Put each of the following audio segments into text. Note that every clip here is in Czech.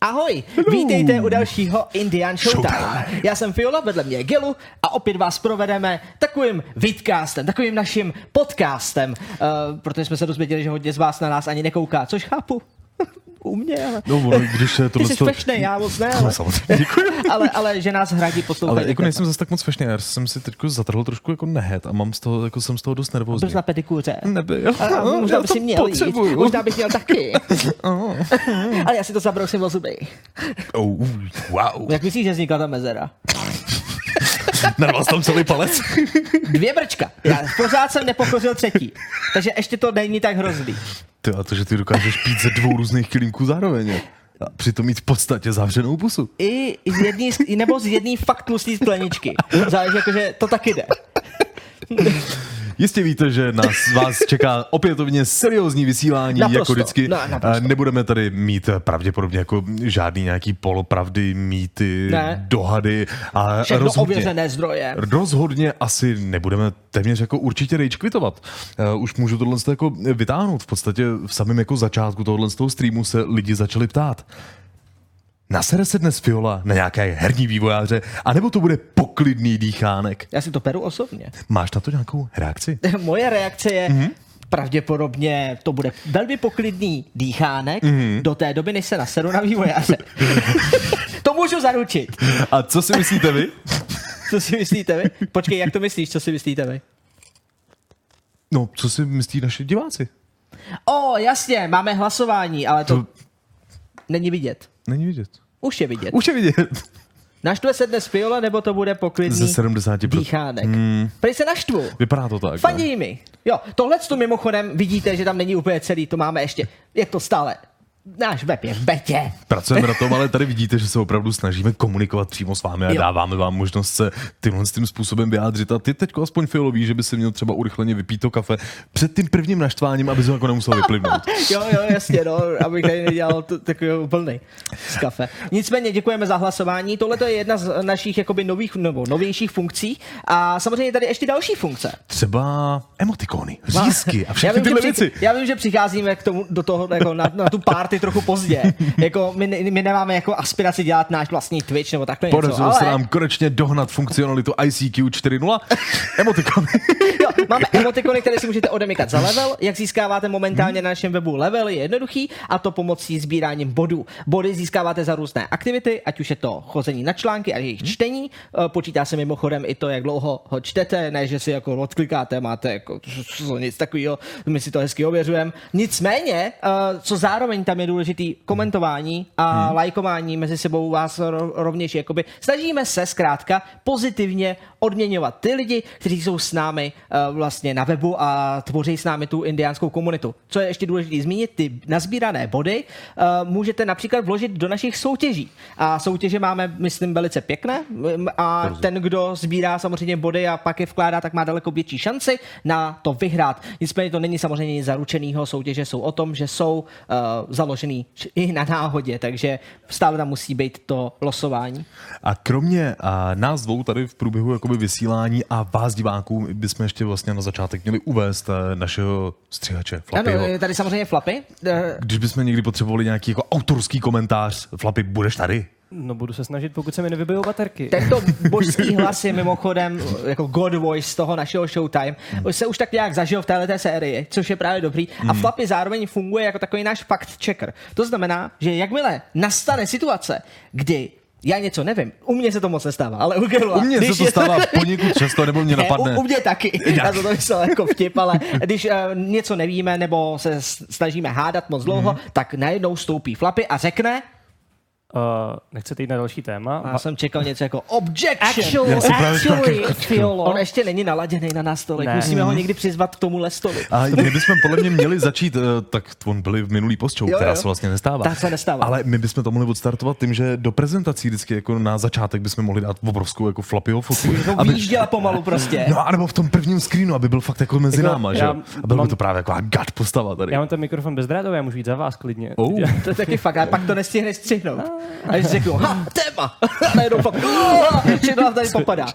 Ahoj, vítejte u dalšího Indian Showtime. Já jsem Fiola, vedle mě je Gelu a opět vás provedeme takovým vidcastem, takovým naším podcastem, uh, protože jsme se dozvěděli, že hodně z vás na nás ani nekouká, což chápu. U mě, ale... No, ono, když se Ty tohle... jsi to- fešnej, já moc ne, Ale ale, samozřejmě, děkuji. ale, ale že nás hradí poslouchají. Ale jako nejsem zase tak moc fešný, já jsem si teď zatrhl trošku jako nehet a mám z toho, jako jsem z toho dost nervózní. Byl jsi na pedikuře. Nebyl. A, a možná Já by to si měl potřebuju. jít. Možná bych měl taky. ale já si to zabrousím o zuby. Oh, wow. Jak myslíš, že vznikla ta mezera? Narval tam celý palec. Dvě brčka. Já pořád jsem nepokořil třetí. Takže ještě to není tak hrozný. Ty a to, že ty dokážeš pít ze dvou různých kilínků zároveň. A přitom mít v podstatě zavřenou pusu. I z jedný, nebo z jedné fakt tlustý skleničky. Záleží, jakože to taky jde. Jistě víte, že nás vás čeká opětovně seriózní vysílání, Naprosto. jako vždycky. Naprosto. Eh, Nebudeme tady mít eh, pravděpodobně jako žádný nějaký polopravdy, mýty, Ne. dohady a Všechno rozhodně, ověřené zdroje. Rozhodně asi nebudeme téměř jako určitě rage quitovat. Uh, už můžu tohle jako vytáhnout. V podstatě v samém jako začátku tohohle z toho streamu se lidi začali ptát. Nasere se dnes Fiola na nějaké herní vývojáře, anebo to bude poklidný dýchánek? Já si to peru osobně. Máš na to nějakou reakci? Moje reakce je, mm-hmm. pravděpodobně to bude velmi poklidný dýchánek mm-hmm. do té doby, než se naseru na vývojáře. to můžu zaručit. A co si myslíte vy? Co si myslíte vy? Počkej, jak to myslíš, co si myslíte vy? No, co si myslí naši diváci? O, jasně, máme hlasování, ale to, To není vidět. není vidět. Už je vidět. Už je vidět. Naštve se dnes Fiola, nebo to bude poklidný Ze 70 dýchánek? Hmm. Prý se naštvu. Vypadá to tak. Fandí mi. Jo, tohle to mimochodem vidíte, že tam není úplně celý, to máme ještě. Je to stále. Náš web je v betě. Pracujeme na tom, ale tady vidíte, že se opravdu snažíme komunikovat přímo s vámi a Jo. dáváme vám možnost se tímhle tím způsobem vyjádřit. A ty teď aspoň Fioloví, že by si měl třeba urychleně vypít to kafe před tím prvním naštváním, aby se jako nemusel vyplivnout. Jo, jo, jasně, no, abych tady nedělal t- takový úplný z kafe. Nicméně děkujeme za hlasování. Tohle to je jedna z našich jakoby nových, nebo novějších funkcí. A samozřejmě tady ještě další funkce. Třeba emotikony, řízky a všechny já vím, tyhle že věci. já vím, že přicházíme k tomu, do toho, jako na, na tu party trochu pozdě. Jako my, ne- my, nemáme jako aspiraci dělat náš vlastní Twitch nebo takhle něco. Podařilo Ale se nám konečně dohnat funkcionalitu ICQ 4.0. Emotikony. Máme emotikony, které si můžete odemykat za level. Jak získáváte momentálně na našem webu level, je jednoduchý a to pomocí sbíráním bodů. Body získáváte za různé aktivity, ať už je to chození na články a jejich čtení. Eh, Počítá se mimochodem i to, jak dlouho ho čtete, ne, že si jako odklikáte, máte jako nic takového, my si to hezky ověřujeme. Nicméně, eh, co zároveň tam je důležitý, komentování a hmm. lajkování mezi sebou vás ro- rovněž jakoby snažíme se zkrátka pozitivně odměňovat ty lidi, kteří jsou s námi uh, vlastně na webu a tvoří s námi tu indiánskou komunitu. Co je ještě důležité zmínit, ty nazbírané body uh, můžete například vložit do našich soutěží. A soutěže máme, myslím, velice pěkné a ten, kdo sbírá samozřejmě body a pak je vkládá, tak má daleko větší šanci na to vyhrát. Nicméně to není samozřejmě nic zaručenýho, soutěže jsou o tom, že jsou uh, založený i na náhodě, takže stále tam musí být to losování. A kromě a, nás dvou tady v průběhu jakoby vysílání a vás diváků bychom ještě vlastně na začátek měli uvést eh, našeho střihače Ano, Flapyho. je tady samozřejmě Flapy. Eh, Když bychom někdy potřebovali nějaký jako autorský komentář, Flapy, budeš tady? No budu se snažit, pokud se mi nevybijou baterky. Tento božský hlas je mimochodem jako God Voice z toho našeho Showtime. Už se už tak nějak zažil v této sérii, což je právě dobrý. A Flappy zároveň funguje jako takový náš fact checker. To znamená, že jakmile nastane situace, kdy já něco nevím, u mě se to moc nestává, ale u Gerla, U mě se to stává poněkud často, nebo mě Ne, napadne. u, u mě taky. Já jsem to myslel jako vtip, ale když uh, něco nevíme nebo se snažíme hádat moc dlouho, Mhm. mm-hmm. tak najednou stoupí Flapy a řekne, Uh, nechcete jít na další téma? a já jsem čekal něco jako objection. Actually, právě actually, taky- Fiolo. On ještě není naladěný na nás tolik. Ne. Musíme ho někdy přizvat k tomu stolu. A my bychom podle mě měli začít, eh, tak on byli v minulý postou, Jo, která se vlastně nestává. Ta se nestává. Ale my bychom to mohli odstartovat tím, že do prezentací vždycky jako na začátek bychom mohli dát obrovskou jako flapyho fotku. No výjížděla pomalu prostě. No, anebo v tom prvním screenu, aby byl fakt jako mezi Jako, náma, že? A byl by mám- to právě jako gad postava tady. Já mám ten mikrofon bezdrátový, já můžu jít za vás klidně. Oh. To je taky fakt, ale pak to nestihneš střihnout. A když řeknu, ha, téma, a najednou fakt, všechno nám tady popadá.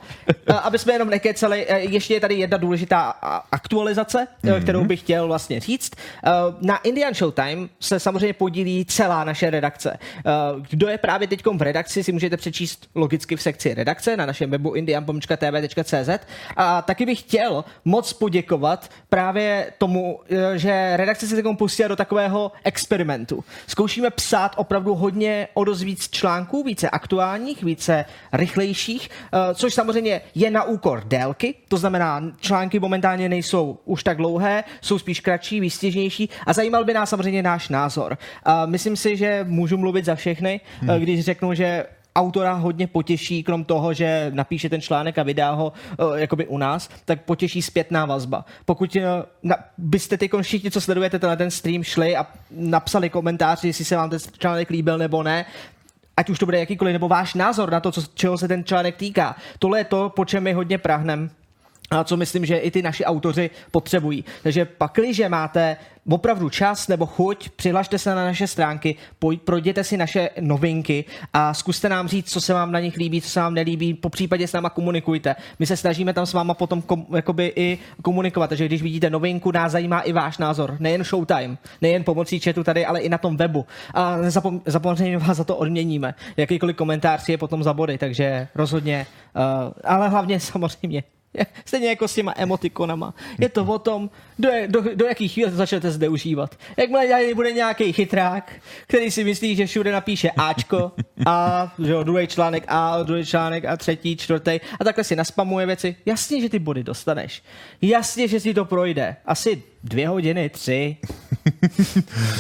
A Aby jsme jenom nekecali, eh, ještě je tady jedna důležitá aktualizace, mm-hmm. kterou bych chtěl vlastně říct. Eh, Na Indian Showtime se samozřejmě podílí celá naše redakce. Eh, Kdo je právě teď v redakci, si můžete přečíst logicky v sekci redakce na našem webu indian.tv.cz. A taky bych chtěl moc poděkovat právě tomu, eh, že redakce se teď pustila do takového experimentu. Zkoušíme psát opravdu hodně o dost víc článků, více aktuálních, více rychlejších, eh, což samozřejmě je na úkor délky, to znamená, články momentálně nejsou už tak dlouhé, jsou spíš kratší, výstěžnější a zajímal by nás samozřejmě náš názor. A myslím si, že můžu mluvit za všechny, hmm. když řeknu, že autora hodně potěší, krom toho, že napíše ten článek a vydá ho uh, jakoby u nás, tak potěší zpětná vazba. Pokud uh, na, byste teď všichni, co sledujete tenhle ten stream, šli a napsali komentář, jestli se vám ten článek líbil nebo ne, ať už to bude jakýkoliv, nebo váš názor na to, co, čeho se ten článek týká. Tohle je to, po čem my hodně prahnem a co myslím, že i ty naši autoři potřebují. Takže pakliže máte opravdu čas nebo chuť, přihlašte se na naše stránky, poj- projděte si naše novinky a zkuste nám říct, co se vám na nich líbí, co se vám nelíbí, po případě s náma komunikujte. My se snažíme tam s váma potom kom- jakoby i komunikovat, takže když vidíte novinku, nás zajímá i váš názor, nejen Showtime, nejen pomocí chatu tady, ale i na tom webu. A samozřejmě vás za to odměníme. Jakýkoliv komentář je potom za body, takže rozhodně, uh, ale hlavně samozřejmě Stejně jako s těma emotikonama. Je to o tom, do, do, do jakých chvíle to začnete zneužívat. Jakmile tady bude nějaký chytrák, který si myslí, že všude napíše Ačko a že jo, druhý článek A, druhý článek a třetí, čtvrtý a takhle si naspamuje věci. Jasně, že ty body dostaneš. Jasně, že si to projde. Asi dvě hodiny, tři.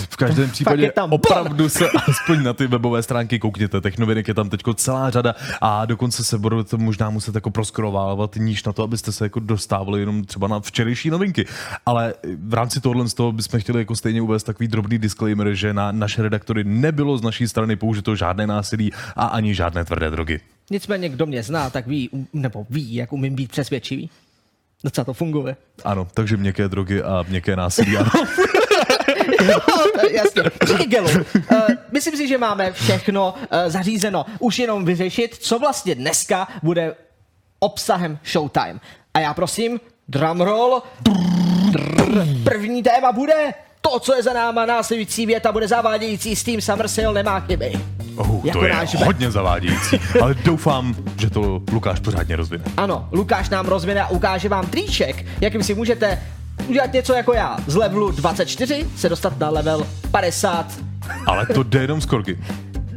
V každém případě tam opravdu se aspoň na ty webové stránky koukněte. Těch novinek je tam teď celá řada a dokonce se budete možná muset jako proskrovávat níž na to, abyste se jako dostávali jenom třeba na včerejší novinky. Ale v rámci tohohle z toho bychom chtěli jako stejně uvést takový drobný disclaimer, že na naše redaktory nebylo z naší strany použito žádné násilí a ani žádné tvrdé drogy. Nicméně, kdo mě zná, tak ví, um- nebo ví, jak umím být přesvědčivý. Docela to funguje. Ano, takže měkké drogy a měkké násilí. Ano. Jasně. Díky Gelu. Uh, myslím si, že máme všechno uh, zařízeno. Už jenom vyřešit, co vlastně dneska bude obsahem Showtime. A já prosím, drumroll. Drrr. První téma bude to, co je za náma, následující věta bude zavádějící, s tím Summer Sale nemá chyby. Oh, Jako to je náš hodně zavádějící, ale doufám, že to Lukáš pořádně rozvine. Ano, Lukáš nám rozvine a ukáže vám triček, jakým si můžete udělat něco jako já. Z levelu 24 se dostat na level 50. Ale to jde jenom z korky.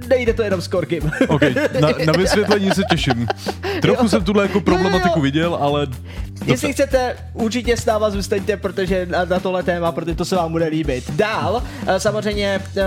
Nejde to jenom s korkem. OK, na, na vysvětlení se těším. Trochu jsem tuhle jako problematiku viděl, ale... Jestli chcete, určitě s náma zůstaňte, protože na, na tohle téma, protože to se vám bude líbit. Dál, eh, samozřejmě, eh,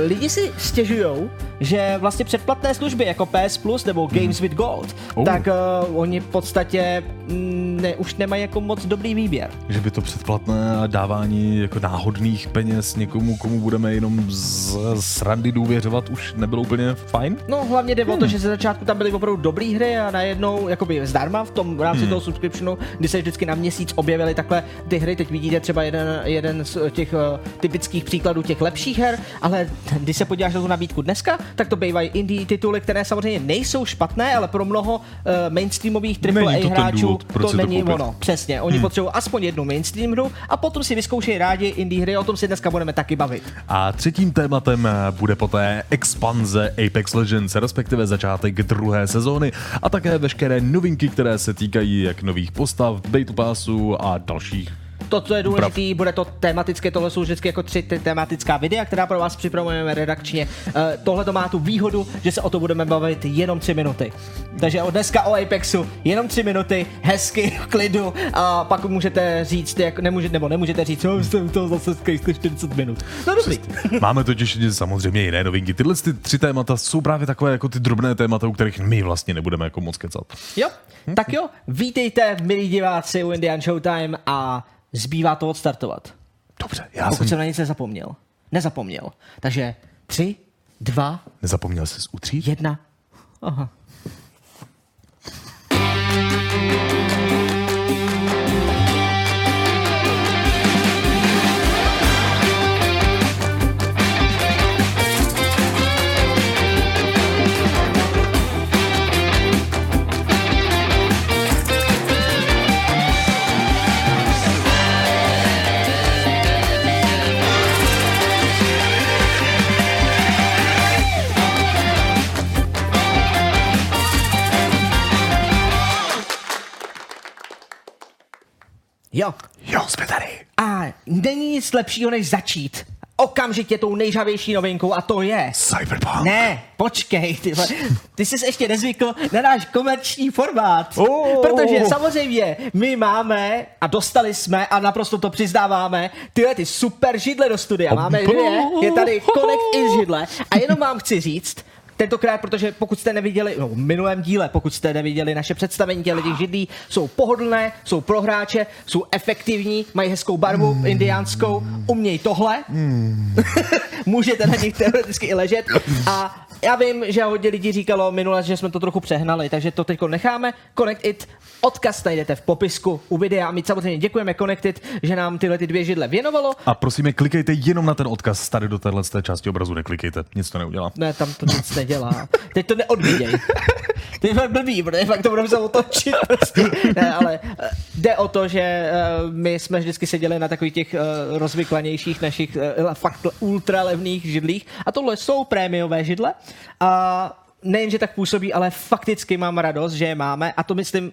lidi si stěžují, že vlastně předplatné služby jako PS Plus nebo Games with Gold, Oh. tak uh, oni v podstatě mm, ne, už nemají jako moc dobrý výběr. Že by to předplatné dávání jako náhodných peněz někomu, komu budeme jenom z, z randy důvěřovat, už nebylo úplně fajn? No hlavně jde o Hmm. to, že ze začátku tam byly opravdu dobré hry a najednou jakoby zdarma v tom v rámci Hmm. toho subscriptionu, kdy se vždycky na měsíc objevily takhle ty hry. Teď vidíte třeba jeden, jeden z těch uh, typických příkladů těch lepších her, ale když se podíváš na tu nabídku dneska, tak to bývají indie tituly, které samozřejmě nejsou špatné, ale pro mnoho uh, mainstreamových Není AAA to ten hráčů důvod, to to není koupit. ono. Přesně, oni hmm. potřebují aspoň jednu mainstream hru a potom si vyzkoušejí rádi indie hry, o tom si dneska budeme taky bavit. A třetím tématem eh, bude poté expanze Apex Legends, respektive začátek druhé sezóny a také veškeré novinky, které se týkají jak nových postav, Battle Passu a dalších. To, co je důležité, bude to tematické, tohle jsou vždycky jako tři te- tematická videa, která pro vás připravujeme redakčně. Uh, tohle to má tu výhodu, že se o to budeme bavit jenom tři minuty. Takže od dneska o Apexu jenom tři minuty, hezky, v klidu a pak můžete říct, jak nemůžete, nebo nemůžete říct, že jsem to zase skejste 40 minut. No dobrý. Máme totiž samozřejmě jiné novinky. Tyhle ty tři témata jsou právě takové jako ty drobné témata, u kterých my vlastně nebudeme jako moc kecat. Jo, tak jo, vítejte, milí diváci u Indian Showtime a zbývá to odstartovat. Dobře, já Pokud jsem jsem na nic nezapomněl. Nezapomněl. Takže tři, dva, nezapomněl se utřít. jedna. Aha. Jo. Jo, jsme tady. A není nic lepšího, než začít. Okamžitě tou nejžavější novinkou a to je... Cyberpunk. Ne, počkej, ty, vole. ty jsi ještě nezvykl na náš komerční formát. Oh. Protože samozřejmě my máme a dostali jsme a naprosto to přiznáváme tyhle ty super židle do studia. Máme dvě, je tady Connect i židle a jenom vám chci říct, Tentokrát, protože pokud jste neviděli, no, v minulém díle, pokud jste neviděli naše představení těch těch židlí, jsou pohodlné, jsou pro hráče, jsou efektivní, mají hezkou barvu mm. indiánskou, umějí tohle. Mm. Můžete na nich teoreticky i ležet a já vím, že hodně lidí říkalo minule, že jsme to trochu přehnali, takže to teď necháme. Connect It, odkaz najdete v popisku u videa a my samozřejmě děkujeme Connected, že nám tyhle ty dvě židle věnovalo. A prosíme, klikejte jenom na ten odkaz tady do téhle části obrazu, neklikejte, nic to neudělá. Ne, tam to nic nedělá. Teď to neodviděj. Je fakt blbý, protože fakt to budeme se otočit. Prostě. Ne, ale eh, jde o to, že uh, my jsme vždycky seděli na takových těch uh, rozvyklanějších našich fakt ultra levných židlích a tohle jsou prémiové židle a nejenže tak působí, ale fakticky mám radost, že je máme a to myslím,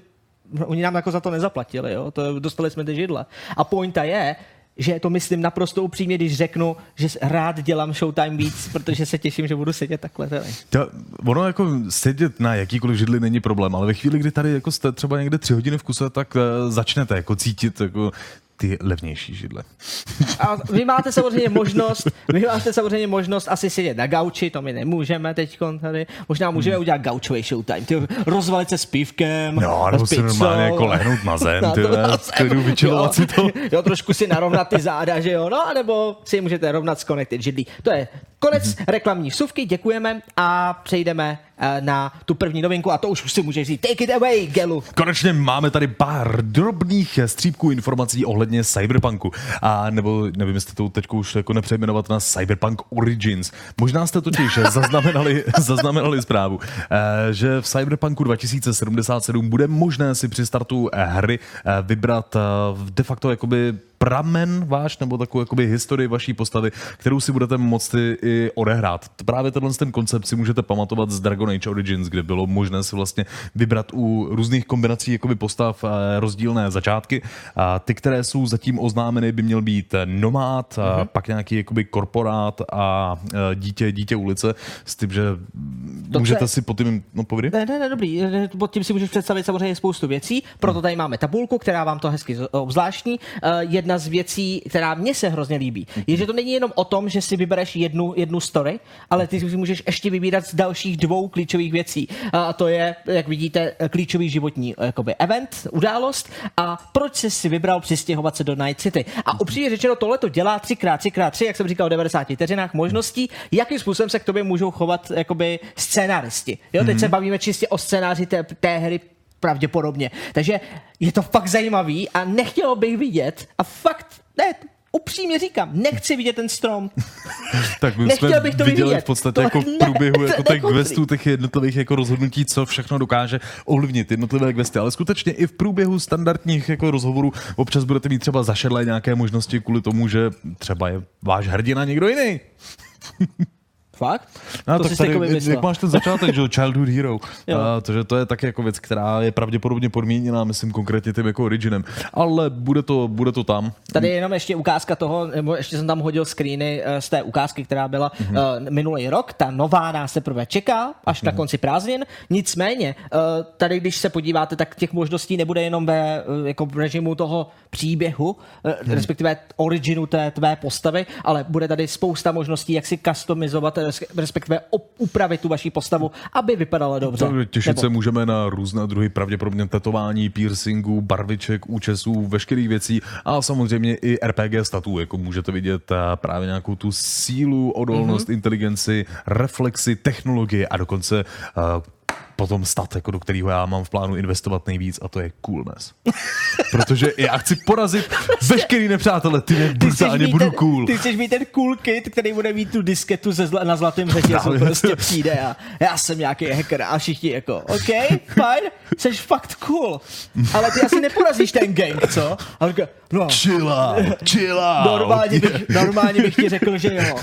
oni nám jako za to nezaplatili, jo? To, dostali jsme ty židle. A pointa je, že to myslím naprosto upřímně, když řeknu, že rád dělám Showtime víc, protože se těším, že budu sedět takhle tady. To, ono jako sedět na jakýkoliv židli není problém, ale ve chvíli, kdy tady jako jste třeba někde tři hodiny v kuse, tak uh, začnete jako cítit jako ty levnější židle. A vy máte samozřejmě možnost, vy máte samozřejmě možnost asi sedět na gauči, to my nemůžeme teď tady. Možná můžeme hmm. udělat gaučový showtime, ty rozvalit se s pívkem, No, nebo si normálně jako lehnout na zem, ty klidu vyčilovat si to. Jo, trošku si narovnat ty záda, že jo, no, nebo si můžete rovnat s Connected židlí. To je konec hmm. reklamní vsuvky, děkujeme a přejdeme na tu první novinku a to už si můžeš říct. Take it away, Gelu. Konečně máme tady pár drobných střípků informací ohledně Cyberpunku. A nebo nevím, jestli to teď už jako nepřejmenovat na Cyberpunk Origins. Možná jste totiž zaznamenali, zaznamenali zprávu, eh, že v Cyberpunku 2077 bude možné si při startu hry eh, vybrat de facto jakoby pramen váš, nebo takovou jakoby historii vaší postavy, kterou si budete moci i odehrát. Právě tenhle ten koncept si můžete pamatovat z Dragon Age Origins, kde bylo možné si vlastně vybrat u různých kombinací jakoby postav eh, rozdílné začátky. A ty, které jsou zatím oznámeny, by měl být nomád, mm-hmm. pak nějaký jakoby korporát a eh, dítě, dítě ulice, s tím, že to, můžete si pod tím, no povědět? Ne, ne, ne, dobrý, pod tím si můžeš představit samozřejmě spoustu věcí, proto tady máme tabulku, která vám to hezky obzvláštní. Jedna z věcí, která mně se hrozně líbí, je, že to není jenom o tom, že si vybereš jednu, jednu story, ale ty si můžeš ještě vybírat z dalších dvou klíčových věcí. A to je, jak vidíte, klíčový životní jakoby, event, událost a proč jsi si vybral přistěhovat se do Night City. A upřímně řečeno, tohle to dělá 3x3x3, jak jsem říkal, o 90 vteřinách možností, jakým způsobem se k tobě můžou chovat jakoby scénáristi. Jo, teď mm-hmm. se bavíme čistě o scénáři té, té hry pravděpodobně. Takže je to fakt zajímavý a nechtěl bych vidět a fakt, ne, upřímně říkám, nechci vidět ten strom. tak my jsme bych to viděli vidět. v podstatě to, jako v průběhu ne, jako těch questů, těch jednotlivých jako rozhodnutí, co všechno dokáže ovlivnit jednotlivé questy, ale skutečně i v průběhu standardních jako rozhovorů občas budete mít třeba zašedlé nějaké možnosti kvůli tomu, že třeba je váš hrdina někdo jiný. Fakt? No, to tak tady, jako jak máš ten začátek, že Childhood Hero. A, to, že to je taky jako věc, která je pravděpodobně podmíněná, myslím konkrétně tím jako originem. Ale bude to, bude to tam. Tady je jenom ještě ukázka toho, nebo ještě jsem tam hodil screeny eh, z té ukázky, která byla mm-hmm. uh, minulý rok. Ta nová nás teprve čeká, až mm-hmm. na konci prázdnin. Nicméně, uh, tady když se podíváte, tak těch možností nebude jenom ve uh, jako v režimu toho příběhu, uh, mm-hmm. respektive originu té tvé postavy, ale bude tady spousta možností, jak si customizovat respektive upravit tu vaši postavu, aby vypadala dobře. To těšit Nebo... se můžeme na různé druhy pravděpodobně tetování, piercingů, barviček, účesů, veškerých věcí a samozřejmě i RPG statů, jako můžete vidět eh, právě nějakou tu sílu, odolnost, mm-hmm. inteligenci, reflexy, technologie a dokonce uh, potom stat, jako do kterého já mám v plánu investovat nejvíc a to je coolness. Protože já chci porazit veškerý nepřátele, ty mě brutálně budu ten, cool. Ty chceš mít ten cool kid, který bude mít tu disketu ze zla, na zlatém řetězu, prostě přijde a já jsem nějaký hacker a všichni jako, OK, fajn, jsi fakt cool, ale ty asi neporazíš ten gang, co? A říká, no, chill out, chill out. Normálně bych, normálně bych ti řekl, že jo,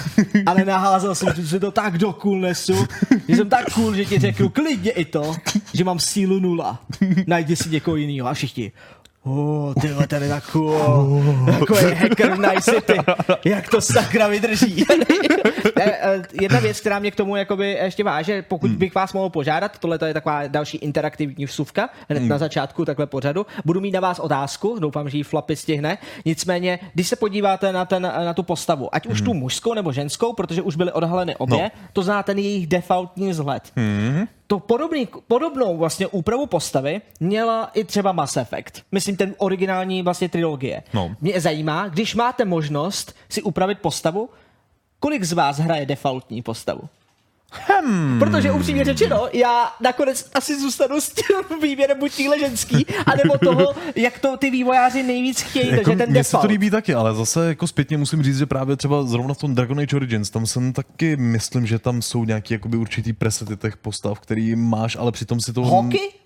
ale naházel jsem si to tak do coolnessu, že jsem tak cool, že ti řekl klidně i to, že mám sílu nula. Najdi si někoho jiného a všichni. Oh, ty vole, ten je tak cool. Takový hacker v Night City. Jak to sakra vydrží. Eh, Jedna věc, která mě k tomu jakoby ještě váže, pokud bych vás mohl požádat, tohle to je taková další interaktivní vsuvka, hned na začátku takhle pořadu. Budu mít na vás otázku, doufám, že ji Flapy stihne. Nicméně, když se podíváte na, ten, na tu postavu, ať už tu mužskou nebo ženskou, protože už byly odhaleny obě, No. to zná ten jejich defaultní vzhled. To podobný, podobnou vlastně úpravu postavy měla i třeba Mass Effect. Myslím ten originální vlastně trilogie. No. Mě zajímá, když máte možnost si upravit postavu, kolik z vás hraje defaultní postavu? Hmm. Protože upřímně řečeno, já nakonec asi zůstanu s tím výběrem buď týhle ženský, anebo toho, jak to ty vývojáři nejvíc chtějí, Jako, takže ten mně se to líbí taky, ale zase jako zpětně musím říct, že právě třeba zrovna v tom Dragon Age Origins, tam jsem taky myslím, že tam jsou nějaký jakoby určitý presety těch postav, který máš, ale přitom si to... Hoky?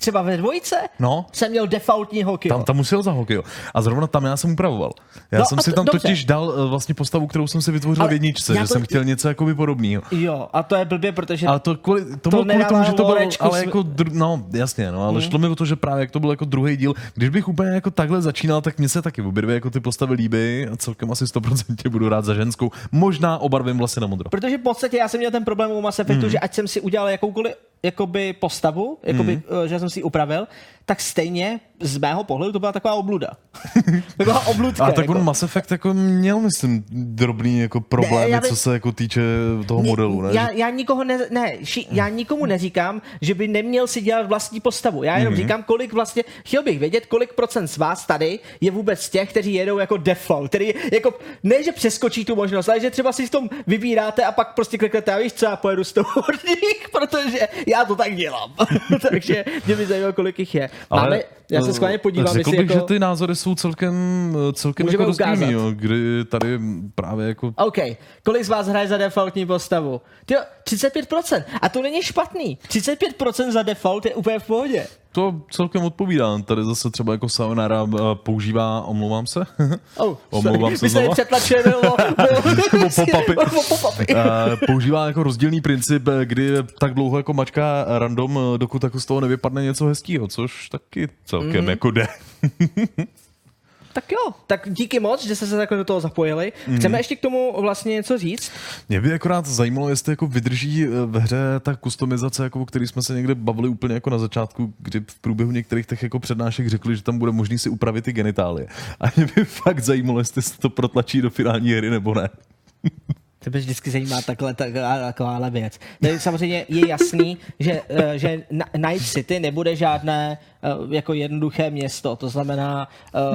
Třeba ve dvojce? No. Jsem měl defaultní hoky. Tam, tam musel za hokej. A zrovna tam já jsem upravoval. Já No jsem a si to- tam dobře. totiž dal eh, vlastně postavu, kterou jsem si vytvořil Ale v jedničce, že to- jsem chtěl něco jakoby podobného. Jo, a to je blbě, protože Ale to, kvůli, to, bylo kvůli tomu, že to bylo, ale jako, dru, no jasně, no, ale šlo mi o to, že právě jak to byl jako druhý díl, když bych úplně jako takhle začínal, tak mně se taky obě dvě jako ty postavy líbí a celkem asi 100% budu rád za ženskou. Možná obarvím vlasy na modro. Protože v podstatě já jsem měl ten problém u Mass Effectu, mm. že ať jsem si udělal jakoukoliv jakoby postavu, jakoby, mm. že jsem si ji upravil, tak stejně z mého pohledu to byla taková obluda. taková obludka. A tak jako. on Mass Effect jako měl, myslím, drobný jako problémy, já bych- co se jako týče toho modelu, ne? Já, já, nikoho ne, ne, ši, já nikomu neříkám, že by neměl si dělat vlastní postavu. Já jenom mm-hmm. říkám, kolik vlastně, chtěl bych vědět, kolik procent z vás tady je vůbec těch, kteří jedou jako default, který jako, ne, že přeskočí tu možnost, ale že třeba si v tom vybíráte a pak prostě kliknete, a víš co, já pojedu s tou horník, protože já to tak dělám. Takže mě by zajímalo, kolik jich je. Máme, já se eh, schválně podívám, Řekl jestli bych, jako... že ty názory jsou celkem, celkem Můžeme jako rozdílný, jo, kdy tady právě jako OK, kolik z vás hraje za defaultní postavu? Tyjo, 35%. A to není špatný. 35% za default je úplně v pohodě. To celkem odpovídá. Tady zase třeba jako Sayonara eh, používá, omlouvám se, Oh, Omlouvám se znova. přetlačili o. Eh, používá jako rozdílný princip, eh, kdy tak dlouho jako mačká random, dokud jako z toho nevypadne něco hezkého, což taky celkem Mhm. jako jde. Tak jo, tak díky moc, že jste se takhle do toho zapojili. Chceme ještě k tomu vlastně něco říct? Mě by akorát zajímalo, jestli jako vydrží eh, ve hře ta kustomizace, jako o který jsme se někde bavili úplně jako na začátku, kdy v průběhu některých těch jako přednášek řekli, že tam bude možný si upravit ty genitálie. A mě by fakt zajímalo, jestli se to protlačí do finální hry nebo ne. To by vždycky zajímá takhle, takhle, takováhle věc. Tady samozřejmě je jasný, že, eh, že Na- Night City nebude žádné jako jednoduché město. To znamená,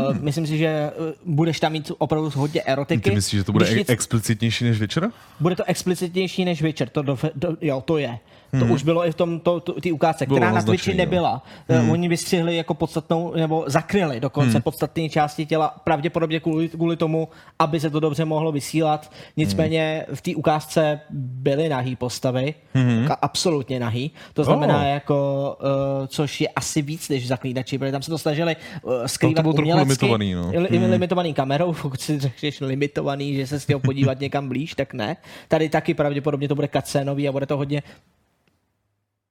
uh, myslím si, že eh, budeš tam mít opravdu hodně erotiky. Ty myslíš, že to bude nic- explicitnější než večera? Bude to explicitnější než Witcher, to, do, do, jo, to je. To už bylo i v tom, to, to, ty ukázce, Bylo která na Twitchi nebyla. Hmm. Oni vystřihli jako podstatnou, nebo zakryli dokonce hmm. podstatné části těla, pravděpodobně kvůli, kvůli tomu, aby se to dobře mohlo vysílat. Nicméně v té ukázce byly nahý postavy, hmm. absolutně nahý. To znamená, Oh. jako, uh, což je asi víc než zaklínači, protože tam se to snažili uh, skrývat bylo trochu umělecky, limitovaný, no. li- limitovaný kamerou, pokud si řekneš limitovaný, že se s tím podívat někam blíž, tak ne. Tady taky pravděpodobně to bude cutscénový a bude to hodně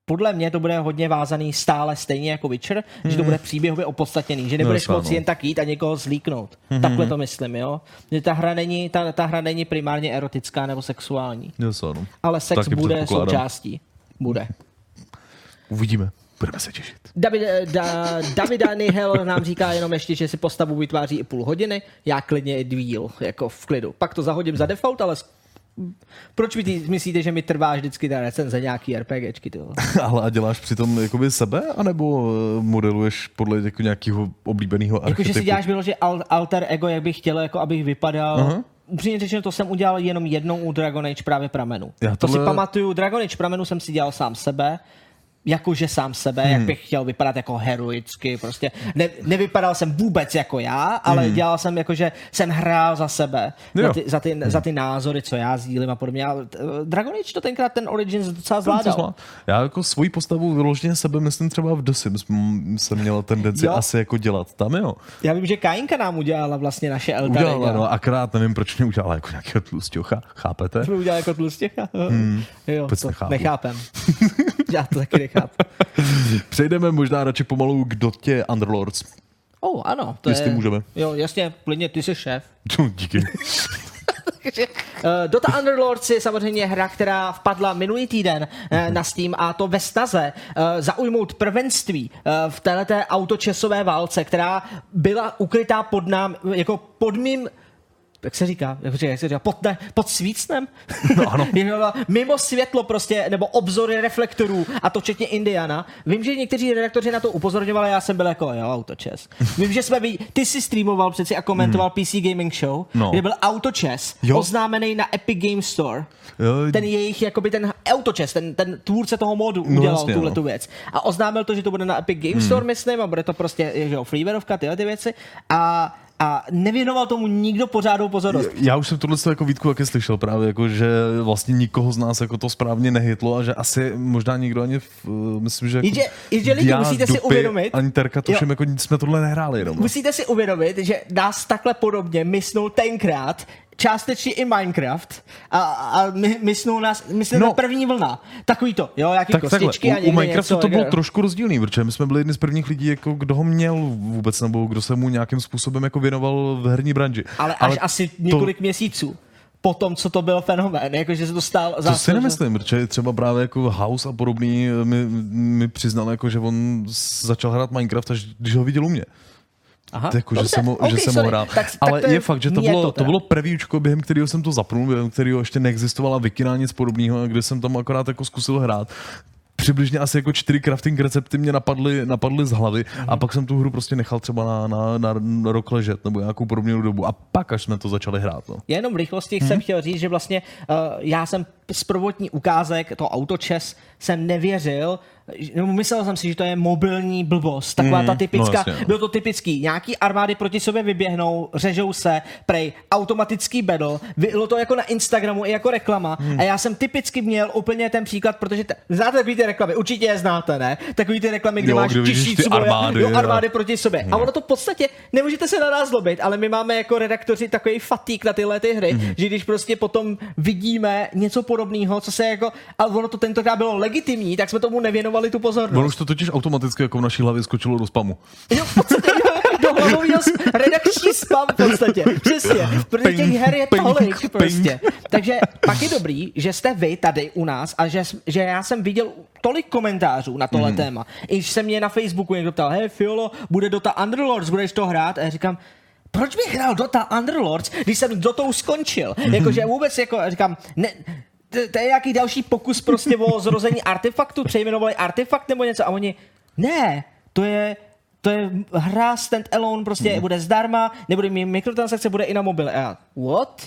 podle mě to bude hodně vázaný stále stejně jako Witcher, hmm. že to bude příběhově opodstatněný, že nebudeš jasně, moci no. jen tak jít a někoho zlíknout. Hmm. Takhle to myslím, jo. Že ta hra není, ta, ta hra není primárně erotická nebo sexuální, Yes, ano. ale sex Taky bude součástí. Bude. Uvidíme. Budeme se těšit. David, eh, da, Davida Nihel nám říká jenom ještě, že si postavu vytváří i půl hodiny, já klidně i díl, jako v klidu. Pak to zahodím za default, ale proč ty myslíte, že mi trvá vždycky ta recenze nějaký RPGčky? Ty vole? Ale a děláš přitom jakoby sebe, anebo eh, modeluješ podle jako nějakého oblíbeného Jako, že archetypu? si děláš vyloženě al- alter ego, jak bych chtěl, jako abych vypadal. Uh-huh. Upřímně řečeno, to jsem udělal jenom jednou u Dragon Age právě pramenu. Já To si tohle- pamatuju, Dragon Age pramenu jsem si dělal sám sebe, jakože sám sebe, hmm. jak bych chtěl vypadat jako heroicky, prostě ne, nevypadal jsem vůbec jako já, ale hmm. dělal jsem jako, že jsem hrál za sebe, za ty, za, ty, za ty názory, co já sdílím a podobně. A Dragon Age to tenkrát ten Origins docela zvládal. zvlá- Já jako svoji postavu vyloženě sebe, myslím třeba v The Sims jsem měl tendenci Jo. asi jako dělat. Tam jo. Já vím, že Kajinka nám udělala vlastně naše alter Udělala, no, akrát nevím, proč mě udělala jako nějakého tlustěcha, chápete? Jsme udělali jako tlustěcha. Hmm. Jo, Vůbec to nechápu. nechápem. Já to taky nechápu. Přejdeme možná radši pomalu k dotě Underlords. Oh, ano. To Jestli je... můžeme. Jo, jasně, klidně, ty jsi šéf. Díky. Takže, uh, Dota Underlords je samozřejmě hra, která vpadla minulý týden uh, na Steam a to ve snaze uh, zaujmout prvenství v této autočesové válce, která byla ukrytá pod nám, jako pod mým jak se říká, jak se říká, pod, ne, pod svícnem? No, ano. Mimo světlo prostě, nebo obzory reflektorů, a to včetně Indiana. Vím, že někteří redaktoři na to upozorňovali, já jsem byl jako, jo, autočes. Vím, že jsme, ty jsi streamoval přeci a komentoval hmm. PC Gaming Show, No. kde byl autočes, Jo. oznámený na Epic Game Store. Jo. Ten jejich, jakoby ten autočes, ten, ten tvůrce toho modu No, udělal jasně, tuhle no. tu věc. A oznámil to, že to bude na Epic Game Store, myslím, a bude to prostě, že jo, freewareovka, tyhle ty věci. A a nevěnoval tomu nikdo pořádnou pozornost. Já už jsem tohle jako výtku taky slyšel právě, jako, že vlastně nikoho z nás jako to správně nehytlo a že asi možná nikdo ani, v, myslím, že jako Jenže- jenže lidi, musíte si Dupy, uvědomit- Ani Terka, všem jako nic jsme tohle nehráli jenom. no. Musíte si uvědomit, že nás takhle podobně mysnul tenkrát, částečně i Minecraft a, a my, mysnul nás, myslím, No. první vlna. Takový to, jo, jaký Tak takhle, kostičky a u, u někde Minecraftu něco, to bylo trošku rozdílný, protože my jsme byli jedni z prvních lidí, jako kdo ho měl vůbec, nebo kdo se mu nějakým způsobem jako věnoval v herní branži. Ale až asi několik měsíců po tom, co to byl fenomén, jakože se to stál To si nemyslím, protože třeba právě jako House a podobný mi, mi přiznal, jako, že on začal hrát Minecraft, až když ho viděl u mě. Aha, Jako, že jsem, ho, okay, že jsem ho sorry. hrál. Tak, Ale tak to je fakt, že to bylo, to, teda. bylo previewčko, během kterého jsem to zapnul, během kterého ještě neexistovala Wikina, nic podobného, kde jsem tam akorát jako zkusil hrát. Přibližně asi jako čtyři crafting recepty mě napadly, napadly z hlavy Mhm. a pak jsem tu hru prostě nechal třeba na, na, na, na rok ležet nebo nějakou podobnou dobu a pak až jsme to začali hrát. No. Já jenom v rychlosti Mhm. jsem chtěl říct, že vlastně uh, já jsem z prvotní ukázek, to autočes, jsem nevěřil, nebo myslel jsem si, že to je mobilní blbost, taková ta typická, jasně, no. bylo to typický, nějaký armády proti sobě vyběhnou, řežou se, prej, automatický battle, bylo to jako na Instagramu i jako reklama Hmm. a já jsem typicky měl úplně ten příklad, protože te, znáte takový ty reklamy, určitě je znáte, ne? Takový ty reklamy, kde Jo, máš tisíc armády, jo, armády proti sobě. Hmm. A ono to v podstatě, nemůžete se na nás zlobit, ale my máme jako redaktoři takový fatík na tyhle ty hry, Mhm. že když prostě potom vidíme něco podobného, co se jako, ale ono to tentokrát bylo legitimní, tak jsme tomu nevěnovali tu Ono pozornost. už to totiž automaticky jako v naší hlavě skočilo do spamu. Jo, v podstatě, jo, do hlavového redakční spam v podstatě. Přesně. Protože těch her je ping, tolik ping. prostě. Takže pak je dobrý, že jste vy tady u nás a že, že já jsem viděl tolik komentářů na tohle téma. I když se mě na Facebooku někdo ptal, hej Fiolo, bude Dota Underlords, budeš to hrát? A já říkám, proč bych hrál Dota Underlords, když jsem Dotou skončil? Jakože vůbec jako, říkám, ne, to, je nějaký další pokus prostě o zrození artefaktu, přejmenovali artefakt nebo něco a oni, ne, to je, to je hra stand-alone, prostě Hmm. bude zdarma, nebude mít mikrotransakce, bude i na mobile. A já, what?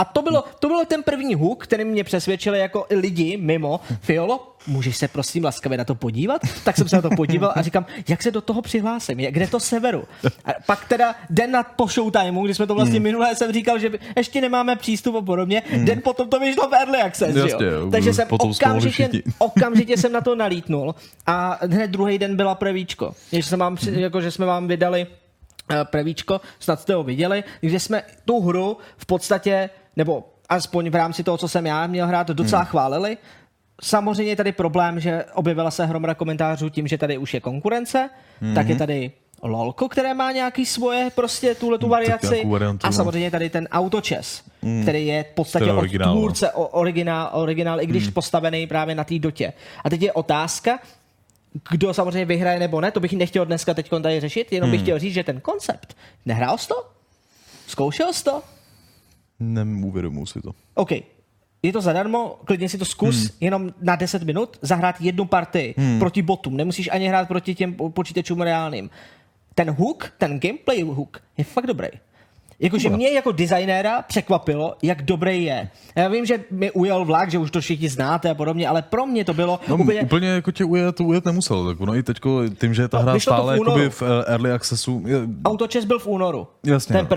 A to bylo, to bylo ten první hook, který mě přesvědčili jako i lidi mimo. Fiolo, můžeš se prosím laskavě na to podívat? Tak jsem se na to podíval a říkám, jak se do toho přihlásím, jak- kde to severu? A pak teda den na po showtimeu, kdy jsme to vlastně Hmm. minule jsem říkal, že ještě nemáme přístup a podobně, den potom to vyšlo v Early Access, Jasně, jo? Takže jsem jsme mohli okamžitě, okamžitě jsem na to nalítnul a hned druhý den byla prevíčko. Že, jsem vám, při- jako, že jsme vám vydali eh, prevíčko, snad jste ho viděli, kde jsme tu hru v podstatě, nebo aspoň v rámci toho, co jsem já měl hrát, docela chválili. Samozřejmě je tady problém, že objevila se hromada komentářů tím, že tady už je konkurence, tak je tady LOLko, které má nějaký svoje prostě tuhle tu variaci nějakou variantu, a no. samozřejmě tady ten autočes, který je v podstatě od originál, no. tvůrce o, originál, originál, i když postavený právě na té dotě. A teď je otázka, kdo samozřejmě vyhraje nebo ne, to bych nechtěl dneska teď tady řešit, jenom bych chtěl říct, že ten koncept, nehrál jsi to? Zkoušel jsi to? Neuvědomuji si to. OK. Je to zadarmo, klidně si to zkus hmm. jenom na 10 minut zahrát jednu partii hmm. proti botům. Nemusíš ani hrát proti těm po- počítačům reálným. Ten hook, ten gameplay hook je fakt dobrý. Jakože mě jako designéra překvapilo, jak dobrý je. Já vím, že mi ujel vlak, že už to všichni znáte a podobně, ale pro mě to bylo No, úplně... úplně... jako tě ujet, to ujet nemusel. Tak ono i teďko, tím, že je ta No, hra stále v únoru. v eh, early accessu, je, Autočes byl v únoru. Jasně, Ten no.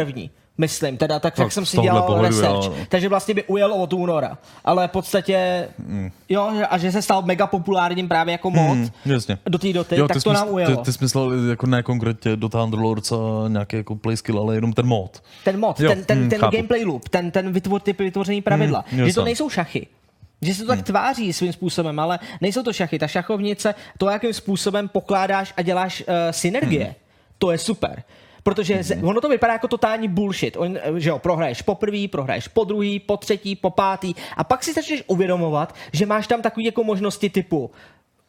Myslím, teda tak, Tak jak jsem si dělal pohledu, research. jo, no. Takže vlastně by ujel od února. Ale v podstatě, Mm. jo, a že se stal mega populárním právě jako mod Hmm, jasně. do té doty, Jo, tak to nám ujelo. Ty, ty jsi myslel jako ne konkrétně do Thunderlords a nějaký jako play skill, ale jenom ten mod. Ten mod, Jo, ten, ten, hm, ten chápu. gameplay loop, ten, ten vytvor, typ vytvoření pravidla. Hm, že to nejsou šachy. Že se to tak Hmm. tváří svým způsobem, ale nejsou to šachy. Ta šachovnice, to, jakým způsobem pokládáš a děláš uh, synergie, Hmm. To je super. Protože mm-hmm. ono to vypadá jako totální bullshit. On, že jo, prohraješ po prvý, prohraješ po druhý, po třetí, po pátý a pak si začneš uvědomovat, že máš tam takové jako možnosti typu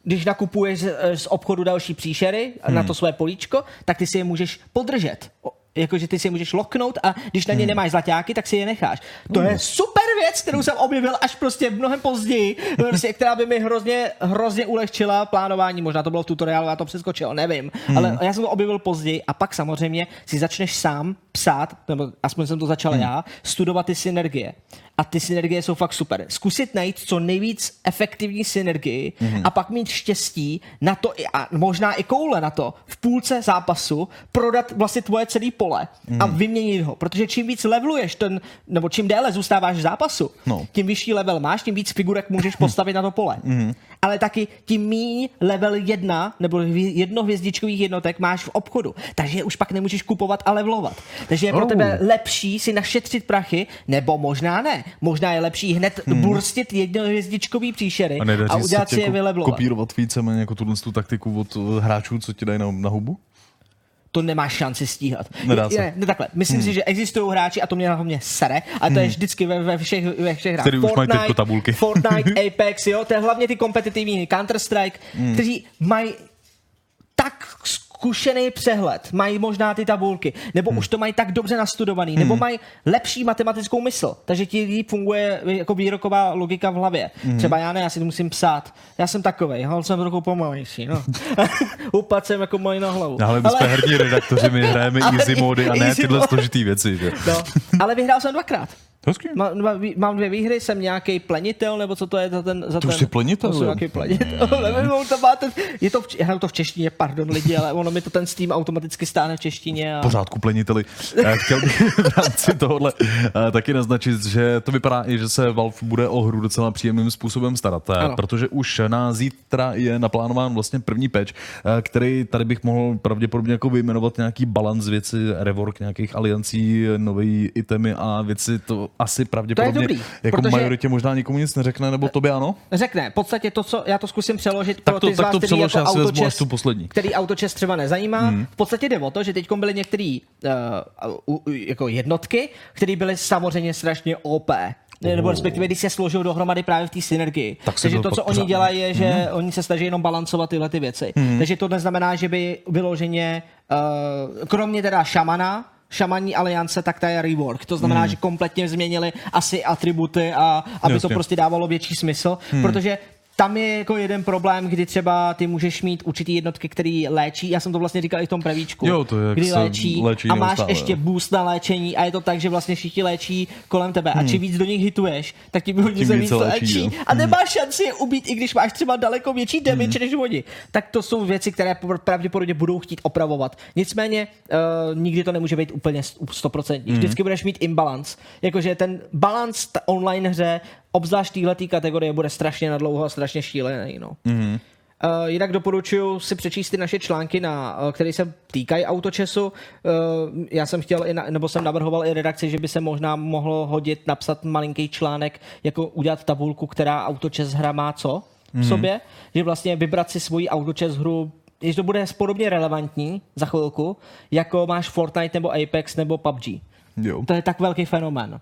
když nakupuješ z, z obchodu další příšery hmm. na to své políčko, tak ty si je můžeš podržet jakože ty si je můžeš loknout a když na ně hmm. nemáš zlaťáky, tak si je necháš. To hmm. je super věc, kterou jsem objevil až prostě mnohem později, prostě, která by mi hrozně, hrozně ulehčila plánování. Možná to bylo v tutoriálu, já to přeskočil, nevím. Hmm. Ale já jsem to objevil později a pak samozřejmě si začneš sám psát, nebo aspoň jsem to začal hmm. já, studovat ty synergie a ty synergie jsou fakt super. Zkusit najít co nejvíc efektivní synergii mm-hmm. a pak mít štěstí na to a možná i koule na to v půlce zápasu prodat vlastně tvoje celé pole mm-hmm. a vyměnit ho. Protože čím víc leveluješ ten, nebo čím déle zůstáváš v zápasu, no. tím vyšší level máš, tím víc figurek můžeš postavit na to pole. Mm-hmm. Ale taky tím míň level jedna nebo jednohvězdičkových jednotek máš v obchodu. Takže už pak nemůžeš kupovat a levelovat. Takže je pro oh. tebe lepší si našetřit prachy, nebo možná ne možná je lepší hned hmm. burstit jednohvězdičkový příšery a, a udělat si je jako vyleblovat. Kopírovat víceméně jako tuhle tu taktiku od eh, hráčů, co ti dají na, na hubu? to nemáš šanci stíhat. Nedá se. Je, ne, takhle. Myslím hmm. si, že existují hráči, a to mě na mě sere, a to hmm. je vždycky ve, ve všech, ve všech hrách. Který Fortnite, už mají tabulky. Fortnite, Apex, jo, to je hlavně ty kompetitivní Counter-Strike, hmm. kteří mají tak zkušený přehled, mají možná ty tabulky, nebo hmm. už to mají tak dobře nastudovaný, hmm. nebo mají lepší matematickou mysl, takže ti líp funguje jako výroková logika v hlavě. Hmm. Třeba já ne, já si to musím psát. Já jsem takovej, hol jsem trochu pomalejší, no. Upad jsem jako moji na hlavu. No, ale my ale... jsme herní redaktoři, my hrajeme easy mody a ne tyhle složitý věci. Že? No, ale vyhrál jsem dvakrát. Hezky. Má, mám dvě výhry, jsem nějaký plenitel, nebo co to je za ten... Za to ten, už jsi plenitel? To nějaký plenitel. Nevím, to máte, je to, v, já to v češtině, pardon lidi, ale ono mi to ten Steam automaticky stáne v češtině. A... Pořádku pleniteli. Chtěl bych v rámci tohohle eh, taky naznačit, že to vypadá i, že se Valve bude o hru docela příjemným způsobem starat, eh, ano. protože už na zítra je naplánován vlastně první patch, eh, který tady bych mohl pravděpodobně jako vyjmenovat nějaký balans věci, rework nějakých aliancí, nové itemy a věci, to asi pravděpodobně to je dobrý, jako protože... majoritě možná nikomu nic neřekne, nebo tobě ano? Řekne. V podstatě to, co já to zkusím přeložit tak to, pro ty tak z vás, to přelož, jako autočes, tu poslední. který autočes třeba nezajímá. Hmm. V podstatě jde o to, že teď byly některé uh, uh, jako jednotky, které byly samozřejmě strašně OP nebo respektive když se složil dohromady právě v té synergii. Tak Takže to, co oni dělají, je, že hmm. oni se snaží jenom balancovat tyhle ty věci. Hmm. Takže to neznamená, že by vyloženě, uh, kromě teda šamana, šamaní aliance, tak ta je rework. To znamená, hmm. že kompletně změnili asi atributy a aby Jasně. to prostě dávalo větší smysl, hmm. protože tam je jako jeden problém, kdy třeba ty můžeš mít určitý jednotky, který léčí. Já jsem to vlastně říkal i v tom prevíčku. Jo, to je, kdy léčí, léčí a máš neustále, ještě boost na léčení a je to tak, že vlastně všichni léčí kolem tebe. Hmm. A čím víc do nich hituješ, tak tím hodně se víc léčí. léčí. A nemáš šanci je ubít, i když máš třeba daleko větší damage hmm. než oni. Tak to jsou věci, které pravděpodobně budou chtít opravovat. Nicméně uh, nikdy to nemůže být úplně 100%. Hmm. Vždycky budeš mít imbalance. Jakože ten balance online hře obzvlášť této kategorie bude strašně nadlouho a strašně šílený. No. Mm-hmm. Uh, jinak doporučuji si přečíst ty naše články, na, uh, které se týkají autočesu. Uh, já jsem chtěl, i na, nebo jsem navrhoval i redakci, že by se možná mohlo hodit, napsat malinký článek, jako udělat tabulku, která autočes hra má co v mm-hmm. sobě, že vlastně vybrat si svoji autočes hru když to bude podobně relevantní za chvilku, jako máš Fortnite nebo Apex nebo PUBG. Jo. To je tak velký fenomén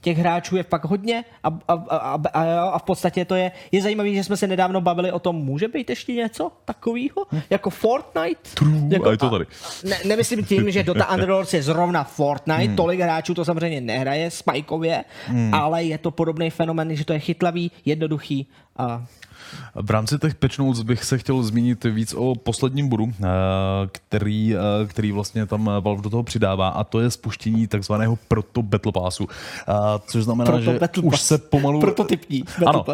těch hráčů je fakt hodně a, a, a, a, a v podstatě to je, je zajímavé, že jsme se nedávno bavili o tom, může být ještě něco takového, hm. jako Fortnite. True, jako, a je to tady. Ne, nemyslím tím, že Dota Underlords je zrovna Fortnite, hmm. tolik hráčů to samozřejmě nehraje spajkově, hmm. ale je to podobný fenomen, že to je chytlavý, jednoduchý a v rámci těch patch notes bych se chtěl zmínit víc o posledním bodu, eh, který, eh, který vlastně tam Valve do toho přidává a to je spuštění takzvaného proto Battle Passu, eh, což znamená, proto že battle už pass. se pomalu... Prototypní ano,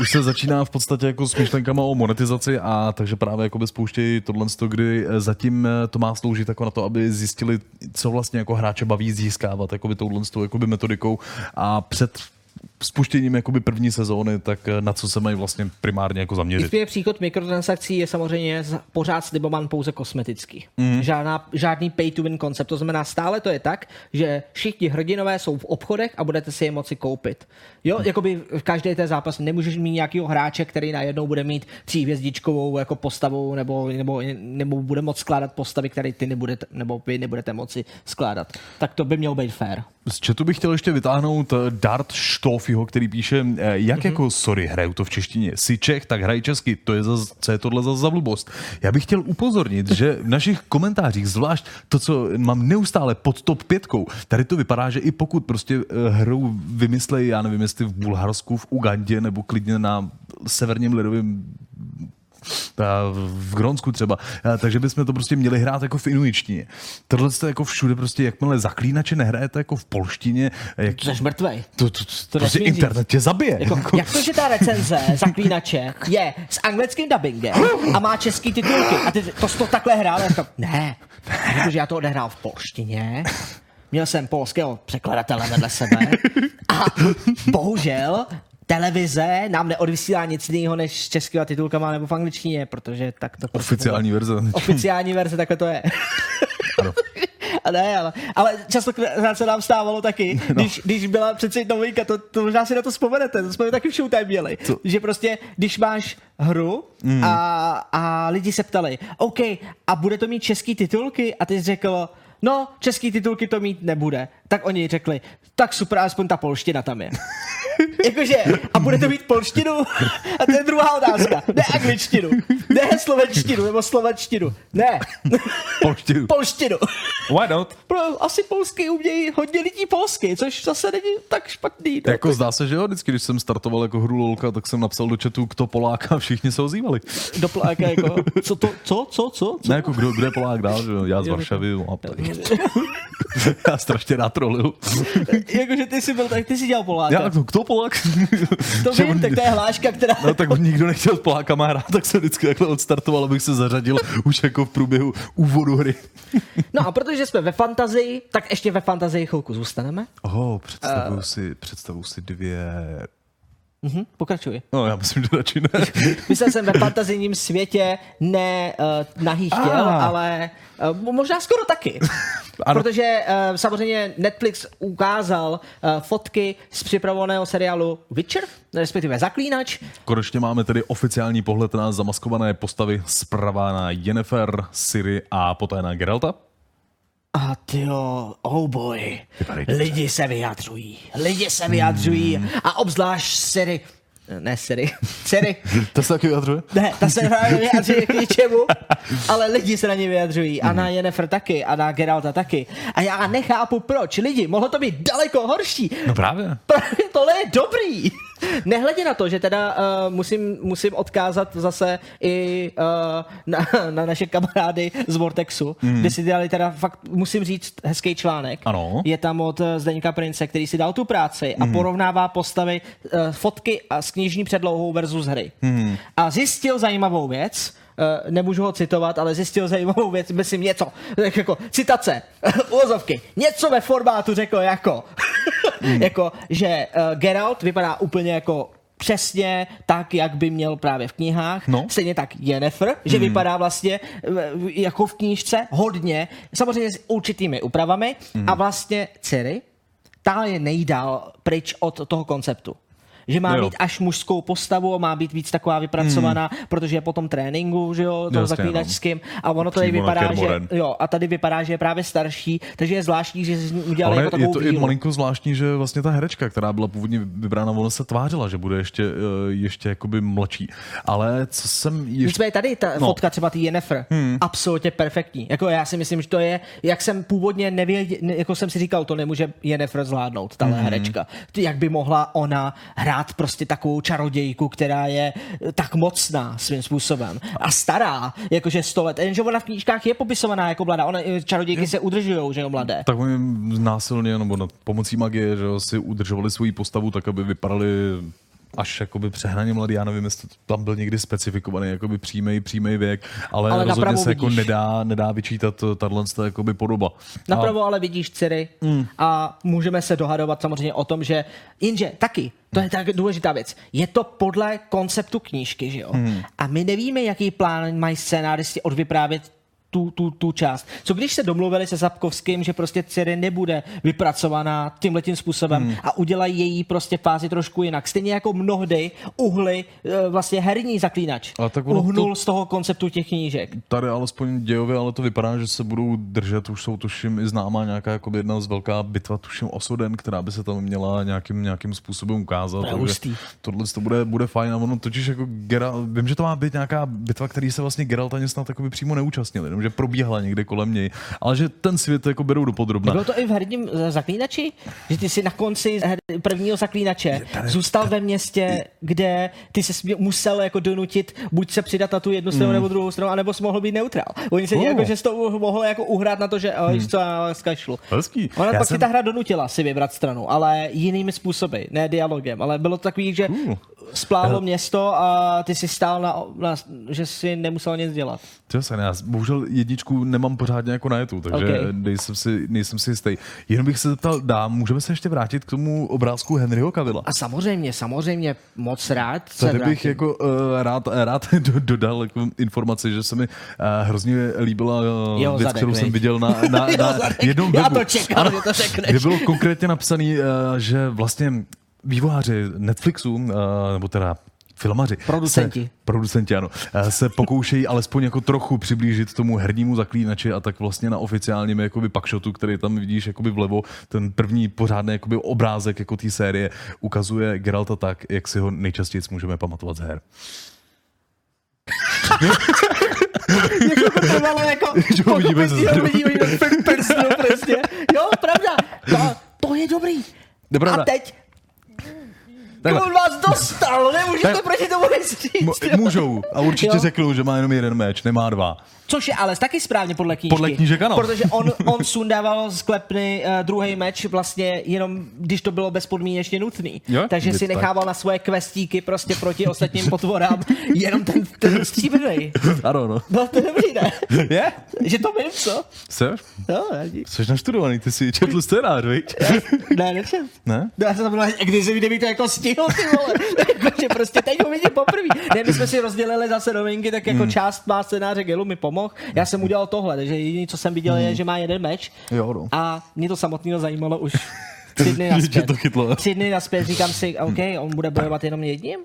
už se začíná v podstatě jako s myšlenkama o monetizaci a takže právě jako spouštějí tohle, kdy zatím to má sloužit jako na to, aby zjistili, co vlastně jako hráče baví získávat jakoby touhle jakoby metodikou. A před spuštěním jakoby první sezóny, tak eh, na co se mají vlastně primárně jako zaměřit. Nicméně příchod mikrotransakcí je samozřejmě pořád slibovan pouze kosmetický. Mm. Žádná, žádný pay to win koncept. To znamená, stále to je tak, že všichni hrdinové jsou v obchodech a budete si je moci koupit. Jo, mm. jakoby v každé té zápas nemůžeš mít nějakého hráče, který najednou bude mít tříhvězdičkovou jako postavu nebo, nebo, nebo bude moct skládat postavy, které ty nebudete, nebo vy nebudete moci skládat. Tak to by mělo být fair. Z chatu bych chtěl ještě vytáhnout eh, Dart Štofího, který píše, eh, jak mm-hmm. jako, sorry, hraju to v češtině, si Čech, tak hraj česky, to je za, co je tohle za zavlubost. Já bych chtěl upozornit, že v našich komentářích, zvlášť to, co mám neustále pod top pětkou, tady to vypadá, že i pokud prostě eh, hrou vymyslejí, já nevím, jestli v Bulharsku, v Ugandě nebo klidně na severním ledovém a v Gronsku třeba, takže bychom to prostě měli hrát jako v inuičtině. Tohle je jako všude prostě, jakmile zaklínače nehrajete jako v polštině, jak, Jsi mrtvej. to, to, to, to prostě říct. internet tě zabije. Jako, jak to, že ta recenze zaklínače je s anglickým dubbingem a má český titulky a ty to jsi to takhle hrál? Říkám, ne, protože já to odehrál v polštině, měl jsem polského překladatele vedle sebe a bohužel televize nám neodvysílá nic jiného než s českýma titulkama nebo v angličtině, protože tak to prostě Oficiální verze. Oficiální verze, takhle to je. Ano. A ne, ale, ale častokrát se nám stávalo taky, no. když, když byla přeci novinka, to, to možná si na to vzpomenete, to jsme taky v Showtime měli, Co? že prostě, když máš hru Mm. a, a lidi se ptali, OK, a bude to mít český titulky? A ty jsi řekl, no, český titulky to mít nebude. Tak oni řekli, tak super, aspoň ta polština tam je. Jakože, a bude to mít polštinu? A to je druhá otázka. Ne angličtinu, ne slovenštinu nebo slovenštinu. Ne, Polštinu. polštinu. Why not? Pro, asi polsky umějí hodně lidí polsky, což zase není tak špatný. No, Jako zdá se, že jo, vždycky, když jsem startoval jako hru LOLka, tak jsem napsal do chatu, kdo Polák a všichni se ozývali. do pláka, jako, co to, co, co, co? co? Ne, jako kdo, kdo je Polák dál, že jo, já z Varšavy, a tak. já strašně rád trolil. Jakože ty jsi byl, tak ty jsi dělal Poláka. Já, no, kdo Polák? To Že vím, on- tak to je hláška, která... No tak nikdo nechtěl s Polákama hrát, tak se vždycky takhle odstartoval, abych se zařadil už jako v průběhu úvodu hry. No a protože jsme ve fantazii, tak ještě ve fantazii chvilku zůstaneme. Oh, představuju, si, představuju si dvě... Mhm, pokračuj. No, já myslím, že radši ne. Myslel jsem ve fantazijním světě ne uh, nahých těl, Ah. ale uh, možná skoro taky. Ano. Protože uh, samozřejmě Netflix ukázal uh, fotky z připravovaného seriálu Witcher, respektive Zaklínač. Konečně máme tedy oficiální pohled na zamaskované postavy zprava na Yennefer, Siri a poté na Geralta. A tyjo, oh boy, lidi se vyjadřují, lidi se vyjadřují. A obzvlášť Siri, ne Siri, Siri, To se taky vyjadřuje? ne, ta se právě vyjadřuje k ničemu, ale lidi se na ně vyjadřují. A na Yennefer taky. A na Geralta taky. A já nechápu proč, lidi, mohlo to být daleko horší. No právě. Právě tohle je dobrý. Nehledě na to, že teda uh, musím, musím odkázat zase i uh, na, na naše kamarády z Vortexu, mm. kde si dělali teda fakt, musím říct, hezký článek. Ano. Je tam od eh, Zdeňka Prince, který si dal tu práci a porovnává postavy, uh, fotky a s knižní předlohou versus hry. Mm. A zjistil zajímavou věc, Uh, nemůžu ho citovat, ale zjistil zajímavou věc, myslím něco, tak jako citace, uvozovky, něco ve formátu řekl jako, jako, že uh, Geralt vypadá úplně jako přesně tak, jak by měl právě v knihách. No. Stejně tak Yennefer, že vypadá vlastně eh, jako v knížce hodně, samozřejmě s určitými úpravami a vlastně Ciri, ta je nejdál pryč od toho konceptu. Že má No jo. mít až mužskou postavu, má být víc taková vypracovaná, protože je po tom tréninku, že jo, toho Jasně, no. zaklínačským. A ono to tady vypadá, že, jo, a tady vypadá, že je právě starší, takže je zvláštní, že ní udělali jako je takovou to i víru. malinko zvláštní, že vlastně ta herečka, která byla původně vybrána, ona se tvářila, že bude ještě, eh, ještě jakoby mladší. Ale co jsem ještě... Nicméně tady ta No. fotka třeba ty Yennefer, hmm. absolutně perfektní. Jako já si myslím, že to je, jak jsem původně nevěděl, jako jsem si říkal, to nemůže Yennefer zvládnout, tahle hmm. herečka. Jak by mohla ona hrát prostě takovou čarodějku, která je eh, tak mocná svým způsobem a stará, jakože 100 let. Jenže ona v knížkách je popisovaná jako mladá, ona, eh, čarodějky se udržují, že jo, mladé. Tak oni násilně nebo pomocí magie, že jo, si udržovali svoji postavu tak, aby vypadali až jakoby přehnaně mladý, já nevím, jestli tam byl někdy specifikovaný jakoby přímý, přímý věk, ale, Ale rozhodně se jako vidíš. nedá, nedá vyčítat tahle jakoby podoba. Napravo ale vidíš dcery Hmm. a můžeme se dohadovat samozřejmě o tom, že jenže taky, to je tak důležitá věc, je to podle konceptu knížky, že jo? Hmm. A my nevíme, jaký plán mají scénáristi odvyprávět tu, tu, tu část. Co když se domluvili se Zapkovským, že prostě dcery nebude vypracovaná tímhletím způsobem Hmm. a udělají její prostě fázi trošku jinak. Stejně jako mnohdy uhly e, vlastně herní zaklínač. Ale tak ono to- Uhnul z toho konceptu těch knížek. Tady alespoň dějově, ale to vypadá, že se budou držet, už jsou tuším i známá nějaká jako jedna z velká bitva, tuším Osoden, která by se tam měla nějakým, nějakým způsobem ukázat. Takže. Tohle to bude, bude fajn a ono totiž jako Geralt, vím, že to má být nějaká bitva, který se vlastně Geralt ani snad přímo neúčastnil, jenom že probíhala někde kolem něj, ale že ten svět jako berou do podrobna. Bylo to i v herním eh, zaklínači? Že ty si na konci prvního zaklínače tady- zůstal ve městě, kde ty se musel jako donutit buď se přidat na tu jednu stranu nebo druhou stranu, anebo jsi mohl být neutrál. Oni se Oh. jako, že to mohl jako uhrát na to, že oh, víš co, zkašlu. Hezký. Ona Já pak jsem- si ta hra donutila si vybrat stranu, ale jinými způsoby, ne dialogem, ale bylo to takový, že Uh. splálo město a ty si stál na, na, že si nemusel nic dělat. To se já bohužel jedničku nemám pořádně jako na jetu, takže Ok. okay. nejsem, si, nejsem si jistý. Jenom bych se zeptal, dá, můžeme se ještě vrátit k tomu obrázku Henryho Cavilla? A samozřejmě, samozřejmě moc rád se Tady bych jako uh, rád, rád do, dodal jako informaci, že se mi uh, hrozně líbila uh, Jeho věc, zadek, kterou jsem viděl na, na, na zadek. jednom Já webu. to čekal, že to řekneš. Kde bylo konkrétně napsaný, uh, že vlastně vývojáři Netflixu, uh, nebo teda filmaři. Producenti. Se, producenti, ano. eh, Se pokoušejí alespoň jako trochu přiblížit tomu hernímu zaklínači a tak vlastně na oficiálním jakoby pakshotu, který tam vidíš jakoby vlevo, ten první pořádný jakoby obrázek jako té série ukazuje Geralta tak, jak si ho nejčastěji můžeme pamatovat z her. jako to trvalo jako... Že ho vidíme ze pochopit, jo, vidíme v prstu prostě. Jo, pravda. To, to je dobrý. Pravda. A teď Takhle. on vás dostal, nemůžete Tak- proti tomu nic můžou a určitě Jo. řeknou, že má jenom jeden meč, nemá dva. Což je ale taky správně podle knížky. Podle knížek ano. Protože on, on sundával z klepny uh, druhý meč vlastně jenom, když to bylo bezpodmínečně nutný. Jo, Takže je si to tak. nechával na svoje questíky prostě proti ostatním potvorám jenom ten, ten stříbrný. Ano, no. No to dobrý, ne? Je? Že to vím, co? Jsi? No. Jsi naštudovaný, ty si četl scénář, viď? Ne, nečem. Ne? No, já jsem byl, když se mi to jako stihl, ty vole. Jakože prostě teď ho vidím poprvé. Ne, my jsme si rozdělili zase novinky, tak jako část má scénáře Gelu mi pomohl. Já jsem udělal tohle, takže jediné, co jsem viděl, je, že má jeden meč. Jo, no. A mě to samotného zajímalo už tři dny naspět. to chytlo. Tři dny naspět říkám si, OK, on bude bojovat jenom jedním?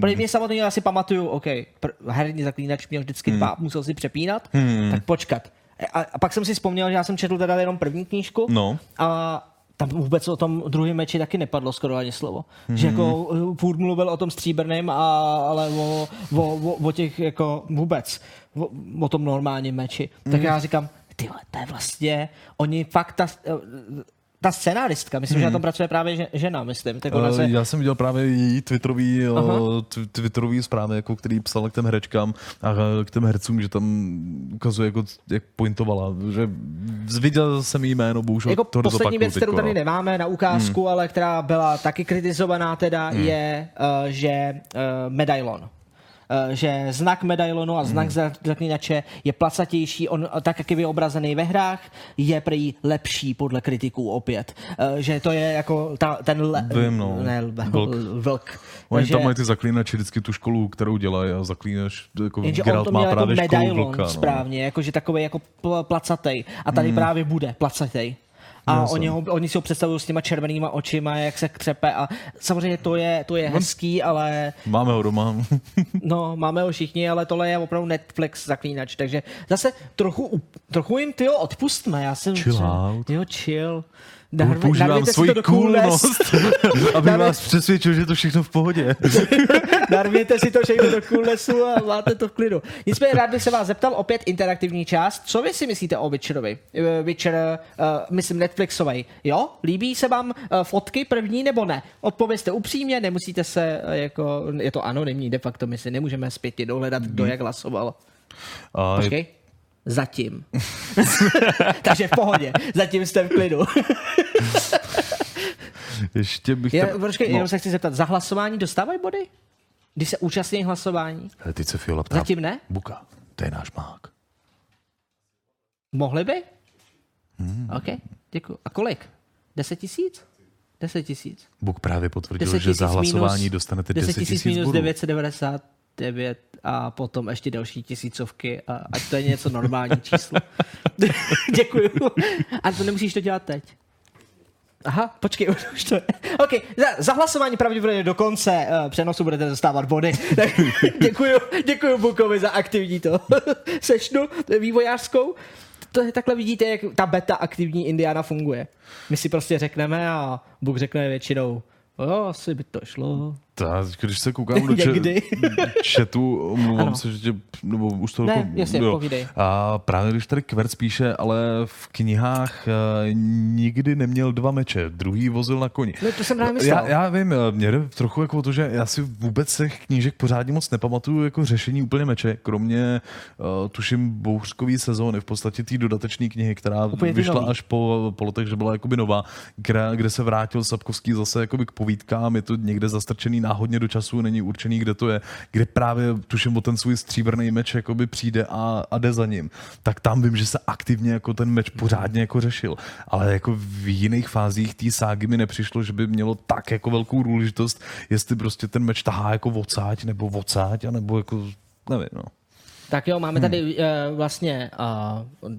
Protože mě samotného já si pamatuju, OK, pr- herní zaklínač měl vždycky dva, musel si přepínat, tak počkat. A, a pak jsem si vzpomněl, že já jsem četl teda jenom první knížku No. a tam vůbec o tom druhém meči taky nepadlo skoro ani slovo. Že jako uh, furt mluvil o tom stříbrném, a, ale o, o, o, o, těch jako vůbec, o, o tom normálním meči. Tak já říkám, ty to je vlastně, oni fakt ta, eh, ta scenáristka, myslím, že na tom pracuje právě že- žena, myslím. Tak ona Eh, se, Já jsem viděl právě její twitterový, tw- twitterový zprávy, jako který psala k těm herečkám a eh, k těm hercům, že tam ukazuje, jako, jak pointovala. Že viděl jsem jí jméno, bohužel jako to poslední věc, kterou tady no. nemáme na ukázku, ale která byla taky kritizovaná teda, je, uh, že uh, medailon. Uh, že znak medailonu a znak hmm. zaklínače je placatější, on uh, tak, jak je vyobrazený ve hrách, je prý lepší podle kritiků opět. Uh, že to je jako ta, ten le, Vím, no. ne, lbe- Vlk. vlk. Oni Takže- tam mají ty zaklínači vždycky tu školu, kterou dělají a zaklínač, jako Jenže Geralt to má jako právě školu medailon vlka. No. správně, jakože takový jako pl- placatej. A tady právě bude placatej. A Jasně. oni, ho, oni si ho představují s těma červenýma očima, jak se křepe a samozřejmě to je, to je hezký, ale Máme ho doma. no, máme ho všichni, ale tohle je opravdu Netflix zaklínač, takže zase trochu, trochu jim tyjo odpustme, já jsem... Chill out. Jo, chill. Narve, Používám svoji coolnost, aby Narve- vás přesvědčil, že je to všechno v pohodě. Narvěte si to všechno do coolnessu a máte to v klidu. Nicméně rád bych se vás zeptal opět interaktivní část. Co vy si myslíte o Witcherovi? Eh, Witcher, uh, myslím Netflixovej. Jo? Líbí se vám uh, fotky první nebo ne? Odpovězte upřímně, nemusíte se uh, jako, je to anonymní de facto, my si nemůžeme zpětně dohledat, kdo jak hlasoval. A Počkej. Zatím. Takže v pohodě. Zatím jste v klidu. Ještě bych... tam... Já, tam... počkej, no. jenom se chci zeptat. Za hlasování dostávají body? Když se účastní hlasování? Ale ty se Fiola ptá. Zatím ne? Buka, to je náš mák. Mohli by? Hmm. OK, děkuji. A kolik? 10 tisíc? 10 tisíc. Buk právě potvrdil, že za hlasování minus, dostanete 10 tisíc minus 990 9 a potom ještě další tisícovky a ať to je něco normální číslo. Děkuju. A to nemusíš to dělat teď. Aha, počkej, už to je. OK, za, za hlasování pravděpodobně do konce uh, přenosu budete dostávat body. Děkuju, děkuju Bukovi za aktivní to sešnu vývojářskou. To je, takhle vidíte, jak ta beta aktivní Indiana funguje. My si prostě řekneme a Buk řekne většinou, jo, asi by to šlo. Ta, když se koukám do če- chatu, omlouvám se, že tě, nebo už to Ne, jako, jasně, povídej. A právě když tady Kverc píše, ale v knihách uh, nikdy neměl dva meče, druhý vozil na koni. No, to jsem právě myslel. Já, já vím, eh, mě jde trochu jako o to, že já si vůbec těch knížek pořádně moc nepamatuju jako řešení úplně meče, kromě uh, tuším bouřkový sezóny, v podstatě té dodatečné knihy, která Úplně vyšla nový. až po, po letech, že byla jakoby nová, kde, kde se vrátil Sapkovský zase jakoby k povídkám, je to někde zastrčený náhodně do času, není určený, kde to je, kde právě tuším o ten svůj stříbrný meč jakoby přijde a, a jde za ním. Tak tam vím, že se aktivně jako ten meč pořádně jako řešil. Ale jako v jiných fázích té ságy mi nepřišlo, že by mělo tak jako velkou důležitost, jestli prostě ten meč tahá jako vocáť nebo vocáť, nebo jako nevím, no. Tak jo, Hmm. máme tady uh, vlastně uh,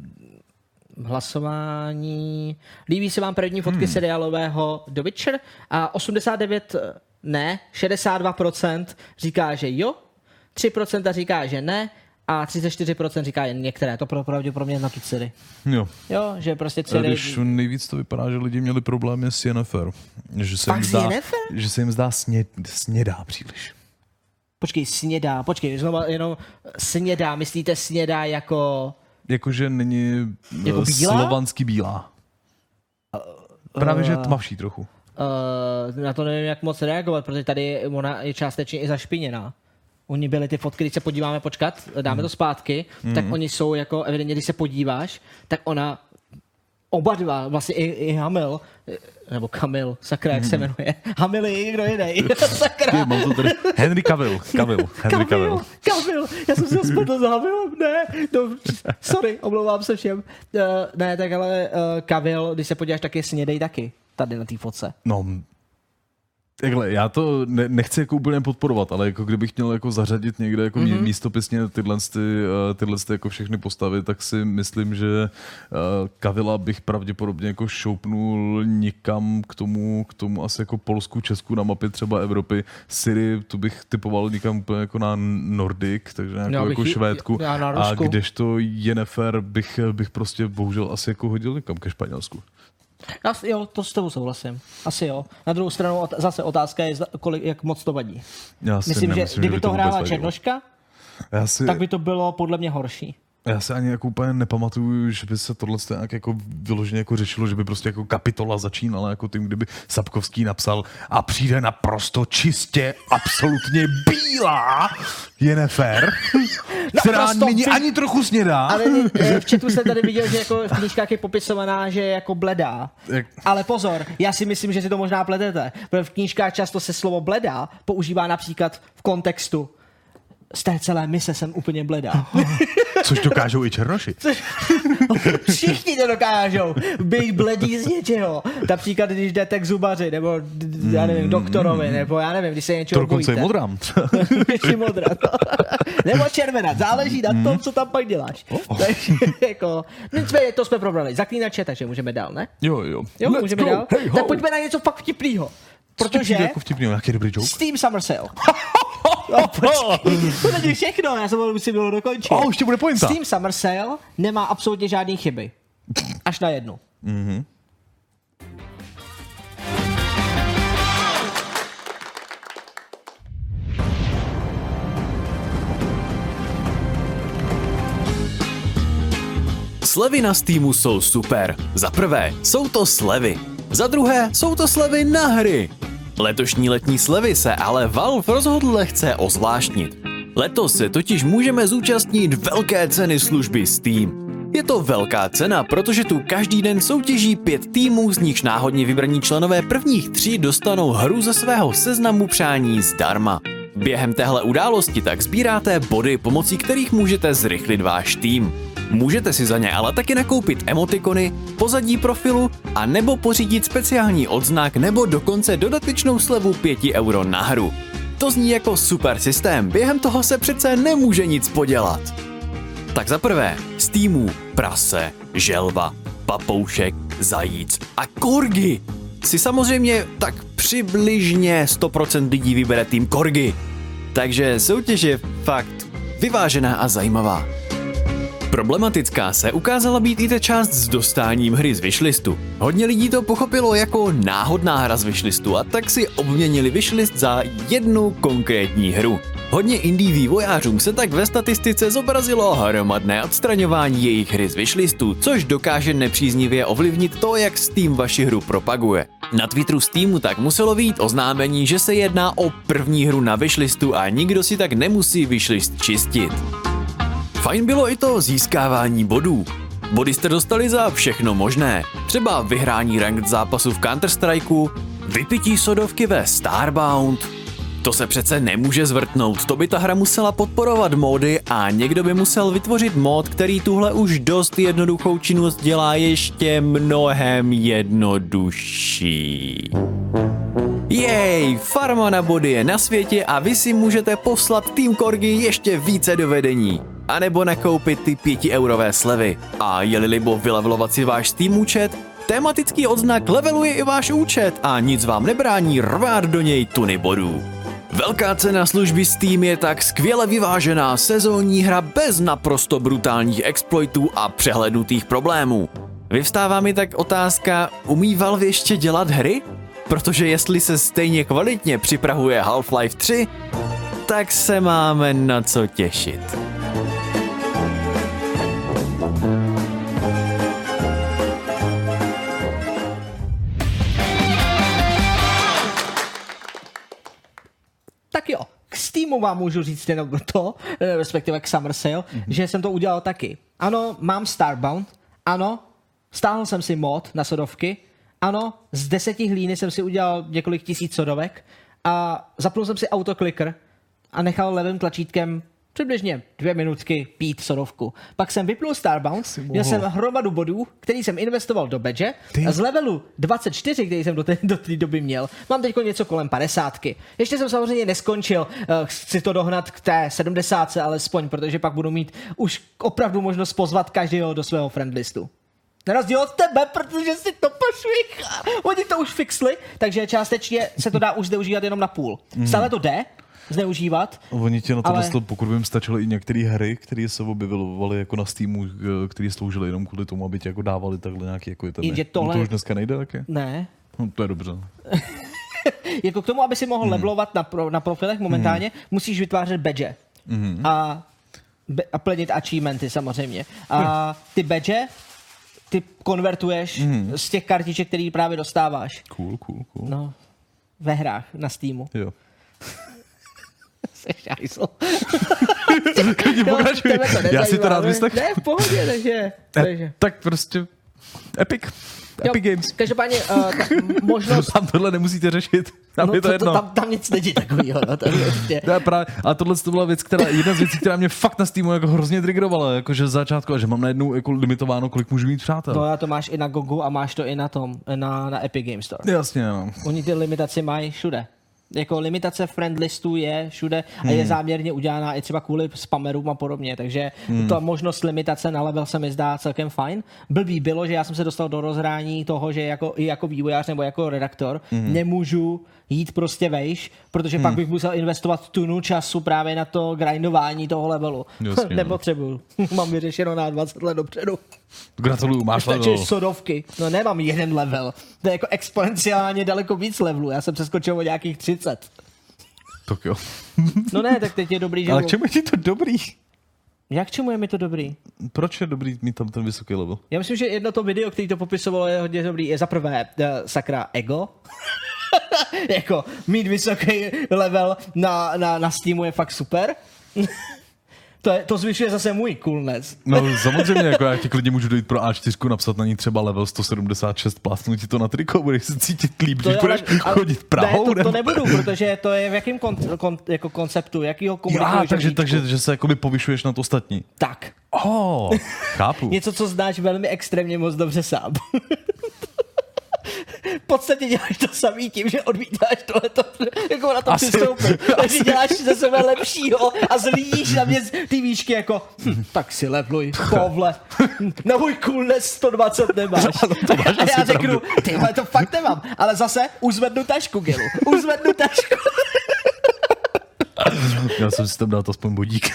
hlasování. Líbí se vám první fotky Hmm. seriálového The Witcher? A 89 eh, ne, 62% říká, že jo, 3% říká, že ne a 34% říká jen některé. To pro pravděpodobně na tu Ciri. Jo. Jo, že prostě Ciri... Když nejvíc to vypadá, že lidi měli problémy s Yennefer. Že se Fakt jim zdá, Yennefer? že se jim zdá sně, snědá příliš. Počkej, snědá, počkej, znova jenom snědá, myslíte snědá jako... Jakože není Jako eh, bílá? slovanský bílá. Právě, že tmavší trochu. Uh, na to nevím, jak moc reagovat, protože tady ona je částečně i zašpiněná. Oni byly ty fotky, když se podíváme, počkat, dáme to zpátky, tak oni jsou jako, evidentně, když se podíváš, tak ona oba dva, vlastně i, i Hamil, eh, nebo Kamil, sakra, jak se jmenuje. Hamil je někdo jiný. sakra. Je, mám to tady. Henry Cavill. Cavill. Henry Cavill. Kamil, já jsem se spletl s Hamilem, ne, no, sorry, omlouvám se všem. Uh, ne, tak ale uh, Kavil, když se podíváš, tak je snědej taky, tady na té fotce. No, Takhle, já to ne, nechci jako úplně podporovat, ale jako kdybych měl jako zařadit někde jako mm-hmm. místopisně tyhle, ty, eh, tyhle ty jako všechny postavy, tak si myslím, že uh, Kavila bych pravděpodobně jako šoupnul nikam k tomu, k tomu asi jako Polsku, Česku na mapě třeba Evropy. Syrii, tu bych typoval někam úplně jako na Nordic, takže nějakou Já bych jako ji- Švédku. já na A kdežto Jennifer bych, bych prostě bohužel asi jako hodil někam ke Španělsku. Asi jo, to s tebou souhlasím. Asi jo. Na druhou stranu ot- zase otázka je, kolik, jak moc to vadí. Já si Myslím, že nemyslím, kdyby by to vůbec hrála. Černoška, si, tak by to bylo podle mě horší. Já se ani jako úplně nepamatuju, že by se tohle nějak jako vyloženě jako řešilo, že by prostě jako kapitola začínala jako tím, kdyby Sapkovský napsal a přijde naprosto čistě, absolutně bílá Jennifer, která Naprosto není ani trochu snědá. Ale eh, v chatu jsem tady viděl, že jako v knížkách je popisovaná, že je jako bledá. Jak- Ale pozor, já si myslím, že si to možná pletete. Protože v knížkách často se slovo bledá používá například v kontextu z té celé mise jsem úplně bledá. Což dokážou i černoši. Všichni to dokážou. Být bledý z něčeho. Například, když jdete k zubaři, nebo já nevím, doktorovi, nebo já nevím, když se něčeho To dokonce bojíte. je modrám. Ještě modrá. no. Nebo červená. Záleží na tom, co tam pak děláš. Takže jako, nicméně to jsme probrali. Zaklínače, takže můžeme dál, ne? jo, jo. Jo, Let's můžeme go. dál. Hey, ho. tak pojďme na něco fakt vtipného. Protože jako vtipný, nějaký dobrý joke? Steam Summer Sale. No, počkej, to není všechno, já jsem to musím bylo dokončit. A ještě bude pointa. Steam Summer Sale nemá absolutně žádné chyby. Až na jednu. Slevy na Steamu jsou super. Za prvé, jsou to slevy. Za druhé, jsou to slevy na hry. Letošní letní slevy se ale Valve rozhodl lehce ozvláštnit. Letos se totiž můžeme zúčastnit velké ceny služby Steam. Je to velká cena, protože tu každý den soutěží pět týmů, z nichž náhodně vybraní členové prvních tří dostanou hru ze svého seznamu přání zdarma. Během téhle události tak sbíráte body, pomocí kterých můžete zrychlit váš tým. Můžete si za ně ale taky nakoupit emotikony, pozadí profilu a nebo pořídit speciální odznak nebo dokonce dodatečnou slevu 5 euro na hru. To zní jako super systém, během toho se přece nemůže nic podělat. Tak za prvé, z týmů prase, želva, papoušek, zajíc a korgy si samozřejmě tak přibližně 100% lidí vybere tým korgy. Takže soutěž je fakt vyvážená a zajímavá. Problematická se ukázala být i ta část s dostáním hry z wishlistu. Hodně lidí to pochopilo jako náhodná hra z wishlistu a tak si obměnili wishlist za jednu konkrétní hru. Hodně indie vývojářům se tak ve statistice zobrazilo hromadné odstraňování jejich hry z wishlistu, což dokáže nepříznivě ovlivnit to, jak Steam vaši hru propaguje. Na Twitteru Steamu tak muselo být oznámení, že se jedná o první hru na wishlistu a nikdo si tak nemusí wishlist čistit. Fajn bylo i to získávání bodů. Body jste dostali za všechno možné. Třeba vyhrání ranked zápasu v Counter-Strikeu, vypití sodovky ve Starbound. To se přece nemůže zvrtnout, to by ta hra musela podporovat módy a někdo by musel vytvořit mod, který tuhle už dost jednoduchou činnost dělá ještě mnohem jednodušší. Jej, farma na body je na světě a vy si můžete poslat Team Korgy ještě více do vedení. A nebo nakoupit ty 5 eurové slevy. A je-li libo vylevelovat si váš Steam účet, tematický odznak leveluje i váš účet a nic vám nebrání rvát do něj tuny bodů. Velká cena služby Steam je tak skvěle vyvážená sezónní hra bez naprosto brutálních exploitů a přehlednutých problémů. Vyvstává mi tak otázka, umí Valve ještě dělat hry? Protože jestli se stejně kvalitně připravuje Half-Life 3, tak se máme na co těšit. Tak jo, k Steamu vám můžu říct jenom to, eh, respektive k Summer Sale, mm-hmm. že jsem to udělal taky. Ano, mám Starbound, ano, stáhl jsem si mod na sodovky, ano, z deseti hlíny jsem si udělal několik tisíc sodovek a zapnul jsem si autokliker a nechal levým tlačítkem přibližně dvě minutky pít sodovku. Pak jsem vypnul Starbound, měl jsem hromadu bodů, který jsem investoval do badge a z levelu 24, který jsem do té, do té doby měl, mám teď něco kolem 50. Ještě jsem samozřejmě neskončil, eh, chci to dohnat k té 70 alespoň, protože pak budu mít už opravdu možnost pozvat každého do svého friendlistu. Na rozdíl od tebe, protože si to pošvih. Oni to už fixli, takže částečně se to dá už zneužívat jenom na půl. Stále to jde, zneužívat. Oni ti na to Ale- ale... pokud by jim stačily i některé hry, které se objevily jako na Steamu, eh, které sloužily jenom kvůli tomu, aby ti jako dávali takhle nějaký jako itemy. Jenže No tohle- To už dneska nejde taky? Ne, No, to je dobře. jako k tomu, aby si mohl hmm. levelovat na, pro, na profilech momentálně, hmm. musíš vytvářet badge. Hmm. A, be, a plnit achievementy samozřejmě. A ty badge ty konvertuješ hmm. z těch kartiček, který právě dostáváš. Cool, cool, cool. No, ve hrách na Steamu. Jo. Seš hajzl. Klidně pokračuj. Já si to rád ne? vyslechnu. Ne, v pohodě, takže... takže. Eh, Tak prostě Epic. Epic Jo, Games. Každopádně uh, ta možnost... Tam tohle nemusíte řešit. Tam je to to, jedno. tam, tam nic není takového. No, to je je právě, a tohle to byla věc, která, jedna z věcí, která mě fakt na Steamu jako hrozně triggerovala, jakože z začátku, a že mám najednou jako limitováno, kolik můžu mít přátel. No a to máš i na Gogu a máš to i na tom, na, na Epic Game Store. Jasně, no. Oni ty limitace mají všude. Jako limitace friend listů je všude a je záměrně udělaná i třeba kvůli spamerům a podobně, takže hmm. ta možnost limitace na level se mi zdá celkem fajn. Blbý bylo, že já jsem se dostal do rozhrání toho, že jako, i jako vývojář nebo jako redaktor hmm. nemůžu jít prostě vejš, protože hmm. pak bych musel investovat tunu času právě na to grindování toho levelu. Jasně, no. Nepotřebuju. Mám vyřešeno na 20 let dopředu. Gratuluju, máš Stačí level. sodovky. No nemám jeden level. To je jako exponenciálně daleko víc levelů. Já jsem přeskočil o nějakých 30. Tak jo. No ne, tak teď je dobrý, že... Ale k čemu je ti to dobrý? Jak čemu je mi to dobrý? Proč je dobrý mít tam ten vysoký level? Já myslím, že jedno to video, který to popisovalo, je hodně dobrý. Je za prvé uh, sakra ego. jako mít vysoký level na, na, na Steamu je fakt super. To, je, to zvyšuje zase můj coolness. No samozřejmě, jako já ti klidně můžu dojít pro A4, napsat na ní třeba level 176, plásnu ti to na triko, budeš se cítit líp, když budeš ale- chodit Prahou. Ne, to, to nebudu, protože to je v jakém kon, kon, jako konceptu, jakýho komunikačního Já, takže, žebříčku. takže že se jakoby povyšuješ nad ostatní. Tak. Oh, chápu. Něco, co znáš velmi extrémně moc dobře sám. V podstatě děláš to samý tím, že odmítáš tohleto, jako na to Asi- přistoupit. Takže děláš ze sebe lepšího a zlídíš na mě ty výšky jako, hm, tak si levluj, povle, na můj coolness 120 nemáš. to máš a já řeknu, ty vole, to fakt nemám, ale zase uzvednu tašku, Gilu, uzvednu tašku. Já jsem si tam dát aspoň bodík.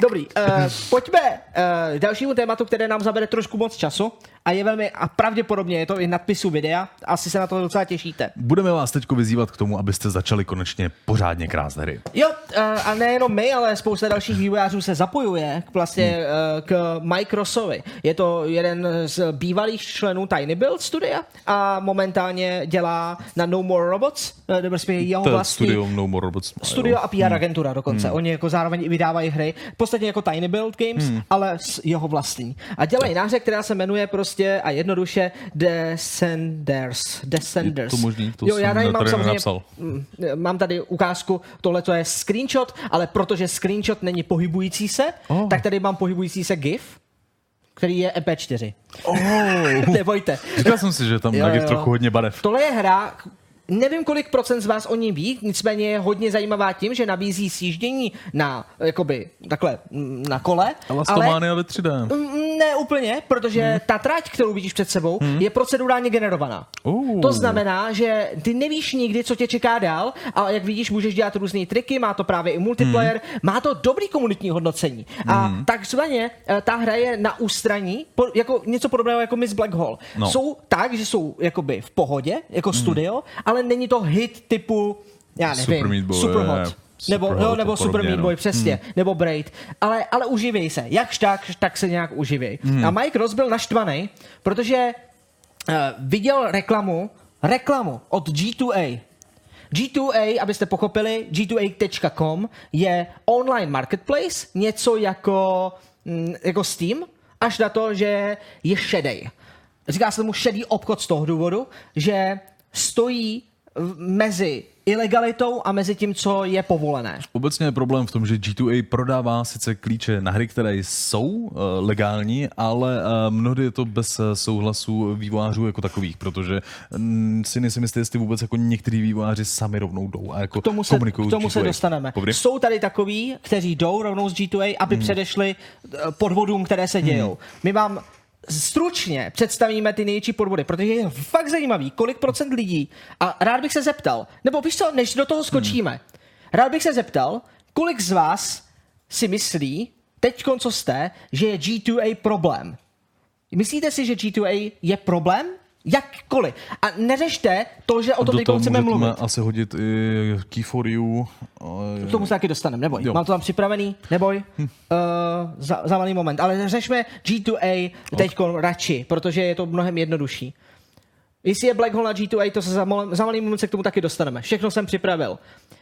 Dobrý, uh, pojďme uh, k dalšímu tématu, které nám zabere trošku moc času a je velmi, a pravděpodobně je to i nadpisu videa, asi se na to docela těšíte. Budeme vás teď vyzývat k tomu, abyste začali konečně pořádně krást hry. Jo, uh, a nejenom my, ale spousta dalších vývojářů se zapojuje k, vlastně uh, k Microsoftovi. Je to jeden z bývalých členů Tiny Build studia a momentálně dělá na No More Robots, uh, nebo jeho vlastní studio No More Robots. studio a PR agentura dokonce. Hmm. Oni jako zároveň i vydávají hry, v podstatě jako Tiny Build Games, hmm. ale s jeho vlastní. A dělají náře, která se jmenuje prostě a jednoduše Descenders. Descenders. Je to možný, to jo, já tady mám tady samozřejmě, nenapsal. mm, mám tady ukázku, tohle to je screenshot, ale protože screenshot není pohybující se, Oh. tak tady mám pohybující se GIF, který je EP4. Oh. Nebojte. Říkal jsem si, že tam jo. trochu hodně barev. Tohle je hra, nevím, kolik procent z vás o ní ví, nicméně je hodně zajímavá tím, že nabízí sjíždění na, jakoby, takhle, mm, na kole. Elastomania ve 3D. Mm, Ne úplně, protože hmm. ta trať, kterou vidíš před sebou, hmm. je procedurálně generovaná. Uh. To znamená, že ty nevíš nikdy, co tě čeká dál, a jak vidíš, můžeš dělat různé triky, má to právě i multiplayer, hmm. má to dobrý komunitní hodnocení. A Hmm. takzvaně eh, ta hra je na ústraní, jako něco podobného jako Miss Black Hole. No. Jsou tak, že jsou jakoby v pohodě, jako studio, ale není to hit typu, já nevím, Super Meat Boy, Superhot. Nebo, Superhot jo, nebo Super Meat no. Boy, přesně, hmm. nebo Braid. Ale, ale uživěj se. Jakž tak, tak se nějak uživěj. Hmm. A Mike Ross byl naštvaný, protože uh, viděl reklamu, reklamu od G2A. G2A, abyste pochopili, g2a.com je online marketplace, něco jako, mm, jako Steam, až na to, že je šedej. Říká se tomu šedý obchod z toho důvodu, že stojí mezi ilegalitou a mezi tím, co je povolené. Obecně je problém v tom, že G2A prodává sice klíče na hry, které jsou uh, legální, ale uh, mnohdy je to bez uh, souhlasu vývojářů jako takových, protože mm, si nejsem jistý, jestli vůbec jako některý vývojáři sami rovnou jdou a jako K tomu se, komunikují k tomu s se G2A. dostaneme. Povídej. Jsou tady takový, kteří jdou rovnou z G2A, aby hmm. předešli eh, podvodům, které se dějou. Hmm. My vám stručně představíme ty největší podvody, protože je fakt zajímavý, kolik procent lidí, a rád bych se zeptal, nebo víš co, než do toho skočíme, hmm. rád bych se zeptal, kolik z vás si myslí, teď co jste, že je G2A problém? Myslíte si, že G2A je problém? Jakkoliv. A neřešte to, že o tom teď chceme můžeme mluvit. asi hodit i Key for You. K tomu se taky dostaneme, neboj. Jo. Mám to tam připravený, neboj. Hm. Uh, za, za malý moment. Ale řešme G2A teď radši, protože je to mnohem jednodušší. Jestli je Black Hole na G2A, to se za, mal, za malý moment se k tomu taky dostaneme. Všechno jsem připravil.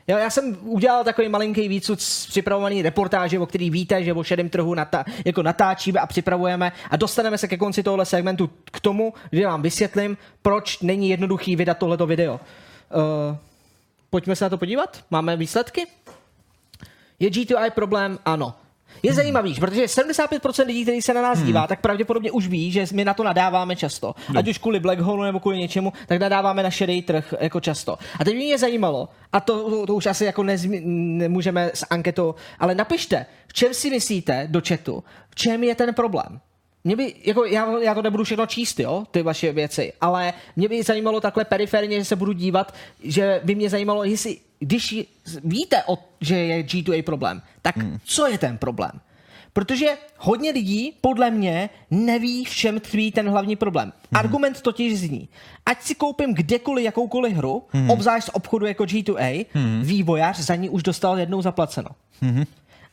Já, já jsem udělal takový malinký výcud z připravovaný reportáže, o který víte, že o šedém trhu nata, jako natáčíme a připravujeme a dostaneme se ke konci tohle segmentu k tomu, že vám vysvětlím, proč není jednoduchý vydat tohleto video. Uh, pojďme se na to podívat? Máme výsledky? Je G2I problém? Ano. Je zajímavý, protože 75% lidí, kteří se na nás dívá, tak pravděpodobně už ví, že my na to nadáváme často. Ať už kvůli Black Hole nebo kvůli něčemu, tak nadáváme na šedý trh jako často. A teď mě zajímalo, a to, to, to už asi jako nezmi, nemůžeme s anketou, ale napište, v čem si myslíte do chatu, v čem je ten problém. Mě by, jako já, já to nebudu všechno číst, jo, ty vaše věci, ale mě by zajímalo takhle periferně, že se budu dívat, že by mě zajímalo, jestli, když víte, o, že je G2A problém, tak hmm. co je ten problém? Protože hodně lidí, podle mě, neví, v čem tkví ten hlavní problém. Hmm. Argument totiž zní, ať si koupím kdekoliv jakoukoliv hru, hmm. obzvlášť z obchodu jako G2A, hmm. vývojář za ní už dostal jednou zaplaceno.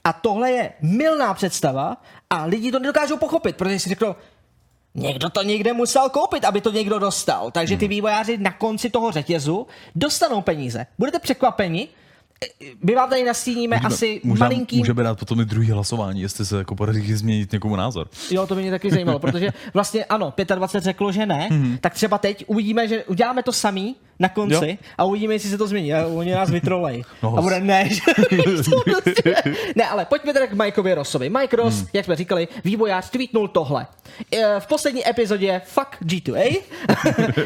A tohle je milná představa a lidi to nedokážou pochopit, protože si řeknou, někdo to někde musel koupit, aby to někdo dostal. Takže ty vývojáři na konci toho řetězu dostanou peníze. Budete překvapeni, My vám tady nastíníme asi možná malinkým... Můžeme dát potom i druhý hlasování, jestli se jako podaří změnit někomu názor. Jo, to by mě taky zajímalo, protože vlastně ano, 25 řeklo, že ne, mm-hmm. tak třeba teď uvidíme, že uděláme to samý na konci Jo. a uvidíme, jestli se to změní. A oni nás vytrolej. No, a bude ne, že- prostě- ne, ale pojďme teda k Mikeovi Rossovi. Mike Ross, hmm. jak jsme říkali, vývojář tweetnul tohle. Eh, V poslední epizodě Fuck G2A,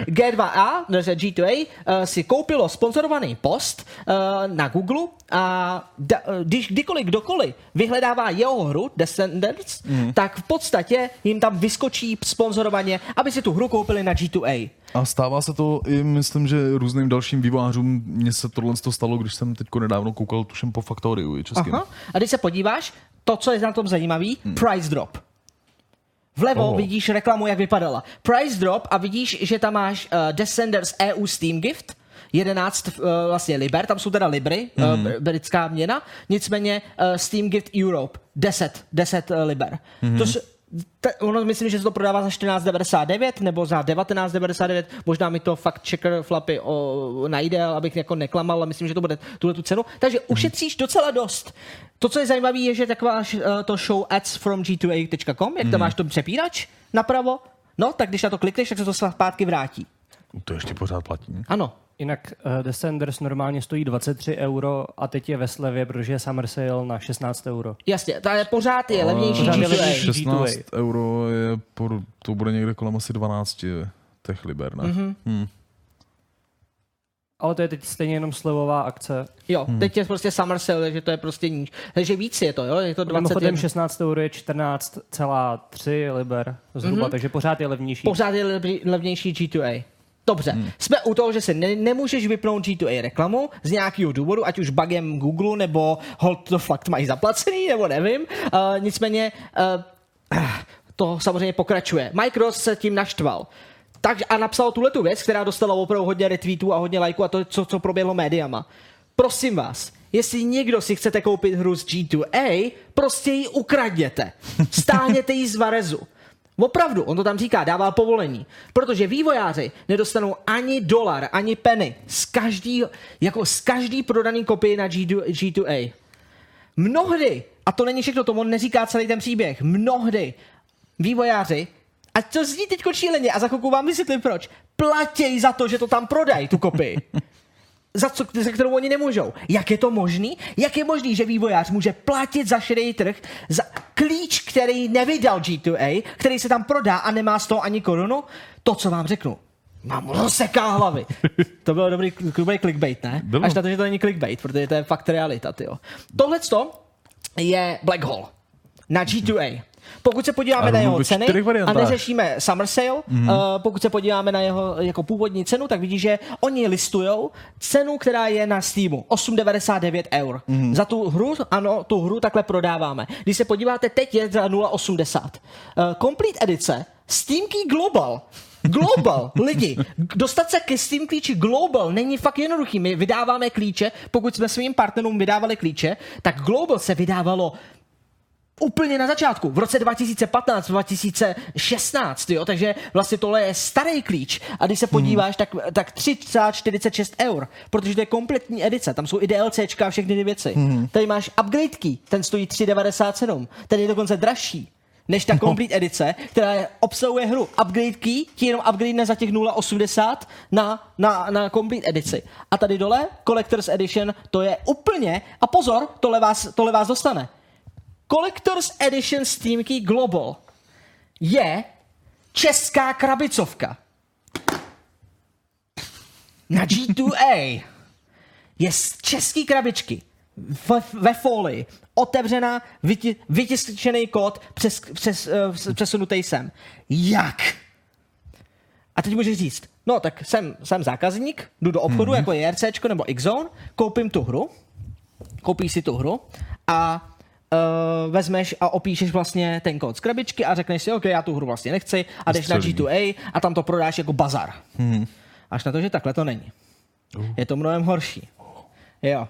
G2A, ne, G2A, eh, si koupilo sponzorovaný post eh, na Google a eh, když kdykoliv kdokoliv vyhledává jeho hru Descendants, hmm. tak v podstatě jim tam vyskočí sponzorovaně, aby si tu hru koupili na G2A. A stává se to i, myslím, že různým dalším vývojářům. Mně se tohle to stalo, když jsem teď nedávno koukal, tuším po Faktoriu i českým. Aha. A když se podíváš, to, co je na tom zajímavý, hmm. price drop. Vlevo Oh. vidíš reklamu, jak vypadala. Price drop a vidíš, že tam máš uh, Descenders EU Steam Gift, 11 uh, vlastně liber, tam jsou teda libry, mm. uh, britská měna, nicméně uh, Steam Gift Europe, 10, 10 uh, liber. Mm. To te, ono myslím, že se to prodává za 14,99 nebo za 19,99, možná mi to fakt checker flapy o, najde, abych jako neklamal, ale myslím, že to bude tuhle tu cenu. Takže ušetříš docela dost. To, co je zajímavé, je, že taková uh, to show ads from g2a.com, jak tam máš to přepírač napravo, no, tak když na to klikneš, tak se to zpátky vrátí. To ještě pořád platí. Ano. Jinak uh, Descenders normálně stojí 23 euro a teď je ve slevě, protože je summer sale na 16 euro. Jasně, to je pořád je levnější Pořád je G2A. levnější. 16 G2A. euro je, por, to bude někde kolem asi 12 těch liber, ne? Mm-hmm. Hmm. Ale to je teď stejně jenom slevová akce. Jo, teď je prostě summer sale, takže to je prostě níž. Takže víc je to, jo, je to 20 Mimochodem 16 euro je 14,3 liber zhruba, mm-hmm. takže pořád je levnější. Pořád je lev- levnější G2A. Dobře, hmm. jsme u toho, že si ne- nemůžeš vypnout G2A reklamu z nějakého důvodu, ať už bugem Google, nebo hold to fakt mají zaplacený, nebo nevím. Uh, nicméně uh, to samozřejmě pokračuje. Mike Ross se tím naštval. Tak a napsal tuhle tu věc, která dostala opravdu hodně retweetů a hodně lajků a to, co, co proběhlo médiama. Prosím vás, jestli někdo si chcete koupit hru z G2A, prostě ji ukradněte. Stáhněte ji z Varezu. Opravdu, on to tam říká, dává povolení. Protože vývojáři nedostanou ani dolar, ani penny z každý, jako z každý prodaný kopie na G2, G2A. Mnohdy, a to není všechno, to on neříká celý ten příběh, mnohdy vývojáři, a to zní teď šíleně a za chvilku vám vysvětlím proč, platěj za to, že to tam prodají, tu kopii. za, co, za kterou oni nemůžou. Jak je to možný? Jak je možný, že vývojář může platit za šedý trh za klíč, který nevydal G2A, který se tam prodá a nemá z toho ani korunu? To, co vám řeknu, mám rozseká hlavy. to bylo dobrý, dobrý clickbait, ne? Bylo. Až na to, že to není clickbait, protože to je fakt realita, tyjo. Tohle je Black Hole na G2A. Pokud se podíváme na jeho ceny a neřešíme Summer Sale, mm-hmm. uh, pokud se podíváme na jeho jako původní cenu, tak vidíš, že oni listujou cenu, která je na Steamu 8,99 eur. Mm-hmm. Za tu hru, ano, tu hru takhle prodáváme. Když se podíváte, teď je za 0,80. Uh, complete edice Steam Key Global Global, lidi, dostat se ke Steam klíči Global není fakt jednoduchý. My vydáváme klíče, pokud jsme svým partnerům vydávali klíče, tak Global se vydávalo úplně na začátku, v roce 2015, 2016, jo, takže vlastně tohle je starý klíč a když se podíváš, tak, tak 3,46 eur, protože to je kompletní edice, tam jsou i DLCčka a všechny ty věci. Tady máš upgrade key, ten stojí 3,97, ten je dokonce dražší než ta complete edice, která je, obsahuje hru upgrade key, ti jenom upgrade za těch 0,80 na, na, na complete edici. A tady dole, Collector's Edition, to je úplně, a pozor, tohle vás, tohle vás dostane. Collector's Edition Steam Key Global je česká krabicovka. Na G2A je z český krabičky ve, ve folii, otevřená, vyti, vytiskčený kód, přes, přes, uh, přesunutý sem. Jak? A teď můžeš říct, no tak jsem, jsem zákazník, jdu do obchodu, mm-hmm. jako JRCčko nebo Xzone, koupím tu hru, koupíš si tu hru a uh, vezmeš a opíšeš vlastně ten kód z krabičky a řekneš si, OK, já tu hru vlastně nechci a jdeš na Střelí. G2A a tam to prodáš jako bazar. Hmm. Až na to, že takhle to není. Je to mnohem horší. Jo.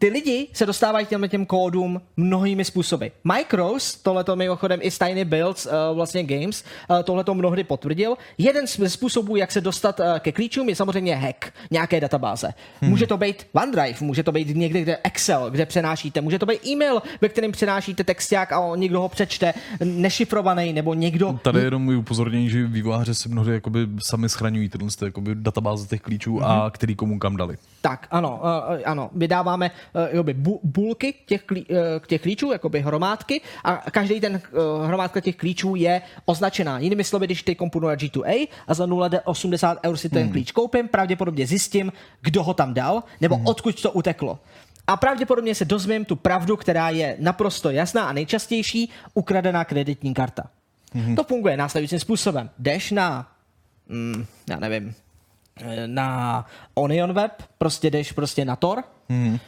Ty lidi se dostávají těmhle těm kódům mnohými způsoby. Micros, tohleto mimochodem i Tiny Builds, uh, vlastně Games, uh, tohleto mnohdy potvrdil. Jeden z způsobů, jak se dostat uh, ke klíčům, je samozřejmě hack nějaké databáze. Hmm. Může to být OneDrive, může to být někde, kde Excel, kde přenášíte, může to být e-mail, ve kterém přenášíte texták a někdo ho přečte, nešifrovaný, nebo někdo... Tady jenom můj upozornění, že vývojáři si mnohdy jakoby sami schraňují tyhle jakoby databáze těch klíčů hmm. a který komu kam dali. Tak, ano, uh, ano, vydáváme jakoby bu, bulky těch, klí, uh, těch klíčů, jakoby hromádky a každý ten uh, hromádka těch klíčů je označená. Jinými slovy, když teď komponuji na G2A a za 0,80 eur si ten hmm. klíč koupím, pravděpodobně zjistím, kdo ho tam dal, nebo hmm. odkud to uteklo. A pravděpodobně se dozvím tu pravdu, která je naprosto jasná a nejčastější, ukradená kreditní karta. Hmm. To funguje následujícím způsobem. Jdeš na, mm, já nevím, na Onion Web, prostě jdeš prostě na Tor, hmm.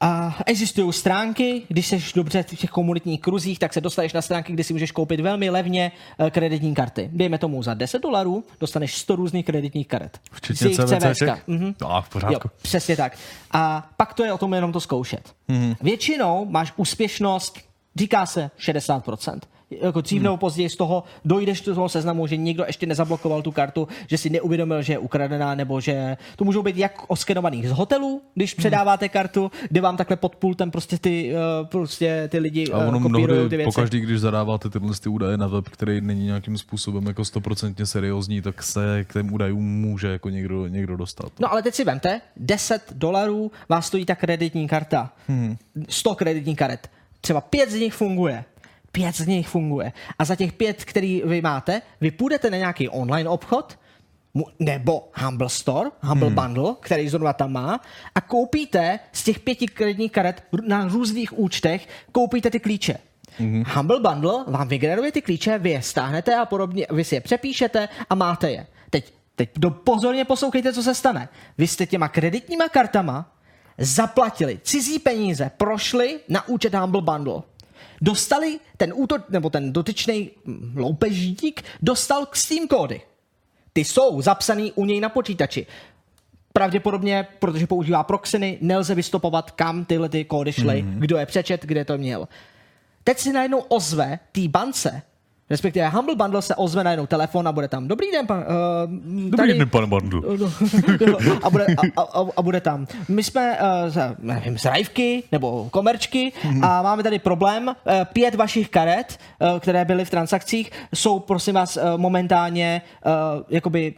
A existují stránky, když jsi dobře v těch komunitních kruzích, tak se dostaneš na stránky, kde si můžeš koupit velmi levně eh, kreditní karty. Dejme tomu za 10 dolarů, dostaneš 100 různých kreditních karet. Včetně CVC. Mhm. No, v pořádku. Jo, přesně tak. A pak to je o tom jenom to zkoušet. Mhm. Většinou máš úspěšnost, říká se 60% jako dřív nebo později z toho dojdeš do toho seznamu, že někdo ještě nezablokoval tu kartu, že si neuvědomil, že je ukradená, nebo že to můžou být jak oskenovaných z hotelu, když předáváte kartu, kde vám takhle pod pultem prostě ty, uh, prostě ty lidi uh, ono kopírují ty věci. Pokaždý, když zadáváte tyhle ty údaje na web, který není nějakým způsobem jako stoprocentně seriózní, tak se k těm údajům může jako někdo, někdo dostat. No ale teď si vemte, 10 dolarů vás stojí ta kreditní karta. Hmm. 100 kreditních karet. Třeba pět z nich funguje pět z nich funguje. A za těch pět, který vy máte, vy půjdete na nějaký online obchod, nebo Humble Store, Humble hmm. Bundle, který zrovna tam má, a koupíte z těch pěti kreditních karet na různých účtech, koupíte ty klíče. Mm-hmm. Humble Bundle vám vygeneruje ty klíče, vy je stáhnete a podobně, vy si je přepíšete a máte je. Teď, teď do, pozorně poslouchejte, co se stane. Vy jste těma kreditníma kartama zaplatili cizí peníze, prošli na účet Humble Bundle dostali ten útok, nebo ten dotyčný loupežník dostal k Steam kódy. Ty jsou zapsaný u něj na počítači. Pravděpodobně, protože používá proxiny, nelze vystopovat, kam tyhle ty kódy šly, mm-hmm. kdo je přečet, kde to měl. Teď si najednou ozve té bance, respektive Humble Bundle se ozve na jednou telefon a bude tam dobrý den, pan, uh, Dobrý tady, den, pan Bundle. a, bude, a, a, a, bude tam. My jsme uh, z, nevím, z Rajvky nebo Komerčky mm-hmm. a máme tady problém. Uh, pět vašich karet, uh, které byly v transakcích, jsou prosím vás uh, momentálně uh, jakoby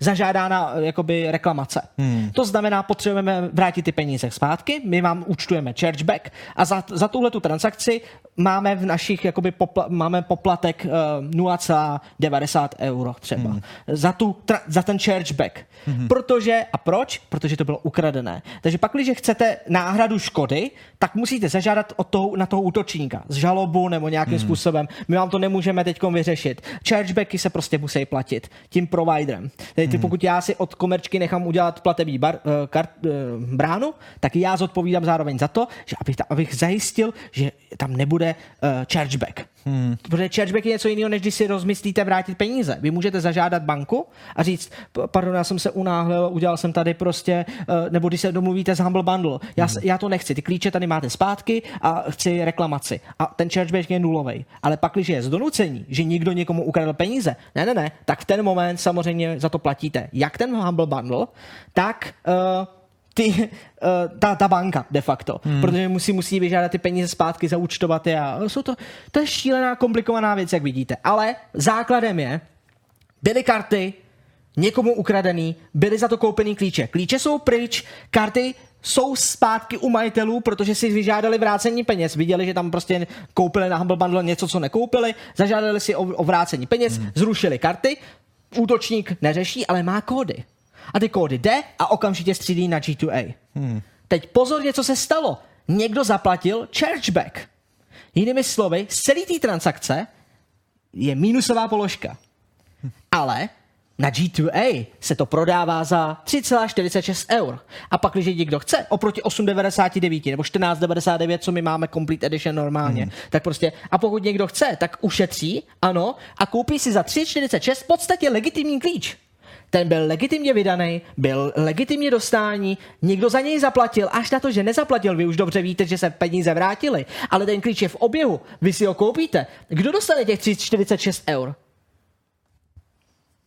zažádána jakoby reklamace. Hmm. To znamená, potřebujeme vrátit ty peníze zpátky, my vám účtujeme chargeback a za, za tuhle tu transakci máme v našich, jakoby popla, máme poplatek uh, 0,90 euro třeba. Hmm. Za, tu, tra, za ten chargeback. Hmm. Protože, a proč? Protože to bylo ukradené. Takže pak, když chcete náhradu škody, tak musíte zažádat od toho, na toho útočníka z žalobu nebo nějakým hmm. způsobem. My vám to nemůžeme teď vyřešit. Chargebacky se prostě musí platit tím providerem. Tedy hmm. pokud já si od komerčky nechám udělat platební bar, uh, kart, uh, bránu, tak já zodpovídám zároveň za to, že abych, ta, abych zajistil, že tam nebude uh, chargeback. Hmm. Protože chargeback je něco jiného, než když si rozmyslíte vrátit peníze. Vy můžete zažádat banku a říct, pardon, já jsem se unáhlil, udělal jsem tady prostě, uh, nebo když se domluvíte z Humble Bundle, já, hmm. já to nechci, ty klíče tady máte zpátky a chci reklamaci. A ten chargeback je nulový. Ale pak, když je z donucení, že někdo někomu ukradl peníze, ne, ne, ne, tak v ten moment samozřejmě za to platíte. Jak ten Humble Bundle, tak uh, ty, uh, ta, ta banka de facto, hmm. protože musí, musí vyžádat ty peníze zpátky, zaúčtovat je a jsou to, to je šílená, komplikovaná věc, jak vidíte. Ale základem je, byly karty, někomu ukradený, byly za to koupený klíče. Klíče jsou pryč, karty jsou zpátky u majitelů, protože si vyžádali vrácení peněz. Viděli, že tam prostě koupili na Humble Bundle něco, co nekoupili, zažádali si o, o vrácení peněz, hmm. zrušili karty, útočník neřeší, ale má kódy. A ty kódy jde a okamžitě střídí na G2A. Hmm. Teď pozor, co se stalo. Někdo zaplatil chargeback. Jinými slovy, z celé té transakce je minusová položka. Ale na G2A se to prodává za 3,46 eur. A pak, když někdo chce, oproti 8,99 nebo 14,99, co my máme Complete Edition normálně, mm. tak prostě, a pokud někdo chce, tak ušetří, ano, a koupí si za 3,46 v podstatě legitimní klíč ten byl legitimně vydaný, byl legitimně dostání, někdo za něj zaplatil, až na to, že nezaplatil, vy už dobře víte, že se peníze vrátily, ale ten klíč je v oběhu, vy si ho koupíte. Kdo dostane těch 346 eur?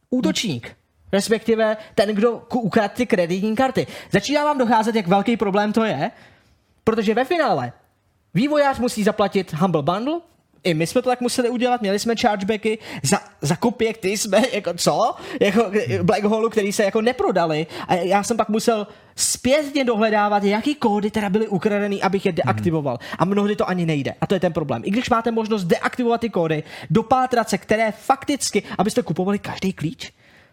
Útočník. Respektive ten, kdo ukradl ty kreditní karty. Začíná vám docházet, jak velký problém to je, protože ve finále vývojář musí zaplatit Humble Bundle, i my jsme to tak museli udělat, měli jsme chargebacky za, za kopie, který jsme, jako co? Jako Black Hole, který se jako neprodali. A já jsem pak musel zpětně dohledávat, jaký kódy teda byly ukradený, abych je deaktivoval. A mnohdy to ani nejde. A to je ten problém. I když máte možnost deaktivovat ty kódy, dopátrat se, které fakticky, abyste kupovali každý klíč,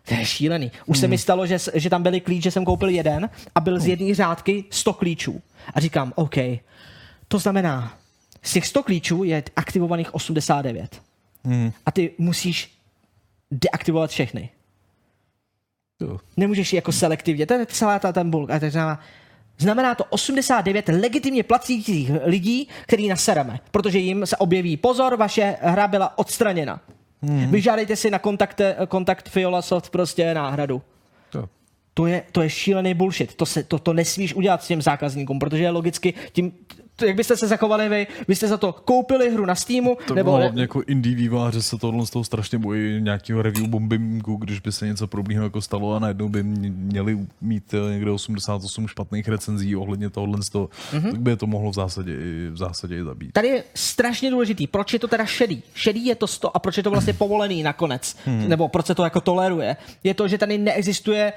to je šílený. Už se mi stalo, že, že tam byly klíč, že jsem koupil jeden a byl z jedné řádky 100 klíčů. A říkám, OK, to znamená, z těch 100 klíčů je aktivovaných 89. Hmm. A ty musíš deaktivovat všechny. Jo. Nemůžeš jako selektivně, to je celá ta ten bulk. A to znamená, znamená to 89 legitimně placících lidí, který nasereme, protože jim se objeví, pozor, vaše hra byla odstraněna. Hmm. Vyžádejte si na kontakt, kontakt Fiola Soft prostě náhradu. Jo. To je, to je šílený bullshit. To, se, to, to nesmíš udělat s těm zákazníkům, protože je logicky tím, to, jak byste se zachovali vy, vy jste za to koupili hru na Steamu, To nebo hlavně jako indie výváři se tohle z toho strašně bojí nějakého review bombingu, když by se něco podobného jako stalo a najednou by mě- měli mít eh, někde 88 špatných recenzí ohledně tohle z toho, mm-hmm. tak by je to mohlo v zásadě, i, v zásadě i zabít. Tady je strašně důležitý, proč je to teda šedý. Šedý je to sto a proč je to vlastně povolený nakonec, hmm. nebo proč se to jako toleruje, je to, že tady neexistuje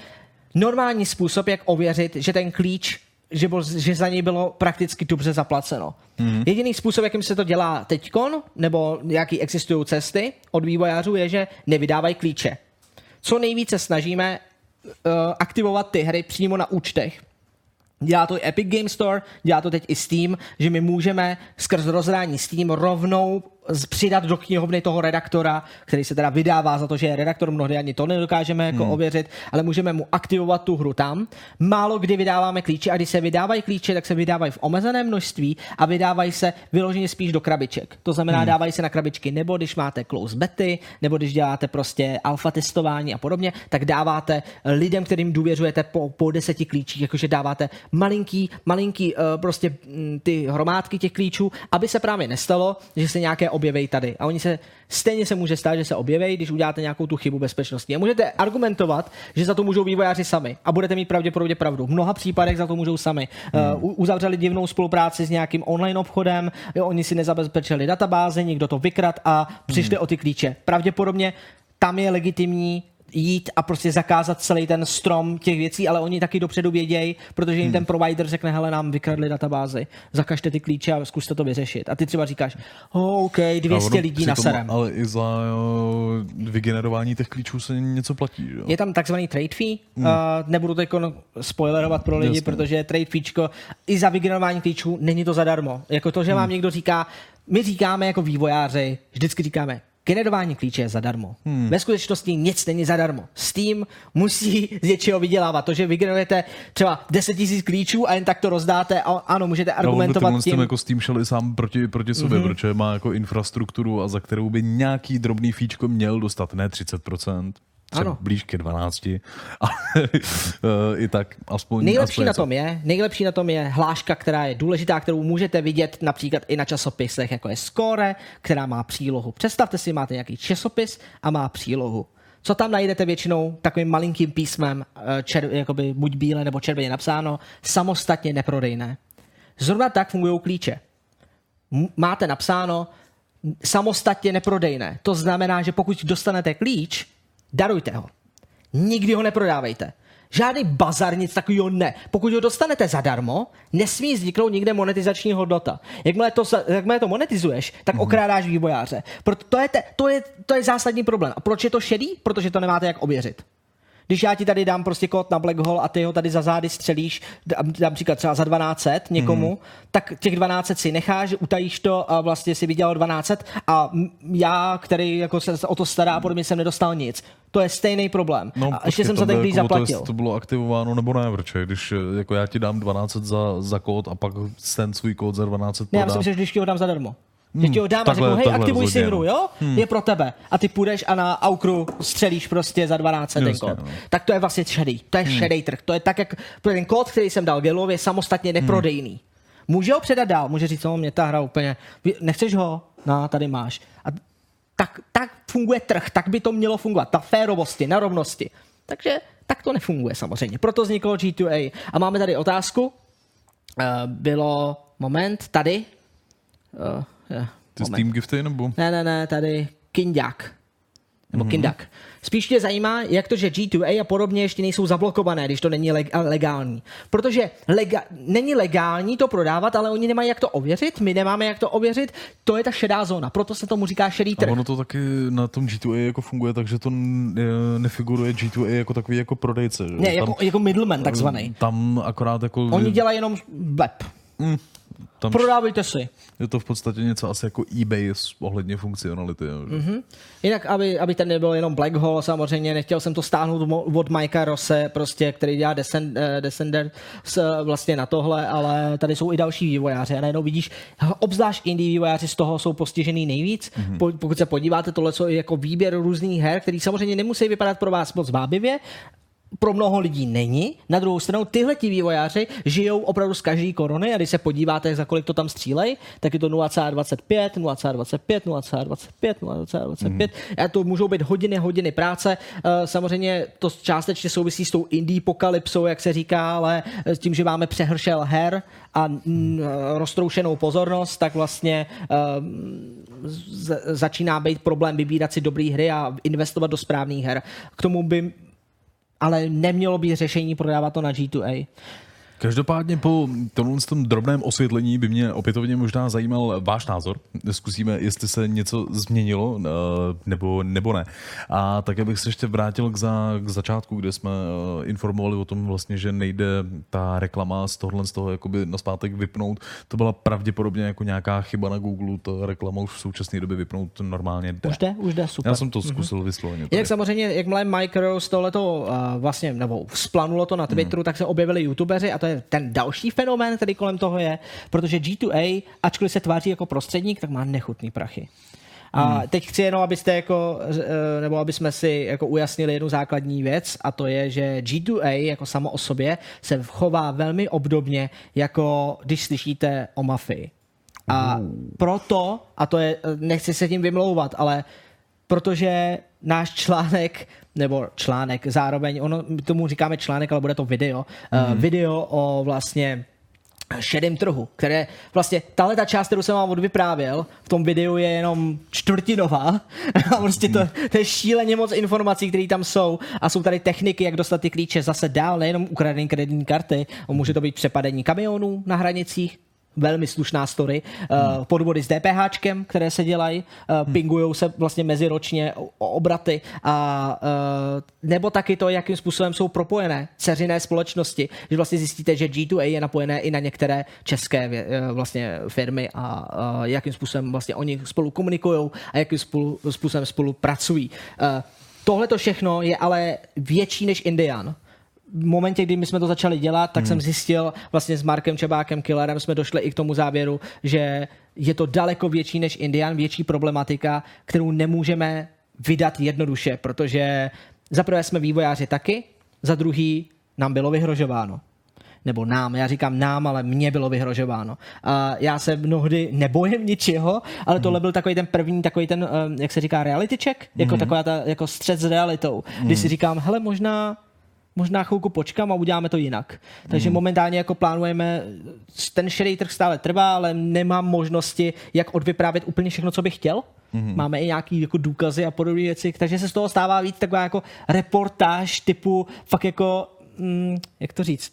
normální způsob, jak ověřit, že ten klíč že, byl, že za něj bylo prakticky dobře zaplaceno. Mm-hmm. Jediný způsob, jakým se to dělá teďkon, nebo jaký existují cesty od vývojářů, je, že nevydávají klíče. Co nejvíce snažíme uh, aktivovat ty hry přímo na účtech. Dělá to i Epic Game Store, dělá to teď i Steam, že my můžeme skrz rozhrání Steam rovnou přidat do knihovny toho redaktora, který se teda vydává za to, že je redaktor, mnohdy ani to nedokážeme jako hmm. ověřit, ale můžeme mu aktivovat tu hru tam. Málo kdy vydáváme klíče a když se vydávají klíče, tak se vydávají v omezeném množství a vydávají se vyloženě spíš do krabiček. To znamená, hmm. dávají se na krabičky nebo když máte close bety, nebo když děláte prostě alfa testování a podobně, tak dáváte lidem, kterým důvěřujete po, po deseti klíčích, jakože dáváte malinký, malinký uh, prostě mm, ty hromádky těch klíčů, aby se právě nestalo, že se nějaké objeví tady. A oni se, stejně se může stát, že se objeví, když uděláte nějakou tu chybu bezpečnostní. A můžete argumentovat, že za to můžou vývojáři sami. A budete mít pravděpodobně pravdu. V mnoha případech za to můžou sami. Hmm. Uh, uzavřeli divnou spolupráci s nějakým online obchodem, jo, oni si nezabezpečili databáze, někdo to vykrad a přišli hmm. o ty klíče. Pravděpodobně tam je legitimní jít a prostě zakázat celý ten strom těch věcí, ale oni taky dopředu vědějí, protože jim hmm. ten provider řekne, hele, nám vykradli databázi, zakažte ty klíče a zkuste to vyřešit. A ty třeba říkáš, oh, OK, 200 A ono lidí na serem. Ale i za vygenerování těch klíčů se něco platí. Jo? Je tam takzvaný trade fee, hmm. uh, nebudu to jako spoilerovat pro lidi, Jasně. protože trade feečko i za vygenerování klíčů není to zadarmo. Jako to, že vám někdo říká, my říkáme jako vývojáři, vždycky říkáme, generování klíče je zadarmo. Hmm. Ve skutečnosti nic není zadarmo. Steam musí z něčeho vydělávat. To, že vygenerujete třeba 10 000 klíčů a jen tak to rozdáte, a ano, můžete argumentovat tím... tím. tím jako Steam šel i sám proti, proti sobě, mm-hmm. protože má jako infrastrukturu a za kterou by nějaký drobný fíčko měl dostat, ne 30%. Třeba Ano. blíž ke 12, ale eh, i tak aspoň Nejlepší aspoň na tom je, nejlepší na tom je hláška, která je důležitá, kterou můžete vidět například i na časopisech, jako je Score, která má přílohu. Představte si, máte nějaký časopis a má přílohu. Co tam najdete většinou takovým malinkým písmem, eh, čer, jakoby buď bíle nebo červeně napsáno, samostatně neprodejné. Zrovna tak fungují klíče. Máte napsáno samostatně neprodejné. To znamená, že pokud dostanete klíč, darujte ho. Nikdy ho neprodávejte. Žádný bazar, nic takového ne. Pokud ho dostanete zadarmo, nesmí vzniknout nikde monetizační hodnota. Jakmile to, jakmile to monetizuješ, tak mm. okrádáš vývojáře. Proto to je, te, to, je, to je zásadní problém. A proč je to šedý? Protože to nemáte jak ověřit. Když já ti tady dám prostě kód na Black Hole a ty ho tady za zády střelíš, dám, příklad třeba za 1200 někomu, mm. tak těch 1200 si necháš, utajíš to a vlastně si vydělal 1200 a já, který jako se o to stará a podobně jsem nedostal nic. To je stejný problém. No, a ještě jsem to za ten klíč jako to, zaplatil. jestli to bylo aktivováno nebo ne, protože když eh, jako já ti dám 12 za, za kód a pak ten svůj kód za 12 Ne, já myslím, že když ti ho dám zadarmo. Že ti ho dám a takhle- řeknu, hej, aktivuj si hru, no. jo? Je pro tebe. A ty půjdeš a na Aukru střelíš prostě za 12 ten kód. no. Tak to je vlastně šedý. To je šedý trh. To je tak, jak ten kód, který jsem dal Gelovi, je samostatně neprodejný. Může ho předat dál, může říct, no, mě ta hra úplně, nechceš ho? No, tady máš. A tak, tak funguje trh, tak by to mělo fungovat. Ta férovosti, na rovnosti. Takže tak to nefunguje samozřejmě. Proto vzniklo G2A. A máme tady otázku. Uh, bylo, moment, tady. Uh, je, Ty moment. Steam gifty nebo? Ne, ne, ne, tady Kindak. Nebo mm-hmm. Kindak. Spíš mě zajímá, jak to, že G2A a podobně ještě nejsou zablokované, když to není leg- legální. Protože lega- není legální to prodávat, ale oni nemají jak to ověřit, my nemáme jak to ověřit, to je ta šedá zóna, proto se tomu říká šedý A trh. ono to taky na tom G2A jako funguje, takže to nefiguruje G2A jako takový jako prodejce. že? Ne, jako, jako middleman takzvaný. Tam akorát jako... Oni dělají jenom web. Tam Prodávejte si. je to v podstatě něco asi jako eBay s ohledně funkcionality. Mm-hmm. Jinak, aby, aby ten nebyl jenom Black Hole, samozřejmě nechtěl jsem to stáhnout od Mikea Rose, prostě, který dělá Descend, eh, Descender s, vlastně na tohle, ale tady jsou i další vývojáři a najednou vidíš, obzvlášť indie vývojáři z toho jsou postižený nejvíc. Mm-hmm. Po, pokud se podíváte, tohle je jako výběr různých her, který samozřejmě nemusí vypadat pro vás moc vábivě, pro mnoho lidí není. Na druhou stranu tyhle ti vývojáři žijou opravdu z každé korony a když se podíváte, za kolik to tam střílej, tak je to 0,25, 0,25, 0,25, 0,25. A to můžou být hodiny, hodiny práce. Eh, Samozřejmě to částečně souvisí s tou indie pokalypsou, jak se říká, ale s tím, že máme přehršel her a mm, roztroušenou pozornost, tak vlastně eh, začíná být problém vybírat si dobré hry a investovat do správných her. K tomu by ale nemělo být řešení prodávat to na G2A. Každopádně po tomhle tom drobném osvětlení by mě opětovně možná zajímal váš názor. Zkusíme, jestli se něco změnilo eh, nebo, nebo ne. A také bych se ještě vrátil k, za, k začátku, kde jsme eh, informovali o tom vlastně, že nejde ta reklama z tohohle z toho jakoby naspátek vypnout. To byla pravděpodobně jako nějaká chyba na Google, ta reklama už v současné době vypnout normálně jde. Už jde, už jde, super. Já jsem to zkusil vysloveně. tady. Jinak samozřejmě, jakmile Mike Rose tohleto uh, vlastně, nebo splanulo to na Twitteru, tak se objevili youtubeři a to je ten další fenomén, který kolem toho je, protože G2A, ačkoliv se tváří jako prostředník, tak má nechutný prachy. A teď chci jenom, abyste jako, eh, nebo aby jsme si jako ujasnili jednu základní věc a to je, že G2A jako samo o sobě se chová velmi obdobně, jako když slyšíte o mafii. A proto, a to je, nechci se tím vymlouvat, ale protože náš článek, nebo článek zároveň, ono, my tomu říkáme článek, ale bude to video, mm. uh, video o vlastně šedém trhu, které vlastně tahle ta část, kterou jsem vám odvyprávěl, v tom videu je jenom čtvrtinová. A prostě to, to je šíleně moc informací, které tam jsou. A jsou tady techniky, jak dostat ty klíče zase dál, nejenom ukradené kreditní karty, může to být přepadení kamionů na hranicích, velmi slušná story. Uh, podvody s DPHčkem, které se dělají, uh, pingujou se vlastně meziročně obraty a uh, nebo taky to, jakým způsobem jsou propojené ceřiné společnosti, že vlastně zjistíte, že G2A je napojené i na některé české eh, vlastně firmy a uh, jakým způsobem vlastně oni spolu komunikují a jakým spolu, způsobem spolu pracují. Uh, Tohle to všechno je ale větší než Indian v momentě, kdy my jsme to začali dělat, tak hmm. jsem zjistil vlastně s Markem Čebákem Killerem jsme došli i k tomu závěru, že je to daleko větší než Indian, větší problematika, kterou nemůžeme vydat jednoduše, protože za prvé jsme vývojáři taky, za druhý nám bylo vyhrožováno. Nebo nám, já říkám nám, ale mně bylo vyhrožováno. A já se mnohdy nebojím ničeho, ale tohle byl takový ten první, takový ten, um, jak se říká, reality check, jako taková ta, jako střed s realitou, kdy si říkám, hele, možná možná chvilku počkám a uděláme to jinak. Takže momentálně jako plánujeme, ten šedý trh stále trvá, ale nemám možnosti, jak odvyprávět úplně všechno, co bych chtěl. Máme i nějaký jako důkazy a podobné věci, takže se z toho stává víc taková jako reportáž typu fakt jako, mm, jak to říct,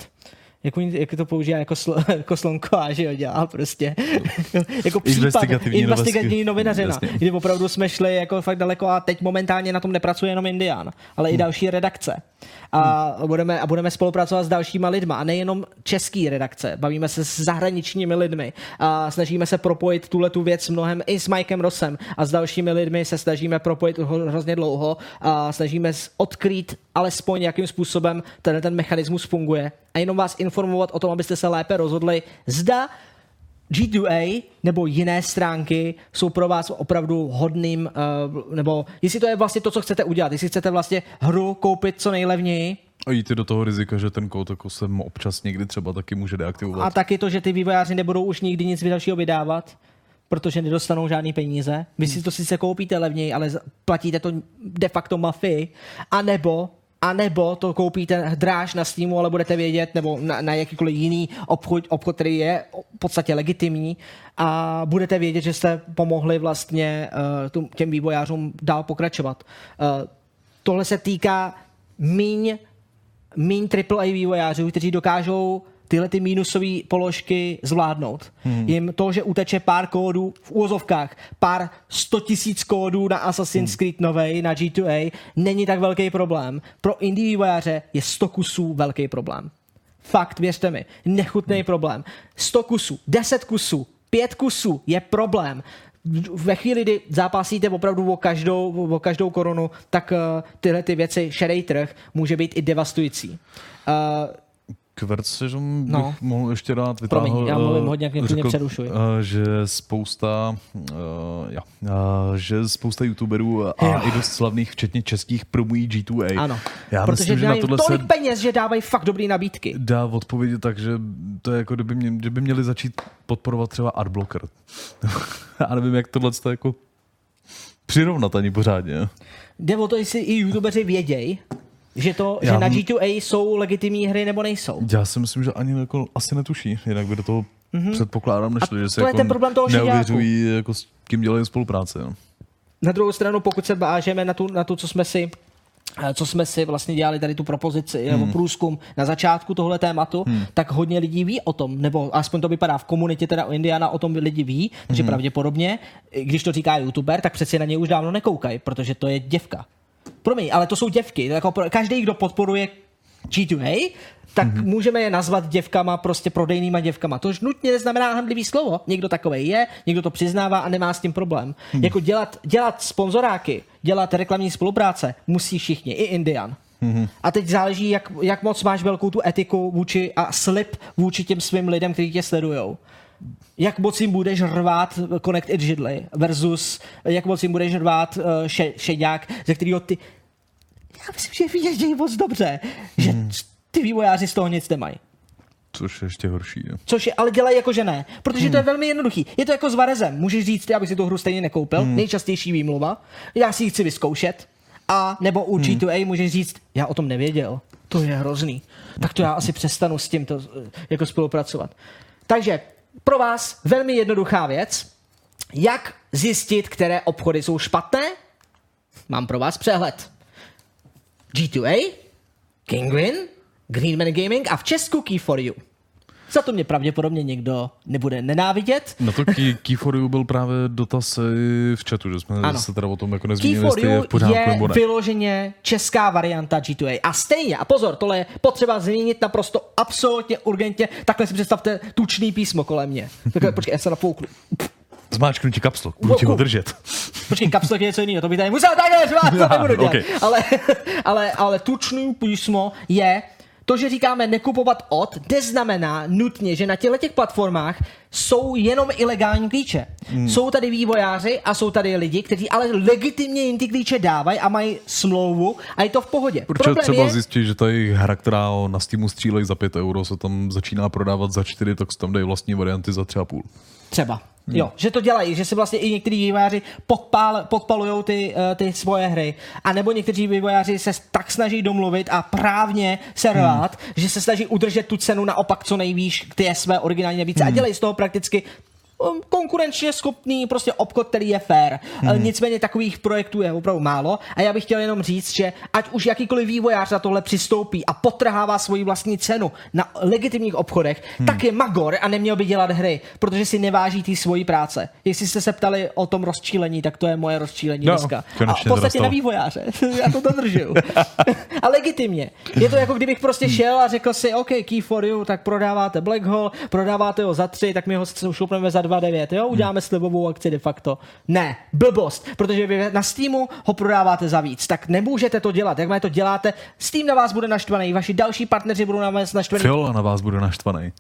jak, jak to používá jako, sl, jako slonko a že jo, dělá prostě jako případ, Investigativní novinařina, Jasně. kdy opravdu jsme šli jako fakt daleko a teď momentálně na tom nepracuje jenom Indian, ale i další redakce. A, budeme, a budeme spolupracovat s dalšíma lidma a nejenom český redakce, bavíme se s zahraničními lidmi a snažíme se propojit tuhle tu věc mnohem i s Mikem Rossem. A s dalšími lidmi se snažíme propojit hrozně dlouho a snažíme odkrýt alespoň jakým způsobem ten, ten mechanismus funguje. A jenom vás informovat o tom, abyste se lépe rozhodli, zda G2A nebo jiné stránky jsou pro vás opravdu hodným, uh, nebo jestli to je vlastně to, co chcete udělat, jestli chcete vlastně hru koupit co nejlevněji, A jít do toho rizika, že ten kód jako se občas někdy třeba taky může deaktivovat. a taky to, že ty vývojáři nebudou už nikdy nic dalšího vydávat, protože nedostanou žádný peníze. Vy si to sice koupíte levněji, ale platíte to de facto mafii. A nebo a nebo to koupíte dráž na Steamu, ale budete vědět, nebo na, na jakýkoliv jiný obchod, obchod, který je v podstatě legitimní a budete vědět, že jste pomohli vlastně uh, těm vývojářům dál pokračovat. Uh, tohle se týká míň míň AAA vývojářů, kteří dokážou tyhle ty mínusové položky zvládnout. Hmm. Jim to, že uteče pár kódů v úvozovkách, pár 100 tisíc kódů na Assassin's Creed novej, na G2A, není tak velký problém. Pro indie vývojáře je 100 kusů velký problém. Fakt, věřte mi, nechutný problém. 100 kusů, 10 kusů, 5 kusů je problém. Ve chvíli, kdy zápasíte opravdu o každou, o každou korunu, tak uh, tyhle ty věci, šedej trh, může být i devastující. Uh, Kvercežom bych No. mohl ještě rád vytáhl, Promiň, já mluvím eh, hodně, jak mě klidně přerušuj. eh, že spousta, uh, ja, uh, že spousta youtuberů a Jo. i dost slavných, včetně českých, promují G2A. ano. Já Protože myslím, že na tohle tolik se peněz, že dávají fakt dobrý nabídky. dá odpovědět tak, že to je jako kdyby, mě, kdyby měli začít podporovat třeba adblocker. Já nevím, jak tohle to jako přirovnat ani pořádně. Jde o to, jestli i youtubeři vědějí, že, to, že Já na m- G2A jsou legitimní hry nebo nejsou. Já si myslím, že ani jako asi netuší, jinak by do toho mm-hmm. předpokládám nešli, že se to je jako ten problém toho šediáku. neuvěřují, jako s kým dělají spolupráci. No. Na druhou stranu, pokud se bážeme na tu, na tu co jsme si eh, co jsme si vlastně dělali tady tu propozici hmm. nebo průzkum na začátku tohle tématu, hmm. tak hodně lidí ví o tom, nebo aspoň to vypadá v komunitě teda u Indiana, o tom lidi ví, takže Hmm. pravděpodobně, i když to říká youtuber, tak přeci na něj už dávno nekoukají, protože to je děvka. Promiň, ale to jsou děvky. Jako pro- každý, kdo podporuje G2A, tak mm-hmm. můžeme je nazvat děvkama, prostě prodejnýma děvkama. To už nutně neznamená handlivý slovo. Někdo takový je, někdo to přiznává a nemá s tím problém. Mm. Jako dělat, dělat sponzoráky, dělat reklamní spolupráce musí všichni, i Indian. Mm-hmm. A teď záleží, jak, jak moc máš velkou tu etiku vůči a slib vůči těm svým lidem, kteří tě sledujou. Jak moc jim budeš rvát Connect It židly versus jak moc jim budeš rvát uh, še, šedák, ze kterého ty já myslím, že vědějí moc dobře, že Hmm. ty vývojáři z toho nic nemají. Což je ještě horší. Jo. Což je, ale dělají jako, že ne. Protože to je velmi jednoduchý. Je to jako s Varezem. Můžeš říct, já bych si tu hru stejně nekoupil. Hmm. Nejčastější výmluva. Já si ji chci vyzkoušet. A nebo u G2A můžeš říct, já o tom nevěděl. To je hrozný. Tak to já asi přestanu s tímto eh, jako spolupracovat. Takže pro vás velmi jednoduchá věc. Jak zjistit, které obchody jsou špatné? Mám pro vás přehled. G2A, Kingwin, Greenman Gaming a v Česku Key4U. Za to mě pravděpodobně někdo nebude nenávidět. Na to key, key byl právě dotaz v chatu, že jsme Ano. se teda o tom jako nezmínili, jestli je v pořádku je nebo ne. vyloženě česká varianta G2A. A stejně, a pozor, tohle je potřeba změnit naprosto absolutně urgentně. Takhle si představte tučný písmo kolem mě. Takhle, počkej, já se nafouknu. Zmáčknu ti kapslok, budu ti ho držet. Počkej, kapslok je něco jiného, to by tady musel takhle řvát, to nebudu dělat. okay. Ale, ale, ale tučný písmo je, to, že říkáme nekupovat od, neznamená nutně, že na těchto těch platformách jsou jenom ilegální klíče. Hmm. Jsou tady vývojáři a jsou tady lidi, kteří ale legitimně jim ty klíče dávají a mají smlouvu a je to v pohodě. Protože Problém třeba je, zjistit, že ta jejich hra, která na Steamu střílejí za 5 euro, se tam začíná prodávat za 4, tak se tam dají vlastní varianty za 3,5. Třeba. Hmm. Jo, že to dělají, že si vlastně i některý vývojáři podpál, podpalují ty, uh, ty svoje hry. A nebo někteří vývojáři se tak snaží domluvit a právně se rvát, hmm. že se snaží udržet tu cenu naopak co nejvýš k té své originální nabídce hmm. a dělají z toho prakticky konkurenčně schopný prostě obchod, který je fair. Hmm. Nicméně takových projektů je opravdu málo a já bych chtěl jenom říct, že ať už jakýkoliv vývojář na tohle přistoupí a potrhává svoji vlastní cenu na legitimních obchodech, hmm. tak je magor a neměl by dělat hry, protože si neváží té svojí práce. Jestli jste se ptali o tom rozčílení, tak to je moje rozčílení No, dneska. A v podstatě na vývojáře. já to dodržuju. a legitimně. Je to jako kdybych prostě šel a řekl si, OK, key for you, tak prodáváte Black Hole, prodáváte ho za tři, tak my ho šoupneme za 2,9, jo, uděláme slibovou akci de facto. Ne, blbost, protože vy na Steamu ho prodáváte za víc, tak nemůžete to dělat. Jakmile to děláte, Steam na vás bude naštvaný, vaši další partneři budou na vás naštvaný. Fiola na vás bude naštvaný.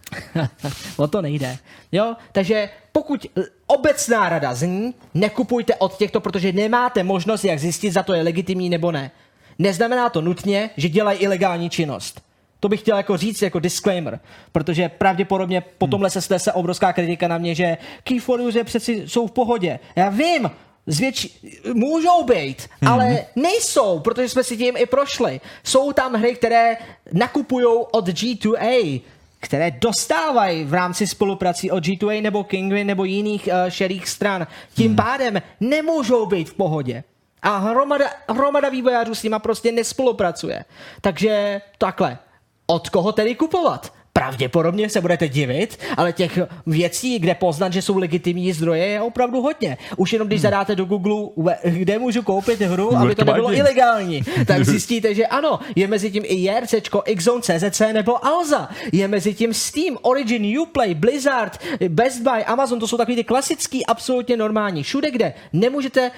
o to nejde. Jo? Takže pokud obecná rada zní, nekupujte od těchto, protože nemáte možnost, jak zjistit, za to je legitimní nebo ne. Neznamená to nutně, že dělají ilegální činnost. To bych chtěl jako říct jako disclaimer, protože pravděpodobně po tomhle se stane se obrovská kritika na mě, že key je přeci jsou v pohodě. Já vím, zvětší, můžou být, ale nejsou, protože jsme si tím i prošli. Jsou tam hry, které nakupují od G2A, které dostávají v rámci spoluprací od G2A nebo Kingwin nebo jiných uh, šerých stran. Tím pádem nemůžou být v pohodě. A hromada, hromada vývojářů s nima prostě nespolupracuje. Takže takhle. Od koho tedy kupovat? Pravděpodobně se budete divit, ale těch věcí, kde poznat, že jsou legitimní zdroje, je opravdu hodně. Už jenom když zadáte do Google, "Ue- kde můžu koupit hru, aby to nebylo ilegální, tak zjistíte, že ano, je mezi tím i JRCčko, Xzone, CZC nebo Alza. Je mezi tím Steam, Origin, Uplay, Blizzard, Best Buy, Amazon, to jsou takový ty klasický, absolutně normální. Všude, kde nemůžete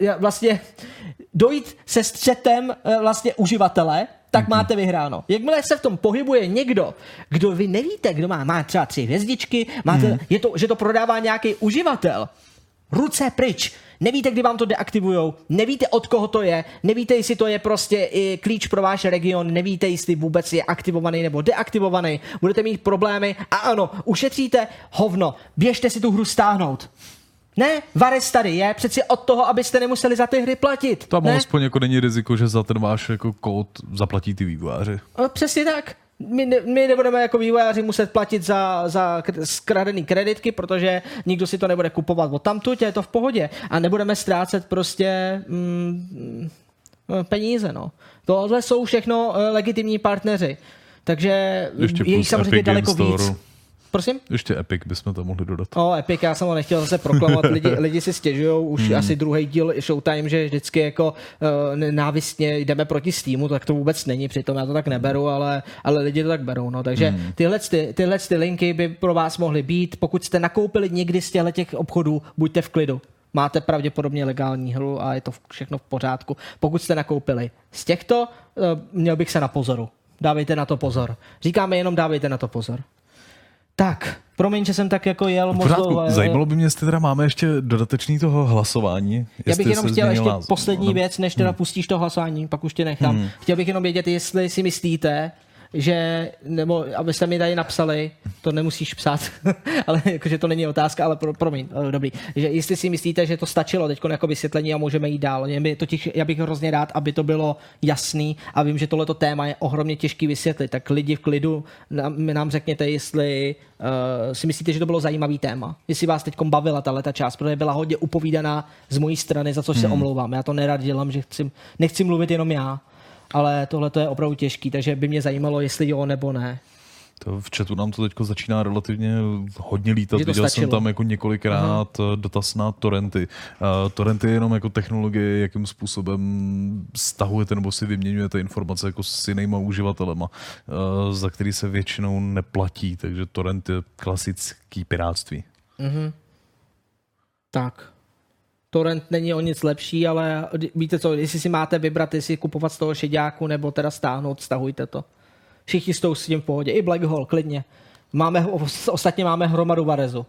eh, vlastně dojít se střetem eh, vlastně uživatele, tak máte vyhráno. Jakmile se v tom pohybuje někdo, kdo vy nevíte, kdo má, má třeba tři hvězdičky, máte, je to, že to prodává nějaký uživatel, ruce pryč. Nevíte, kdy vám to deaktivujou, nevíte, od koho to je, nevíte, jestli to je prostě i klíč pro váš region, nevíte, jestli vůbec je aktivovaný nebo deaktivovaný, budete mít problémy a ano, ušetříte hovno, běžte si tu hru stáhnout. Ne, Vares tady je přeci od toho, abyste nemuseli za ty hry platit. Tam ne? aspoň jako není riziko, že za ten váš jako kód zaplatí ty vývojáři. No, přesně tak. My, ne, my nebudeme jako vývojáři muset platit za, za kr- skradený kreditky, protože nikdo si to nebude kupovat od tamtud, je to v pohodě. A nebudeme ztrácet prostě mm, peníze. No. Tohle jsou všechno eh, legitimní partneři. Takže je jich samozřejmě Epic daleko Game víc. Store. Prosím? Ještě Epic bychom tam mohli dodat. O, Epic, já jsem ho nechtěl zase proklamovat, lidi, lidi si stěžují, už Hmm. asi druhý díl Showtime, že vždycky jako uh, nenávistně jdeme proti Steamu, tak to vůbec není, přitom já to tak neberu, ale, ale lidi to tak berou, no, takže Hmm. tyhle, ty, tyhle ty linky by pro vás mohly být, pokud jste nakoupili někdy z těchto těch obchodů, buďte v klidu. Máte pravděpodobně legální hru a je to všechno v pořádku. Pokud jste nakoupili z těchto, uh, měl bych se na pozoru. Dávejte na to pozor. Říkáme jenom dávejte na to pozor. Tak, promiň, že jsem tak jako jel ale- Zajímalo by mě, jestli teda máme ještě dodatečný toho hlasování. já bych jenom chtěl ještě poslední věc, než teda pustíš to hlasování, pak už tě nechám. Chtěl bych jenom vědět, jestli si myslíte, že, nebo abyste mi tady napsali, to nemusíš psát, ale jakože to není otázka, ale pro, promiň, eh, dobrý, že jestli si myslíte, že to stačilo teď jako vysvětlení a můžeme jít dál. Mě totiž, já bych hrozně rád, aby to bylo jasný a vím, že tohleto téma je ohromně těžký vysvětlit, tak lidi v klidu nám, nám řekněte, jestli uh, si myslíte, že to bylo zajímavý téma, jestli vás teď bavila tahle ta část, protože byla hodně upovídaná z mojí strany, za což se omlouvám. Já to nerad dělám, že chci, nechci mluvit jenom já, ale tohle to je opravdu těžký, takže by mě zajímalo, jestli jo nebo ne. To v chatu nám to teď začíná relativně hodně lítat. Viděl stačilo. jsem tam jako několikrát uh dotaz na torrenty. Uh, torrenty je jenom jako technologie, jakým způsobem stahujete nebo si vyměňujete informace jako s jinýma uživatelema, uh, za který se většinou neplatí, takže torrent je klasický pirátství. Tak. Torrent není o nic lepší, ale víte co, jestli si máte vybrat, jestli kupovat z toho šeďáku nebo teda stáhnout, stahujte to. Všichni jsou s tím v pohodě. I Black Hole, klidně. Máme, ostatně máme hromadu Varezu.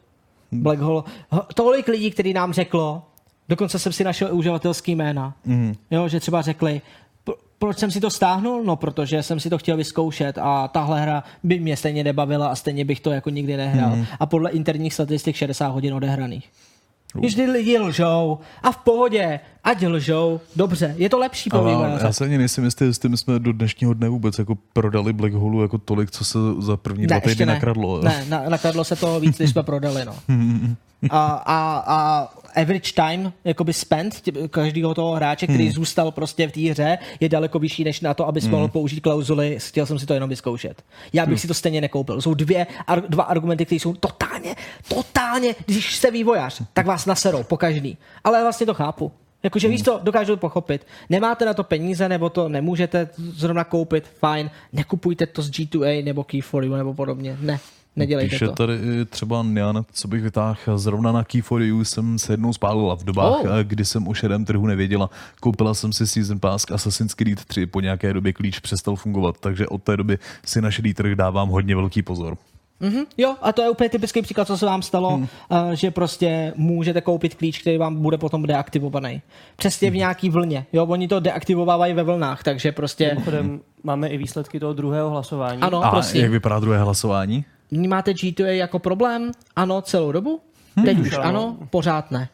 Black Hole. Ho- Tolik lidí, který nám řeklo, dokonce jsem si našel i uživatelský jména, mm. jo, že třeba řekli, "Pro- proč jsem si to stáhnul? No, protože jsem si to chtěl vyzkoušet a tahle hra by mě stejně nebavila a stejně bych to jako nikdy nehrál. Mm. A podle interních statistik 60 hodin odehraných. Ty lidi lžou a v pohodě, ať lžou, dobře, je to lepší pro Ale vývojáře. já se ani nejsem jistý, jestli my jsme do dnešního dne vůbec jako prodali Black Hole jako tolik, co se za první dva týdny nakradlo. jo. Ne, na, nakradlo se toho víc, než jsme prodali, no. A, a, a average time, jakoby spent tě- každého toho hráče, který Hmm. zůstal prostě v té hře, je daleko vyšší než na to, abys mohl použít klauzuly, chtěl jsem si to jenom vyzkoušet. Já bych si to stejně nekoupil. Jsou dvě, ar, dva argumenty, které jsou totálně, totálně, když jste vývojář, tak vás naserou po každý. Ale vlastně to chápu. Jakože víš co, dokážu to pochopit. Nemáte na to peníze, nebo to nemůžete zrovna koupit, fajn, nekupujte to z G2A nebo Key4U nebo podobně. Ne, Nedělejte Píše to. tady i třeba Jan, co bych vytáhl, zrovna na Key for You jsem se jednou spálila v dobách, Oh. oh. kdy jsem o šedém trhu nevěděla. Koupila jsem si Season Pass k Assassin's Creed 3, po nějaké době klíč přestal fungovat, takže od té doby si na šedý trh dávám hodně velký pozor. Mhm, jo, a to je úplně typický příklad, co se vám stalo, hmm. uh, že prostě můžete koupit klíč, který vám bude potom deaktivovaný. Přesně v nějaký vlně. Jo, oni to deaktivovávají ve vlnách, takže prostě... Mimochodem, máme i výsledky toho druhého hlasování. Ano, A prosím. jak vypadá druhé hlasování? Vnímáte GTA jako problém? Ano, celou dobu? Teď už ano. ano, pořád ne.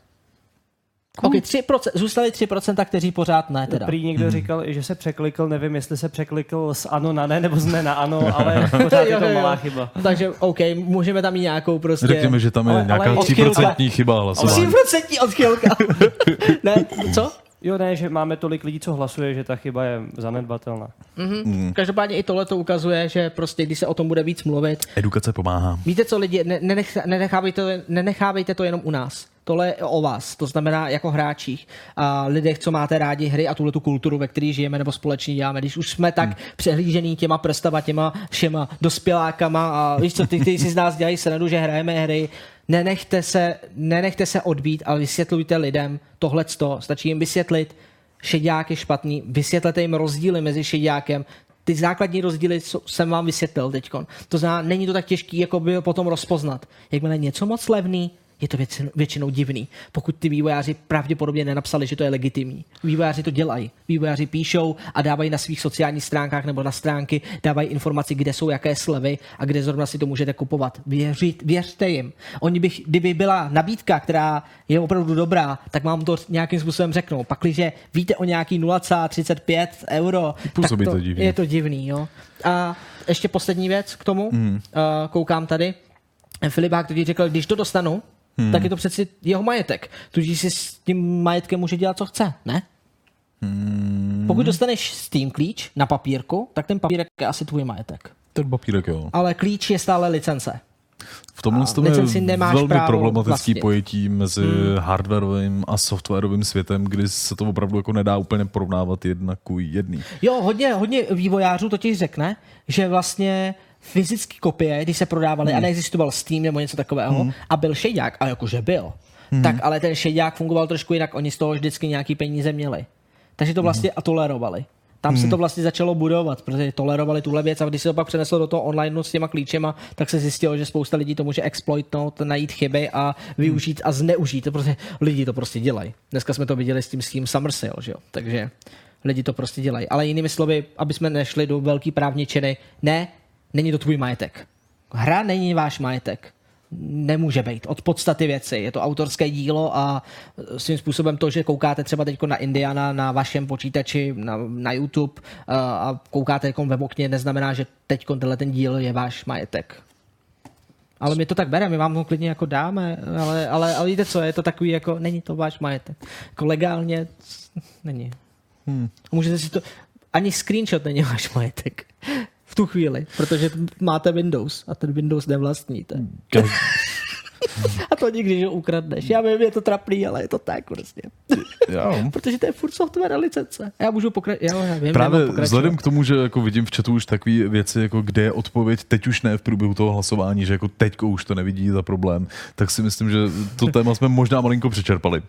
Ok, 3%, zůstali 3%, kteří pořád ne teda. Prý někdo říkal, že se překlikl, nevím, jestli se překlikl z ano na ne, nebo z ne na ano, ale pořád je Jo, to jo, jo. malá chyba. Takže OK, můžeme tam mít nějakou prostě... Řekněme, že tam je Ale- ale nějaká odchylka. 3% chyba hlasování. 3% odchylka. ne, co? Jo, ne, že máme tolik lidí, co hlasuje, že ta chyba je zanedbatelná. Mhm. Každopádně i tohle to ukazuje, že prostě, když se o tom bude víc mluvit, Edukace pomáhá. Víte co lidi, ne- nenech, nenechávejte, nenechávejte to jenom u nás. Tohle je o vás, to znamená jako hráčích a lidech, co máte rádi hry a tuhle tu kulturu, ve které žijeme nebo společně děláme. Když už jsme tak hmm. přehlížený těma prstama, těma všema dospělákama a víš co, ty, ty si z nás dělají srandu, že hrajeme hry, nenechte se, nenechte se odbít, ale vysvětlujte lidem tohle stačí jim vysvětlit, šedák je špatný, vysvětlete jim rozdíly mezi šedákem, ty základní rozdíly co jsem vám vysvětlil teď. To znamená, není to tak těžký, jako by potom rozpoznat. Jakmile něco moc levný, je to většinou, většinou divný. Pokud ty vývojáři pravděpodobně nenapsali, že to je legitimní. Vývojáři to dělají. Vývojáři píšou a dávají na svých sociálních stránkách nebo na stránky, dávají informaci, kde jsou jaké slevy a kde zrovna si to můžete kupovat. Věřit, věřte jim. Oni bych, kdyby byla nabídka, která je opravdu dobrá, tak vám to nějakým způsobem řeknou. Pakliže víte o nějaký 0,35 euro, Působí tak to divně. je to divný. Jo? A ještě poslední věc k tomu. Mm. Koukám tady. Filip Hák totiž řekl, když to dostanu, hmm. tak je to přeci jeho majetek. Tudíž si s tím majetkem může dělat, co chce, ne? Hmm. Pokud dostaneš Steam klíč na papírku, tak ten papírek je asi tvůj majetek. Ten papírek, jo. Ale klíč je stále licence. V tomhle A tom je velmi problematický vlastnit. pojetí mezi hmm. hardwarovým a softwarovým světem, kdy se to opravdu jako nedá úplně porovnávat jedna ku jedný. Jo, hodně, hodně vývojářů totiž řekne, že vlastně fyzické kopie, když se prodávaly hmm. a neexistoval Steam nebo něco takového hmm. a byl šedák, a jakože byl, hmm. tak ale ten šedák fungoval trošku jinak, oni z toho vždycky nějaký peníze měli. Takže to vlastně hmm. a tolerovali. Tam hmm. se to vlastně začalo budovat, protože tolerovali tuhle věc a když se to pak přeneslo do toho online s těma klíčema, tak se zjistilo, že spousta lidí to může exploitnout, najít chyby a využít a zneužít, protože lidi to prostě dělají. Dneska jsme to viděli s tím, s tím Summer Sale, že jo? Takže lidi to prostě dělají. Ale jinými slovy, aby jsme nešli do velký právničiny, ne, není to tvůj majetek. Hra není váš majetek. Nemůže být. Od podstaty věci. Je to autorské dílo a svým způsobem to, že koukáte třeba teď na Indiana na vašem počítači, na, na YouTube a, a koukáte jako web okně, neznamená, že teď tenhle ten díl je váš majetek. Ale my to tak bereme, my vám to klidně jako dáme, ale, ale, ale víte co, je to takový jako, není to váš majetek. Jako legálně není. Hmm. Můžete si to, ani screenshot není váš majetek. V tu chvíli, protože máte Windows a ten Windows nevlastníte. Každý, A to nikdy, že ukradneš. Já vím, je to trapný, ale je to tak prostě. jo. Protože to je furt software a licence. Já můžu pokračovat. Jo, já vím, Právě pokračovat. vzhledem k tomu, že jako vidím v chatu už takové věci, jako kde je odpověď, teď už ne v průběhu toho hlasování, že jako teďko už to nevidí za problém, tak si myslím, že to téma jsme možná malinko přečerpali.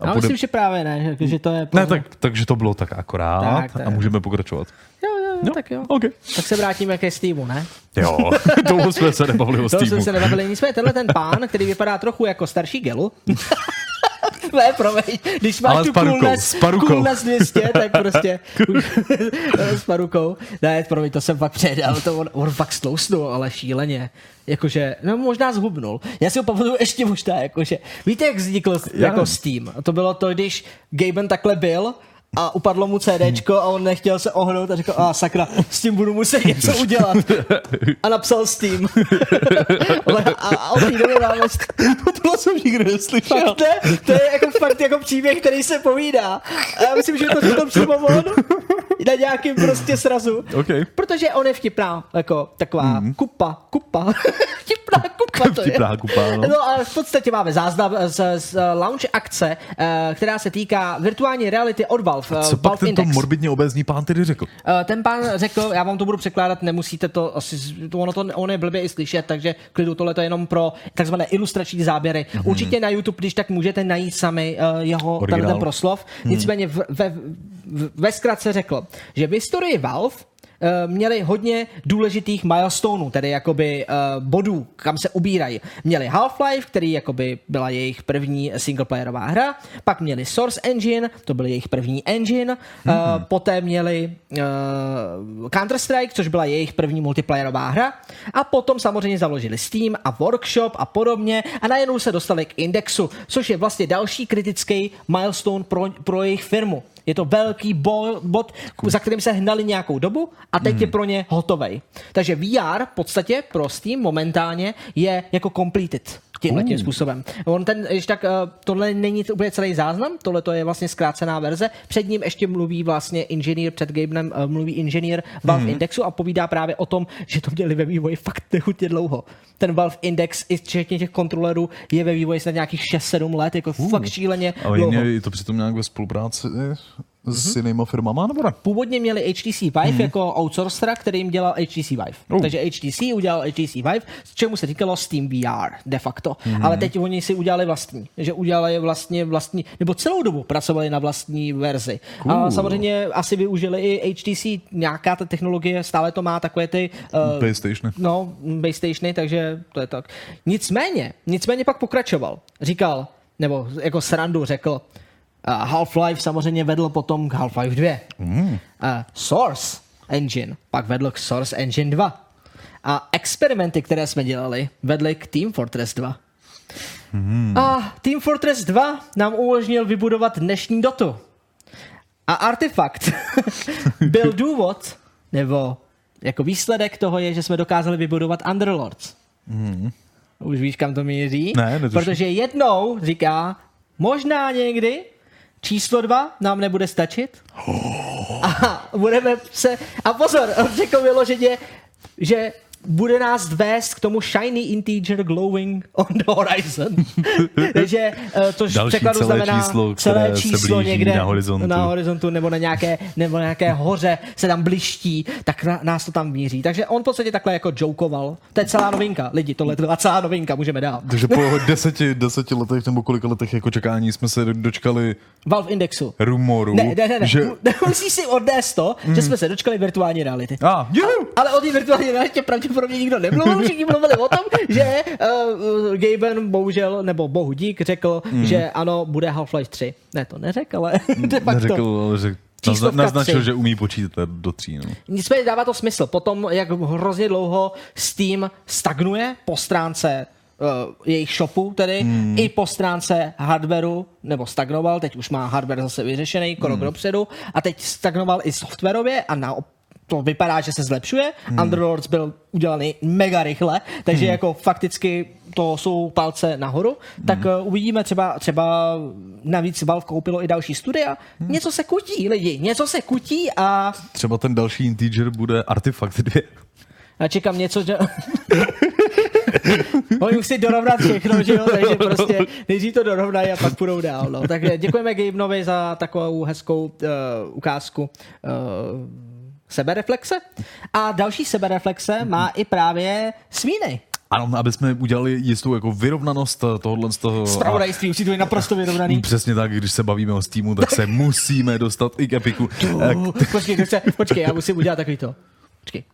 A Já myslím, že právě ne, že, že to je... Ne, tak, takže to bylo tak akorát Tak, tak. a můžeme pokračovat. Jo, jo, tak jo. OK. Tak se vrátíme ke Steamu, ne? Jo, dlouho jsme se nebavili o To jsme Steamu. se nebavili. Nicméně tenhle ten pán, který vypadá trochu jako starší gelu, ne, promiň, když máš Ale tu s parukou, coolness, s parukou. coolness 200, tak prostě s parukou. Ne, promiň, to jsem fakt předal, to on, on fakt stlousnul, ale šíleně. Jakože, no možná zhubnul. Já si ho pamatuju ještě možná, jakože, víte, jak vznikl jako Steam? To bylo to, když Gaben takhle byl, a upadlo mu CDčko a on nechtěl se ohnout a řekl, a sakra, s tím budu muset něco udělat. A napsal Steam. a, a od té doby máme Tohle jsem nikdy neslyšel. Fakt ne? To je jako fakt jako příběh, který se povídá. A já myslím, že to řekl přímo on. na nějakým prostě srazu. OK. Protože on je vtipná, jako taková mm. kupa, kupa. vtipná kupa to je. Vtipná kupa, no. no a v podstatě máme záznam z, z launch akce, eh, která se týká virtuální reality Valve. eh, Co pak tento Index. morbidně obézní pán tedy řekl? Eh, Ten pán řekl, já vám to budu překládat, nemusíte to, asi, to ono to ono je blbě i slyšet, takže klidu tohle to je jenom pro takzvané ilustrační záběry. Mm-hmm. Určitě na YouTube, když tak můžete najít sami uh, jeho ten proslov. Nicméně v, ve, v, ve zkratce řekl, že v historii Valve měli hodně důležitých milestoneů, tedy jakoby uh, bodů, kam se ubírají. Měli Half-Life, který jakoby byla jejich první singleplayerová hra, pak měli Source Engine, to byl jejich první engine, uh, poté měli uh, Counter-Strike, což byla jejich první multiplayerová hra a potom samozřejmě založili Steam a Workshop a podobně a najednou se dostali k Indexu, což je vlastně další kritický milestone pro, pro jejich firmu. Je to velký bo- bod, za kterým se hnali nějakou dobu a teď je pro ně hotovej. Takže VR v podstatě pro Steam momentálně je jako completed tímhle tím způsobem. On ten, když tak, eh, tohle není to úplně celý záznam, tohle to je vlastně zkrácená verze. Před ním ještě mluví vlastně inženýr, před Gabenem eh, mluví inženýr Valve Indexu a povídá právě o tom, že to měli ve vývoji fakt nechutně dlouho. Ten Valve Index, i včetně těch kontrolerů, je ve vývoji snad nějakých 6-7 let, jako fakt šíleně Ale dlouho. je to přitom nějak ve spolupráci s jinýma firmama, nebo ne? Původně měli HTC Vive mm. jako outsourcera, který jim dělal HTC Vive. Oh. Takže HTC udělal HTC Vive, s čemu se říkalo Steam VR de facto. Mm. Ale teď oni si udělali vlastní. Že udělali vlastně vlastní, nebo celou dobu pracovali na vlastní verzi. Cool. A samozřejmě asi využili i HTC, nějaká ta technologie, stále to má takové ty... Uh, PlayStation. No, base stationy, takže to je tak. Nicméně, nicméně pak pokračoval. Říkal, nebo jako srandu řekl, uh, Half-Life samozřejmě vedl potom k Half-Life 2. Mm. Uh, Source Engine pak vedl k Source Engine 2. A experimenty, které jsme dělali, vedly k Team Fortress 2. Mm. A Team Fortress 2 nám umožnil vybudovat dnešní dotu. A artefakt byl důvod, nebo jako výsledek toho je, že jsme dokázali vybudovat Underlords. Mm. Už víš, kam to míří? Ne, netuším. Protože jednou říká, možná někdy číslo dva nám nebude stačit. A budeme se... A pozor, řekl vyloženě, že bude nás vést k tomu shiny integer glowing on the horizon. Takže eh, to Další překladu celé znamená číslo, celé které se číslo blíží někde na horizontu. na horizontu nebo na nějaké, nebo na nějaké hoře se tam bliští, tak na, nás to tam míří. Takže on v podstatě takhle jako jokoval. To je celá novinka, lidi, tohle byla celá novinka, můžeme dál. Takže po deseti, deseti letech nebo kolika letech jako čekání jsme se dočkali Valve Indexu. rumoru, Ne, ne, ne, ne. že... Musíš si odnést to, mm. že jsme se dočkali virtuální reality. A, juhu! Ale o té virtuální realitě pravděpodobně nikdo nemluvil, všichni mluvili o tom, že uh, Gaben bohužel, nebo bohu dík, řekl, mm. že ano, bude Half-Life 3. Ne, to neřekl, ale de facto. Neřekl, ale že Číslovka naznačil, tři. že umí počítat do tří. No. Nicméně dává to smysl. Potom, jak hrozně dlouho Steam stagnuje po stránce uh, jejich shopu, tedy hmm. i po stránce hardwareu, nebo stagnoval, teď už má hardware zase vyřešený, krok hmm. dopředu, a teď stagnoval i softwarově a na to vypadá, že se zlepšuje. Hmm. Underlords byl udělaný mega rychle, takže hmm. jako fakticky to jsou palce nahoru. Hmm. Tak uh, uvidíme třeba, třeba navíc Valve koupilo i další studia. Hmm. Něco se kutí, lidi, něco se kutí a Třeba ten další integer bude Artifact 2. já čekám něco, že... Oni musí dorovnat všechno, že jo, takže prostě nejdřív to dorovnají a pak půjdou dál. No. Tak děkujeme Gabenovi za takovou hezkou uh, ukázku uh, sebereflexe. A další sebereflexe má i právě Svíny. Ano, aby jsme udělali jistou jako vyrovnanost tohohle z toho. Spravodajství, už to je naprosto vyrovnaný. Přesně tak, když se bavíme o Steamu, tak se musíme dostat i k Epiku. Eh, Uh, počkej, chce, počkej, já musím udělat takový to. Počkej.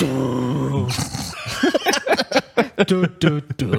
Tu, tu, tu.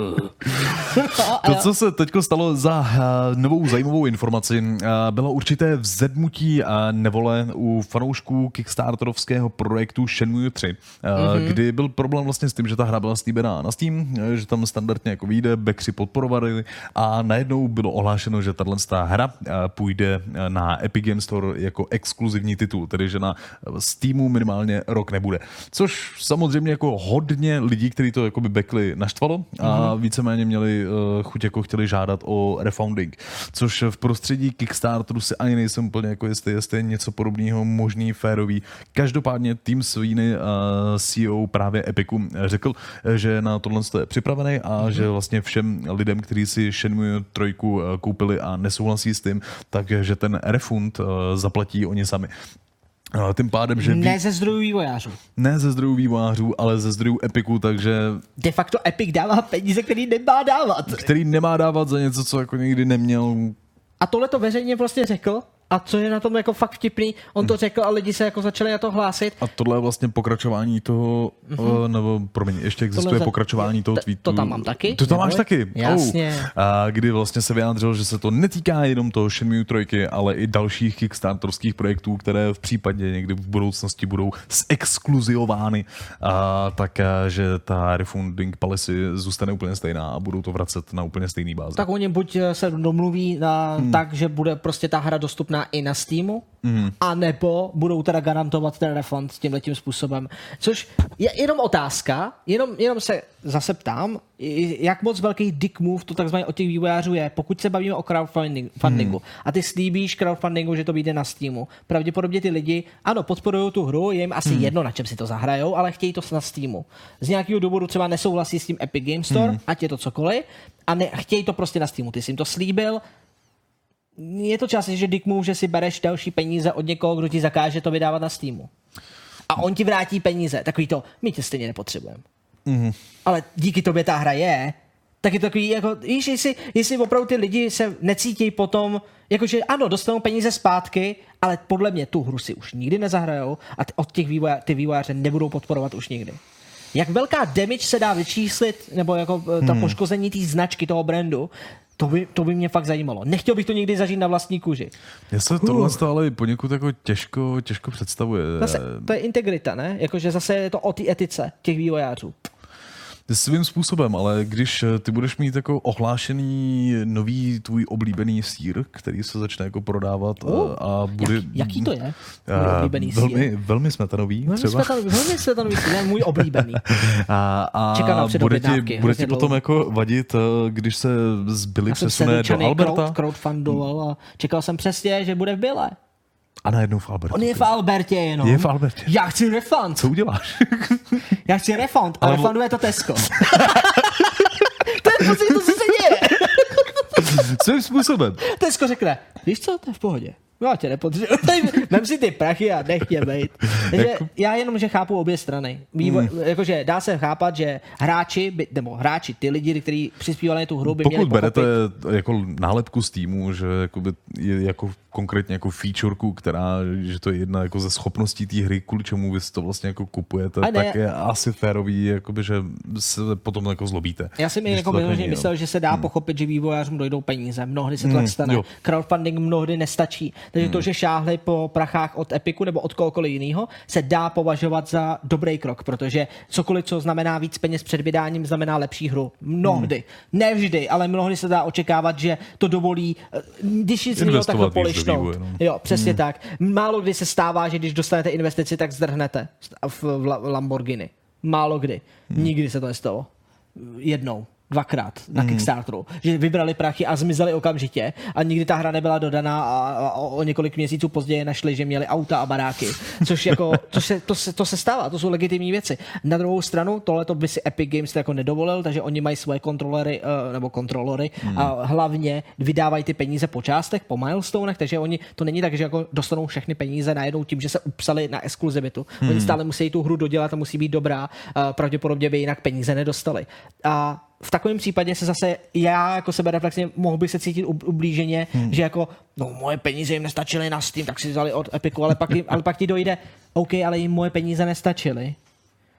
To, co se teď stalo za uh, novou zajímavou informaci, uh, bylo určité vzedmutí uh, nevole u fanoušků kickstarterovského projektu Shenmue 3, uh, mm-hmm. kdy byl problém vlastně s tím, že ta hra byla slíbená na Steam, eh, že tam standardně jako vyjde, backři podporovali a najednou bylo ohlášeno, že tahle hra půjde eh, na Epic Games Store jako exkluzivní titul, tedy že na Steamu minimálně rok nebude. Což samozřejmě jako hodně lidí, kteří to jakoby backli naštvalo a víceméně měli uh, chuť jako chtěli žádat o refounding, což v prostředí Kickstarteru si ani nejsem úplně jako jestli, jestli je něco podobného možný, férový. Každopádně Tim Sweeney, uh, CEO právě Epiku, řekl, že na tohle je připravený a mm-hmm. že vlastně všem lidem, kteří si Shenmue trojku eh, koupili a nesouhlasí s tím, takže ten refund uh, zaplatí oni sami. Tím pádem, že... Ne ze zdrojů vývojářů. Ne ze zdrojů vývojářů, ale ze zdrojů Epiku, takže... De facto Epic dává peníze, který nemá dávat. Který nemá dávat za něco, co jako nikdy neměl. A tohle to veřejně vlastně řekl a co je na tom jako fakt vtipný, on to řekl a lidi se jako začali na to hlásit. A tohle je vlastně pokračování toho, mm-hmm. nebo promiň, ještě existuje Tohle pokračování toho T- tweetu. to tam mám taky, To tam máš taky? Jasně. Oh. A kdy vlastně se vyjádřil, že se to netýká jenom toho Shenmue 3, ale i dalších kickstarterských projektů, které v případě někdy v budoucnosti budou zexkluziovány, a tak a, že ta refunding policy zůstane úplně stejná a budou to vracet na úplně stejný bázi. Tak oni buď eh, se domluví na, hmm. tak, že bude prostě ta hra dostupná i na Steamu, hmm. anebo budou teda garantovat ten refund tímhle tím způsobem. Což je jenom otázka, jenom, jenom se zase ptám, jak moc velký dick move to takzvaně od těch vývojářů je, pokud se bavíme o crowdfundingu fundingu, a ty slíbíš crowdfundingu, že to vyjde na Steamu. Pravděpodobně ty lidi, ano, podporují tu hru, je jim asi hmm. jedno, na čem si to zahrajou, ale chtějí to na Steamu. Z nějakého důvodu třeba nesouhlasí s tím Epic Game Store, hmm. ať je to cokoliv, a ne, chtějí to prostě na Steamu. Ty jsi jim to slíbil, je to čas, že dick move, že si bereš další peníze od někoho, kdo ti zakáže to vydávat na Steamu. A on ti vrátí peníze. Takový to, my tě stejně nepotřebujeme. Mm-hmm. Ale díky tobě ta hra je, tak je to takový, jako, víš, jestli, jestli opravdu ty lidi se necítí potom, jakože ano, dostanou peníze zpátky, ale podle mě tu hru si už nikdy nezahrajou a t- od těch vývoja, ty vývojáře nebudou podporovat už nikdy. Jak velká damage se dá vyčíslit, nebo jako eh, ta hmm. poškození té značky toho brandu, to by, to by mě fakt zajímalo. Nechtěl bych to nikdy zažít na vlastní kůži. Mně se tohle to ale poněkud jako těžko, těžko představuje. Zase, to je integrita, ne? Jakože zase je to o té etice těch vývojářů. Svým způsobem, ale když eh, ty budeš mít jako ohlášený nový tvůj oblíbený sír, který se začne jako prodávat a, Oh, a bude... Jak, jaký to je? Můj a, oblíbený velmi, sír. velmi smetanový Velmi třeba. smetanový, velmi smetanový sír, můj oblíbený. A, a Čekám na bude ti, předobjednávky, bude ti potom jako vadit, eh, když se z Billy Já jsem přesune do Alberta crowd, crowdfundoval a čekal jsem přesně, že bude v Bile. A najednou v Alberta. On je v Albertě jenom. Je v Albertě. Já chci refund. Co uděláš? Já chci refund. A Ale refunduje to Tesco. to je prostě to, co se děje. Svým způsobem. Tesco řekne, víš co, to je v pohodě. Já tě nepotřebuji. Vem si ty prachy a nech mě být. Takže Jako- já jenom, že chápu obě strany. Vývoj, Hmm. Jakože dá se chápat, že hráči, by, nebo hráči, ty lidi, kteří přispívali na tu hru, by měli Pokud berete pochopit, jako nálepku z týmu, že jakoby je jako konkrétně jako featureku, která, že to je jedna jako ze schopností té hry, kvůli čemu vy si to vlastně jako kupujete, ne- tak je asi férový, jakoby, že se potom jako zlobíte. Já si mi jako no. myslel, že se dá pochopit, že vývojářům dojdou peníze. Mnohdy se to Hmm, tak stane. jo. Crowdfunding mnohdy nestačí. Takže to, že šáhli po prachách od Epiku nebo od kohokoliv jiného, se dá považovat za dobrý krok, protože cokoliv, co znamená víc peněz před vydáním, znamená lepší hru. Mnohdy. Ne vždy, ale mnohdy se dá očekávat, že to dovolí, eh, když nic jiného polišnout. vývoje, no. Jo, přesně tak. Málo kdy se stává, že když dostanete investici, tak zdrhnete v, v La- Lamborghini. Málo kdy. Nikdy se to nestalo. Jednou. Dvakrát na Kickstarteru. Že vybrali prachy a zmizeli okamžitě a nikdy ta hra nebyla dodaná a, a o, několik měsíců později našli, že měli auta a baráky. Což jako, to se, to, se, to se stává, to jsou legitimní věci. Na druhou stranu, tohle by si Epic Games jako nedovolil, takže oni mají svoje kontrolery, uh, nebo kontrolory a hlavně vydávají ty peníze po částech, po milestonech, takže oni, to není tak, že jako dostanou všechny peníze najednou tím, že se upsali na exkluzivitu. Oni stále musí tu hru dodělat a musí být dobrá, uh, pravděpodobně by jinak peníze nedostali. A v takovém případě se zase já jako sebe reflexně mohl bych se cítit ub- ublíženě, hmm. že jako, no moje peníze jim nestačily na Steam, tak si vzali od Epiku, ale pak, jim, ale pak ti dojde, OK, ale jim moje peníze nestačily.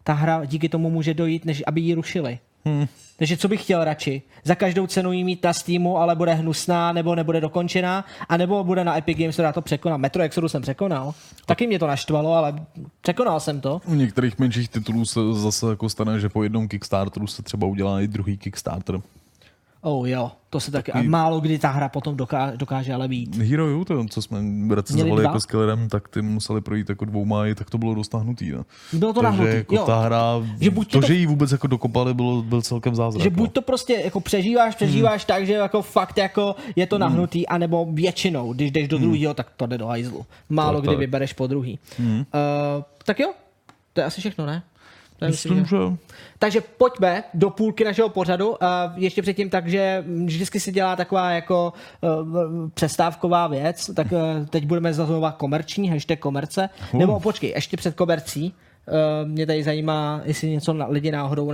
Ta hra díky tomu může dojít, než aby ji rušili. Hmm. Takže co bych chtěl radši? Za každou cenu jí mít na Steamu, ale bude hnusná, nebo nebude dokončená, a nebo bude na Epic Games, která to překoná. Metro Exodus jsem překonal. Taky mě to naštvalo, ale překonal jsem to. U některých menších titulů se zase jako stane, že po jednom Kickstarteru se třeba udělá i druhý Kickstarter. Oh jo, to se taky, a málo kdy ta hra potom dokáže, dokáže ale být. Hero to, co jsme recenzovali jako s Killerem, tak ty museli projít jako dvouma, tak to bylo dost nahnutý. Ne? Bylo to Takže nahnutý, jako jo. ta hra, Že buď to, to- že ji vůbec jako dokopali, bylo, byl celkem zázrak. Že no. buď to prostě jako přežíváš, přežíváš tak, že jako fakt jako je Hmm. to nahnutý, anebo většinou, když jdeš do druhého, tak to jde do hajzlu. Málo Tak, kdy tak. vybereš po druhý. Uh, tak jo, to je asi všechno, ne? To je Myslím, že... Takže pojďme do půlky našeho pořadu. A ještě předtím tak, že vždycky se dělá taková jako uh, přestávková věc, tak uh, teď budeme zazovat komerční, hashtag komerce. Uh. Nebo počkej, ještě před komercí. Uh, mě tady zajímá, jestli něco na, lidi náhodou.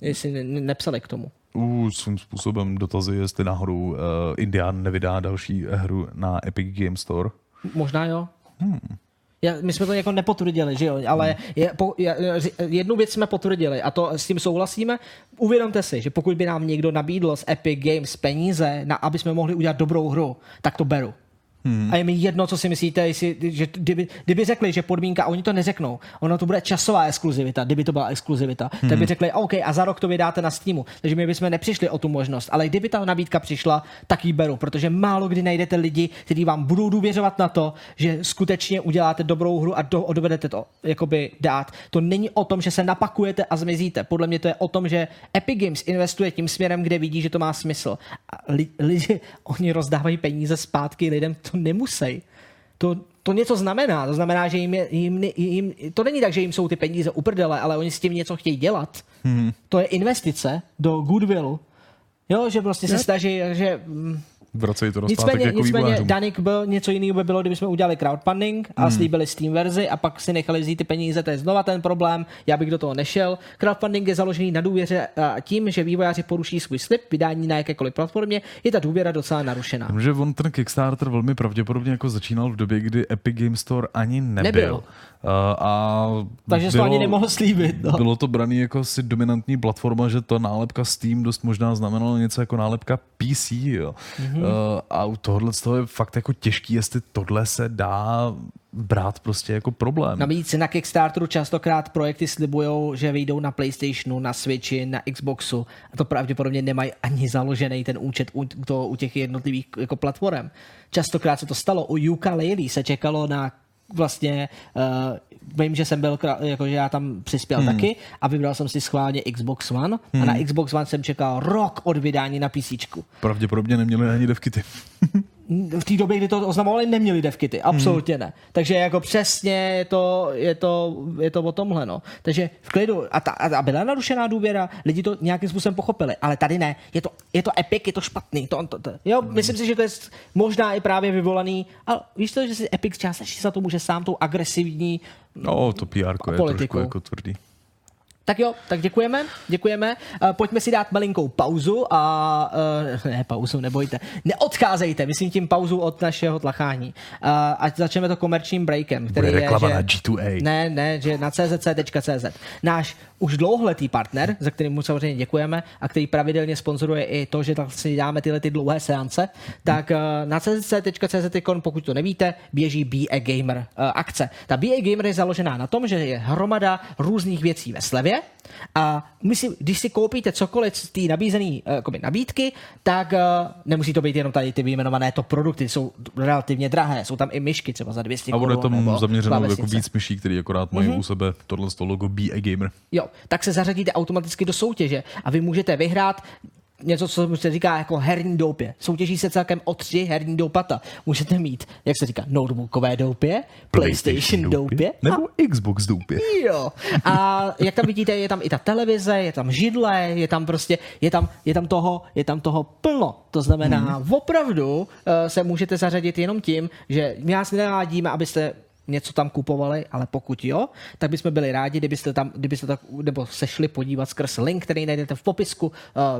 Jestli ne, ne, nepsali k tomu. U, svým způsobem dotazy, jestli náhodou uh, Indian nevydá další hru na Epic Game Store. Možná jo. Já, my jsme to jako nepotvrdili, že jo, ale je, po, je, jednu věc jsme potvrdili a to s tím souhlasíme. Uvědomte si, že pokud by nám někdo nabídl z Epic Games peníze, na, aby jsme mohli udělat dobrou hru, tak to beru. Hmm. A je mi jedno, co si myslíte, jestli, že kdyby, kdyby řekli, že podmínka, a oni to neřeknou, ono to bude časová exkluzivita, kdyby to byla exkluzivita, hmm. tak by řekli, OK, a za rok to vydáte na Steamu. Takže my bychom nepřišli o tu možnost, ale kdyby ta nabídka přišla, tak ji beru, protože málo kdy najdete lidi, kteří vám budou důvěřovat na to, že skutečně uděláte dobrou hru a do, dovedete to jakoby dát. To není o tom, že se napakujete a zmizíte. Podle mě to je o tom, že Epic Games investuje tím směrem, kde vidí, že to má smysl. A li, lidi, oni rozdávají peníze zpátky lidem, to nemusí. To, to něco znamená. To znamená, že jim, je, jim, jim, to není tak, že jim jsou ty peníze uprdele, ale oni s tím něco chtějí dělat. Hmm. To je investice do goodwillu. Jo, že prostě se snaží, že mm, Vracejí to do Nicméně, jako nicméně. Danik byl něco jiného by bylo, kdybychom udělali crowdfunding a hmm. slíbili Steam verzi a pak si nechali vzít ty peníze, to je znova ten problém, já bych do toho nešel. Crowdfunding je založený na důvěře a tím, že vývojáři poruší svůj slib vydání na jakékoliv platformě, je ta důvěra docela narušená. Že on ten Kickstarter velmi pravděpodobně jako začínal v době, kdy Epic Game Store ani nebyl. Nebyl. Uh, a Takže jsi to ani nemohl slíbit. No. Bylo to braný jako si dominantní platforma, že ta nálepka Steam dost možná znamenala něco jako nálepka PC. Jo. Mhm. Mm-hmm. Uh, a u tohohle z toho je fakt jako těžký, jestli tohle se dá brát prostě jako problém. Navíc na Kickstarteru častokrát projekty slibují, že vyjdou na PlayStationu, na Switchi, na Xboxu a to pravděpodobně nemají ani založený ten účet u, to, u těch jednotlivých jako platform. Častokrát se to stalo. U Yuka Laylee se čekalo na vlastně, uh, vím, že jsem byl, krá- jako, že já tam přispěl hmm. taky a vybral jsem si schválně Xbox One hmm. a na Xbox One jsem čekal rok od vydání na PC. Pravděpodobně neměli ani devkity. v té době, kdy to oznamovali, neměli devkity. Absolutně Hmm. ne. Takže jako přesně je to, je to, je to o tomhle. No. Takže v klidu. A, ta, a byla narušená důvěra, lidi to nějakým způsobem pochopili. Ale tady ne. Je to, je to epic, je to špatný. To, to, to. Jo, Hmm. myslím si, že to je možná i právě vyvolaný. Ale víš to, že si Epic částečně za to může sám tou agresivní No, to PR je trošku politikou. jako tvrdý. Tak jo, tak děkujeme, děkujeme. Uh, pojďme si dát malinkou pauzu a... Uh, ne, pauzu, nebojte. Neodcházejte, myslím tím pauzu od našeho tlachání. Uh, ať začneme to komerčním breakem, který Bude je, reklama že... na G2A. Ne, ne, že na czc.cz. Náš už dlouholetý partner, za který mu samozřejmě děkujeme a který pravidelně sponzoruje i to, že tak si dáme tyhle ty dlouhé seance, tak uh, na czc.cz, pokud to nevíte, běží Be a Gamer uh, akce. Ta Be a Gamer je založená na tom, že je hromada různých věcí ve slevě a my si, když si koupíte cokoliv z té nabízené uh, nabídky, tak nemusí to být jenom tady ty vyjmenované to produkty, jsou relativně drahé, jsou tam i myšky třeba za 200 A bude tam zaměřeno jako víc myší, který akorát mají mm-hmm. u sebe tohle z toho logo Be a Gamer. Jo, tak se zařadíte automaticky do soutěže a vy můžete vyhrát něco, co se říká jako herní doupě. Soutěží se celkem o tři herní doupata. Můžete mít, jak se říká, notebookové doupě, PlayStation doupě, Nebo Xbox doupě. Jo. A jak tam vidíte, je tam i ta televize, je tam židle, je tam prostě, je tam, je tam toho, je tam toho plno. To znamená, hmm. opravdu uh, se můžete zařadit jenom tím, že my vás nenavádíme, abyste něco tam kupovali, ale pokud jo, tak bychom byli rádi, kdybyste tam, kdybyste tak, nebo se šli podívat skrz link, který najdete v popisku uh,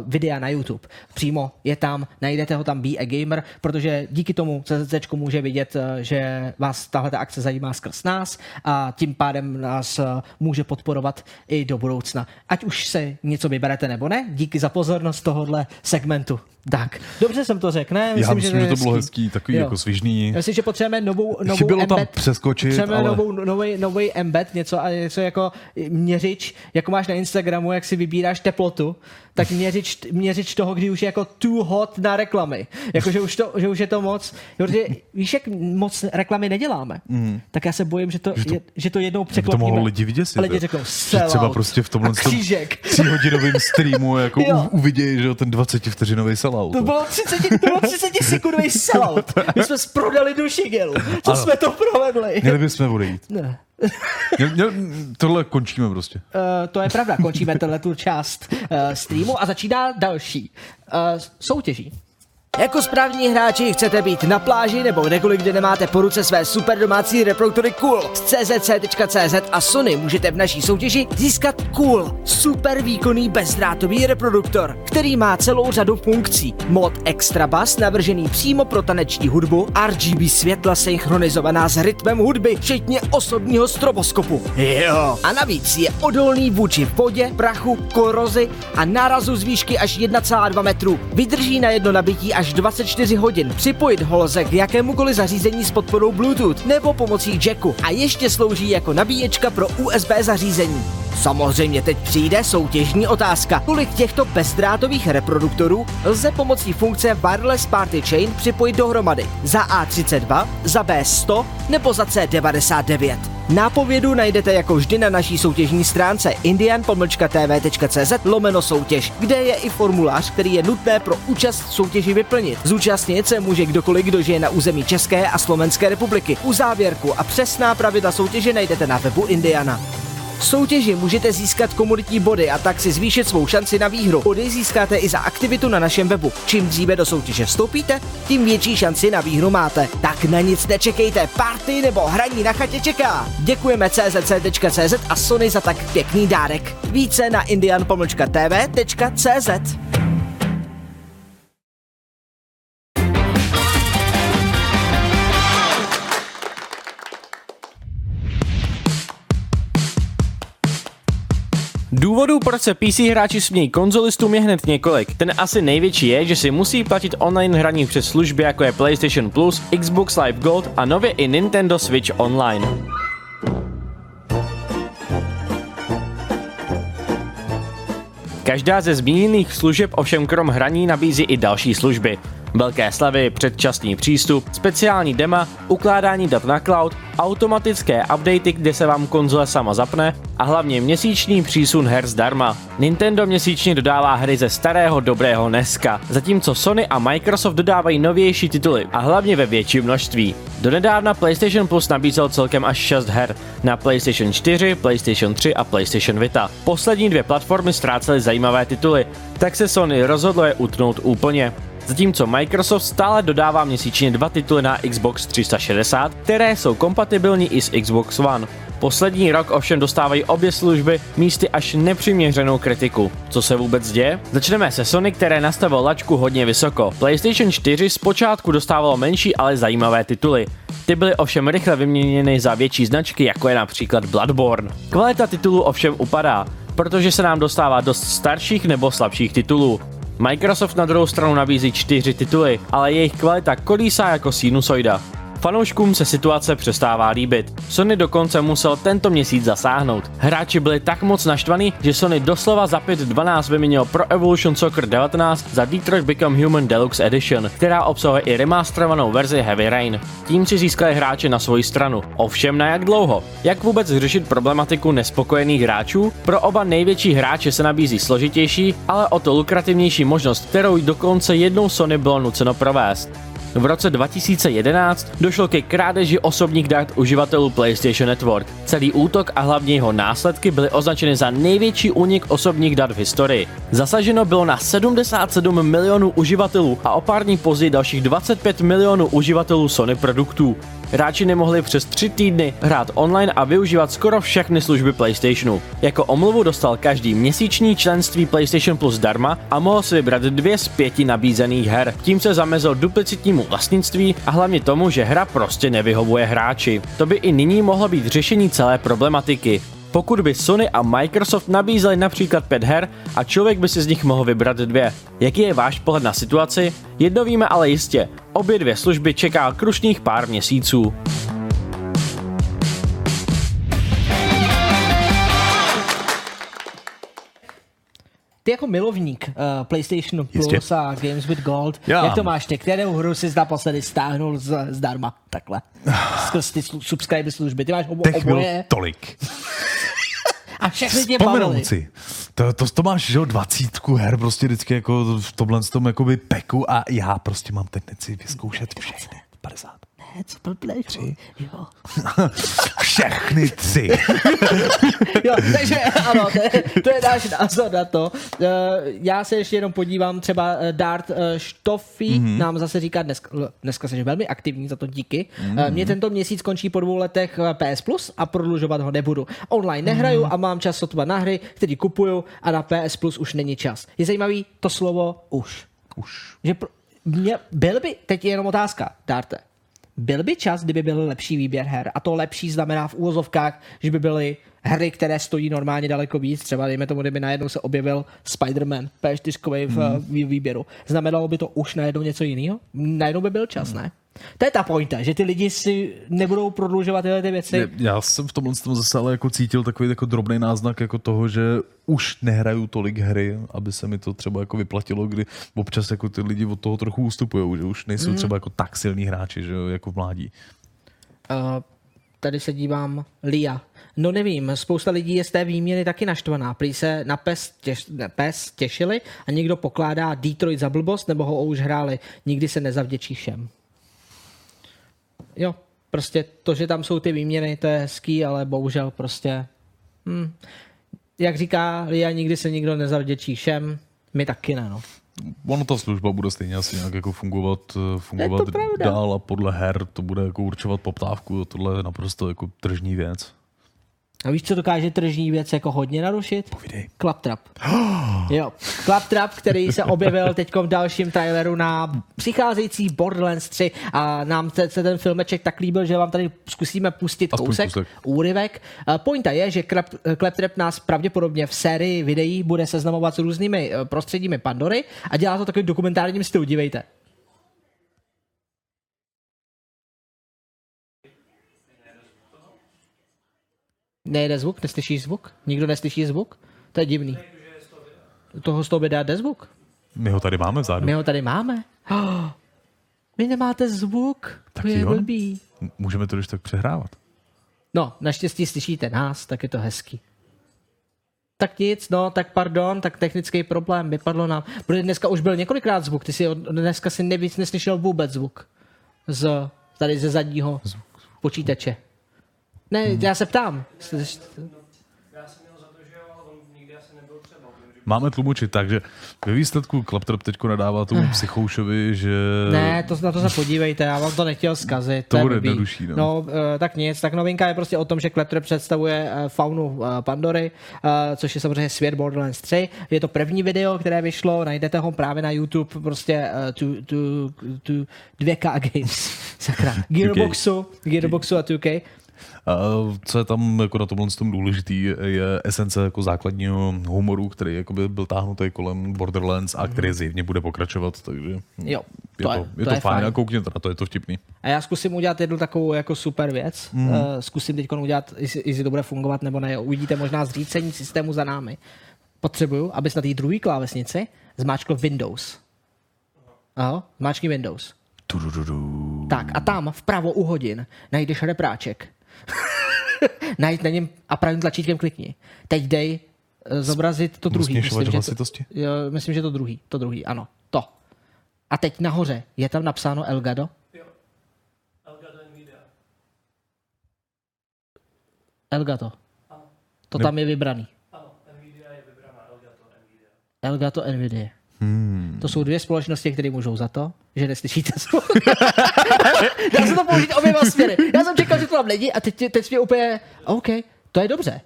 videa na YouTube. Přímo je tam, najdete ho tam Be a Gamer, protože díky tomu CZC může vidět, uh, že vás tahle akce zajímá skrz nás a tím pádem nás uh, může podporovat i do budoucna. Ať už se něco vyberete nebo ne, díky za pozornost tohohle segmentu. Tak, dobře jsem to řekl, ne? Já myslím, že, je to bylo hezký. takový Jo. jako svižný. Myslím, že potřebujeme novou, novou Chybělo tam. Přeskočit, potřebujeme ale- novou, nový, nový embed, něco, něco jako měřič, jako máš na Instagramu, jak si vybíráš teplotu, tak měřič, měřič toho, kdy už je jako too hot na reklamy. Jako, že už, to, že už je to moc. Protože víš, jak moc reklamy neděláme, mm. tak já se bojím, že to, že to, je, že to jednou By to překlopíme. mohlo lidi vyděsit. A lidi řeknou, že třeba prostě v tomhle tříhodinovém streamu jako Jo. u, uvidějí, že ten 20 vteřinový sellout. To bylo 30, to bylo 30 sekundový sellout. My jsme prodali duši gelu. Co Ano. jsme to provedli? Měli bychom odejít. Ne. Tohle končíme prostě. Uh, to je pravda, končíme tenhle tu část uh, streamu a začíná další uh, soutěží. Jako správní hráči chcete být na pláži nebo kdekoliv, kde nemáte po ruce své super domácí reproduktory Cool. Z czc.cz a Sony můžete v naší soutěži získat Cool, super výkonný bezdrátový reproduktor, který má celou řadu funkcí. Mod Extra Bass navržený přímo pro taneční hudbu, RGB světla synchronizovaná s rytmem hudby, včetně osobního stroboskopu. Jo. A navíc je odolný vůči vodě, prachu, korozi a nárazu z výšky až 1,2 metru. Vydrží na jedno nabití až 24 hodin. Připojit ho lze k jakémukoliv zařízení s podporou Bluetooth nebo pomocí jacku a ještě slouží jako nabíječka pro USB zařízení. Samozřejmě teď přijde soutěžní otázka. Kolik těchto bezdrátových reproduktorů lze pomocí funkce Wireless Party Chain připojit dohromady? Za A32, za B100 nebo za C99? Nápovědu najdete jako vždy na naší soutěžní stránce indian-tv.cz lomeno soutěž, kde je i formulář, který je nutné pro účast v soutěži vyplnit. Zúčastnit se může kdokoliv, kdo žije na území České a Slovenské republiky. U závěrku a přesná pravidla soutěže najdete na webu Indiana. V soutěži můžete získat komunitní body a tak si zvýšit svou šanci na výhru. Body získáte i za aktivitu na našem webu. Čím dříve do soutěže vstoupíte, tím větší šanci na výhru máte. Tak na nic nečekejte, party nebo hraní na chatě čeká. Děkujeme czc.cz a Sony za tak pěkný dárek. Více na indian-tv.cz Důvodů, proč se PC hráči smějí konzolistům je hned několik. Ten asi největší je, že si musí platit online hraní přes služby jako je PlayStation Plus, Xbox Live Gold a nově i Nintendo Switch Online. Každá ze zmíněných služeb ovšem krom hraní nabízí i další služby. Velké slavy, předčasný přístup, speciální dema, ukládání dat na cloud, automatické updaty, kde se vám konzole sama zapne a hlavně měsíční přísun her zdarma. Nintendo měsíčně dodává hry ze starého dobrého Neska, zatímco Sony a Microsoft dodávají novější tituly a hlavně ve větším množství. Donedávna PlayStation Plus nabízel celkem až 6 her na PlayStation 4, PlayStation 3 a PlayStation Vita. Poslední dvě platformy ztrácely zajímavé tituly, tak se Sony rozhodlo je utnout úplně. Zatímco Microsoft stále dodává měsíčně dva tituly na Xbox 360, které jsou kompatibilní i s Xbox One. Poslední rok ovšem dostávají obě služby místy až nepřiměřenou kritiku. Co se vůbec děje? Začneme se Sony, které nastavilo lačku hodně vysoko. PlayStation 4 zpočátku dostávalo menší, ale zajímavé tituly. Ty byly ovšem rychle vyměněny za větší značky, jako je například Bloodborne. Kvalita titulů ovšem upadá, protože se nám dostává dost starších nebo slabších titulů. Microsoft na druhou stranu nabízí čtyři tituly, ale jejich kvalita kolísá jako sinusoida. Fanouškům se situace přestává líbit. Sony dokonce musel tento měsíc zasáhnout. Hráči byli tak moc naštvaní, že Sony doslova za 5.12 vyměnil Pro Evolution Soccer 19 za Detroit Become Human Deluxe Edition, která obsahuje i remasterovanou verzi Heavy Rain. Tím si získali hráče na svoji stranu. Ovšem na jak dlouho? Jak vůbec řešit problematiku nespokojených hráčů? Pro oba největší hráče se nabízí složitější, ale o to lukrativnější možnost, kterou dokonce jednou Sony bylo nuceno provést. V roce 2011 došlo ke krádeži osobních dat uživatelů PlayStation Network. Celý útok a hlavně jeho následky byly označeny za největší únik osobních dat v historii. Zasaženo bylo na 77 milionů uživatelů a o pár dní později dalších 25 milionů uživatelů Sony produktů. Hráči nemohli přes tři týdny hrát online a využívat skoro všechny služby PlayStationu. Jako omluvu dostal každý měsíční členství PlayStation Plus zdarma a mohl si vybrat dvě z pěti nabízených her. Tím se zamezil duplicitnímu vlastnictví a hlavně tomu, že hra prostě nevyhovuje hráči. To by i nyní mohlo být řešení celé problematiky. Pokud by Sony a Microsoft nabízeli například pět her a člověk by si z nich mohl vybrat dvě. Jaký je váš pohled na situaci? Jedno víme ale jistě, obě dvě služby čeká krušných pár měsíců. Ty jako milovník uh, PlayStation Jistě. Plus a Games with Gold, Já. jak to máš ty? Kterou hru jsi naposledy stáhnul z, zdarma? Takhle. Skrz ty slu- subscribe služby. Ty máš obo, Těch bylo oboje tolik. a všechny tě. Vzpomenout si. To, to, to máš, že jo, dvacítku her prostě vždycky jako v tomhle tom jakoby peku a já prostě mám tendenci vyzkoušet všechny. 50. Co blblej, jo. Všechny tři. jo, takže ano, to je, to je náš názor na to. Uh, já se ještě jenom podívám, třeba uh, Dart Štofí Mhm. mm-hmm. nám zase říká, dneska, dneska jsi velmi aktivní, za to díky. Mm-hmm. Uh, mě tento měsíc končí po dvou letech PS Plus a prodlužovat ho nebudu. Online nehraju Mhm. a mám čas sotva na hry, který kupuju a na PS Plus už není čas. Je zajímavý to slovo už. Už. Že pro, mě, byl by, teď je jenom otázka, Darte, byl by čas, kdyby byl lepší výběr her. A to lepší znamená v úvozovkách, že by byly hry, které stojí normálně daleko víc. Třeba dejme tomu, kdyby najednou se objevil Spider-Man P4 v mm. výběru. Znamenalo by to už najednou něco jiného? Najednou by byl čas, ne? To je ta pointa, že ty lidi si nebudou prodlužovat tyhle ty věci. Je- Já jsem v tomhle tom zase ale jako cítil takový jako drobný náznak jako toho, že už nehraju tolik hry, aby se mi to třeba jako vyplatilo, kdy občas jako ty lidi od toho trochu ustupují, že už nejsou třeba jako tak silní hráči, že jo, jako v mládí. Uh, tady se dívám, Lia. No nevím, spousta lidí je z té výměny taky naštvaná. Prý se na PES, těš, ne, PES těšili a někdo pokládá Detroit za blbost, nebo ho už hráli. Nikdy se nezavděčí všem. Jo, prostě to, že tam jsou ty výměny, to je hezký, ale bohužel prostě... Hm, jak říká Lia, nikdy se nikdo nezavděčí všem. My taky ne, no. Ono ta služba bude stejně asi nějak jako fungovat, eh, fungovat dál a podle her to bude jako určovat poptávku. Tohle je naprosto jako tržní věc. A víš, co dokáže tržní věc jako hodně narušit? Povídej. Claptrap. jo, Claptrap, který se objevil teď v dalším traileru na přicházející Borderlands 3 a nám se, se ten filmeček tak líbil, že vám tady zkusíme pustit Aspoň kousek, kousek. úryvek. Eh, Pointa je, že Clap, Claptrap nás pravděpodobně v sérii videí bude seznamovat s různými eh, prostředími Pandory a dělá to takovým dokumentárním stylu, dívejte. Nejde zvuk? Neslyšíš zvuk? Nikdo neslyší zvuk? To je divný. Toho z toho videa jde zvuk? My ho tady máme vzadu. My ho tady máme. Oh, vy nemáte zvuk? Tak to je jo. blbý. Můžeme to když tak přehrávat. No, naštěstí slyšíte nás, tak je to hezký. Tak nic, no, tak pardon, tak technický problém, vypadlo nám. Protože dneska už byl několikrát zvuk, ty si od, dneska si nevíc neslyšel vůbec zvuk. Z, tady ze zadního počítače. Ne, Hmm. já se ptám. Máme tlumočit, takže ve výsledku Claptrap teďko nadává tomu psychoušovi, že... Ne, to, na to se podívejte, já vám to nechtěl zkazit. To bude jednodušší, no. no. eh, tak nic, tak novinka je prostě o tom, že Claptrap představuje eh, faunu eh, Pandory, eh, což je samozřejmě svět Borderlands 3. Je to první video, které vyšlo, najdete ho právě na YouTube, prostě eh, tu, tu, tu 2K Games, sakra, Gearboxu, Gearboxu a 2K. A co je tam jako na tomhle tom důležitý, je esence jako základního humoru, který jakoby byl táhnutý kolem Borderlands a který zjevně bude pokračovat, takže Jo, je to, je to, fajn. A koukněte na to, je to vtipný. A já zkusím udělat jednu takovou jako super věc. Mm. Zkusím teď udělat, jestli, jestli to bude fungovat nebo ne. Uvidíte možná zřícení systému za námi. Potřebuju, abys na té druhé klávesnici zmáčkl Windows. Aha, zmáčkni Windows. Tudududu. Tak a tam vpravo u hodin najdeš repráček. Najď na něm a pravým tlačítkem klikni. Teď dej eh, zobrazit to druhý. Směšovač že to, jo, myslím, že to druhý. To druhý, ano. To. A teď nahoře je tam napsáno Elgado? Elgato. To tam je vybraný. Elgato Nvidia. Hmm. To jsou dvě společnosti, které můžou za to, že neslyšíte zvuk. Dá se to použít oběma směry. Já jsem čekal, že to tam lidi a teď, teď mě úplně, OK, to je dobře.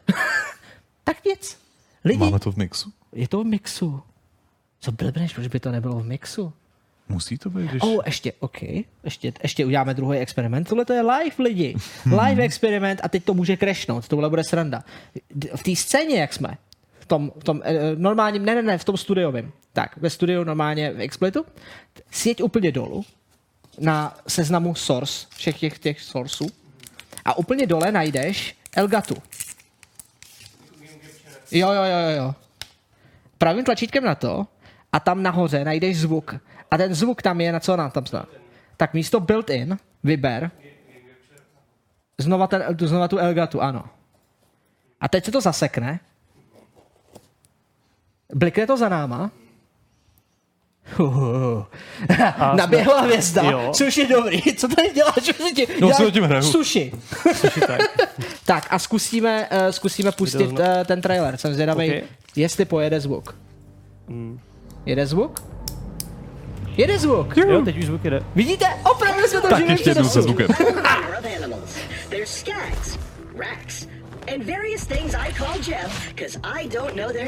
tak nic. Lidi, Máme to v mixu? je to v mixu. Co blbneš, proč by to nebylo v mixu? Musí to být, když... Oh, ještě, OK. Ještě, ještě uděláme druhý experiment. Tohle to je live, lidi. Live experiment a teď to může crashnout. Tohle bude sranda. V té scéně, jak jsme, v tom, v tom eh, normálním, ne, ne, ne, v tom studiovém. Tak, ve studiu normálně v Exploitu. Sjeď úplně dolů na seznamu source, všech těch, těch sourceů. A úplně dole najdeš Elgatu. Jo, jo, jo, jo, pravým tlačítkem na to a tam nahoře najdeš zvuk. A ten zvuk tam je na co nám tam snad. Tak místo built-in vyber znova, ten, znova tu Elgatu, ano. A teď se to zasekne. Blikne to za náma. Uhuhu. Naběhla hvězda, Jo. což je dobrý. Co tady děláš? Ti, No, děláš si tím hraju. Sushi. Tak a zkusíme, uh, zkusíme pustit uh, ten trailer. Jsem zvědavý, Ok. jestli pojede zvuk. Mm. Jede zvuk? Jede zvuk. Jo, teď už zvuk jde. Vidíte? Opravdu jsme to Tak živým ještě jednou se zvukem. Pair of animals. They're skags, racks, and various things I call Jeff, because I don't know their.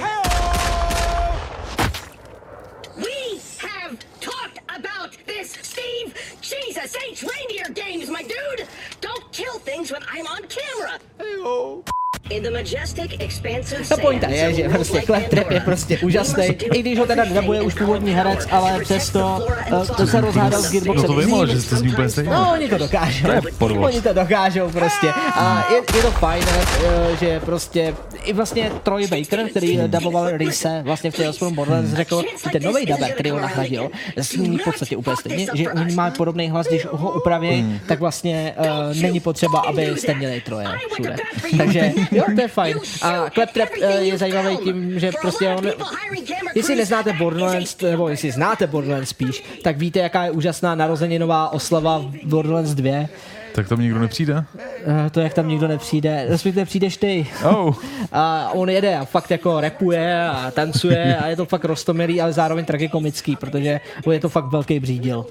We have talked about this, Steve! Jesus H. Reindeer games, my dude! Don't kill things when I'm on camera! In the majestic, expansive Ta pointa je, že prostě Claptrap je prostě úžasný. I když ho teda nedabuje už původní herec, ale přesto uh, to se rozhádal s No Gearboxem. to vím, že jste s ním úplně stejný. No, oni to dokážou. To. Oni to dokážou prostě. A je, je to fajn, eh, že prostě i vlastně Troy Baker, který daboval Rise vlastně v Tales Borderlands, řekl, že ten nový daber, který ho nahradil, zní v podstatě úplně stejně, že on má podobný hlas, když ho upraví, tak vlastně uh, není potřeba, abyste měli troje všude. Takže jo, to je fajn. A Claptrap uh, je zajímavý tím, že prostě on, Jestli neznáte Borderlands, nebo jestli znáte Borderlands spíš, tak víte, jaká je úžasná narozeninová oslava v Borderlands 2. Tak tam nikdo nepřijde? Eh, To, jak tam nikdo nepřijde, respektive přijdeš ty. Oh. A on jede a fakt jako repuje a tancuje a je to fakt rostomilý, ale zároveň tragikomický, protože je to fakt velký břídil.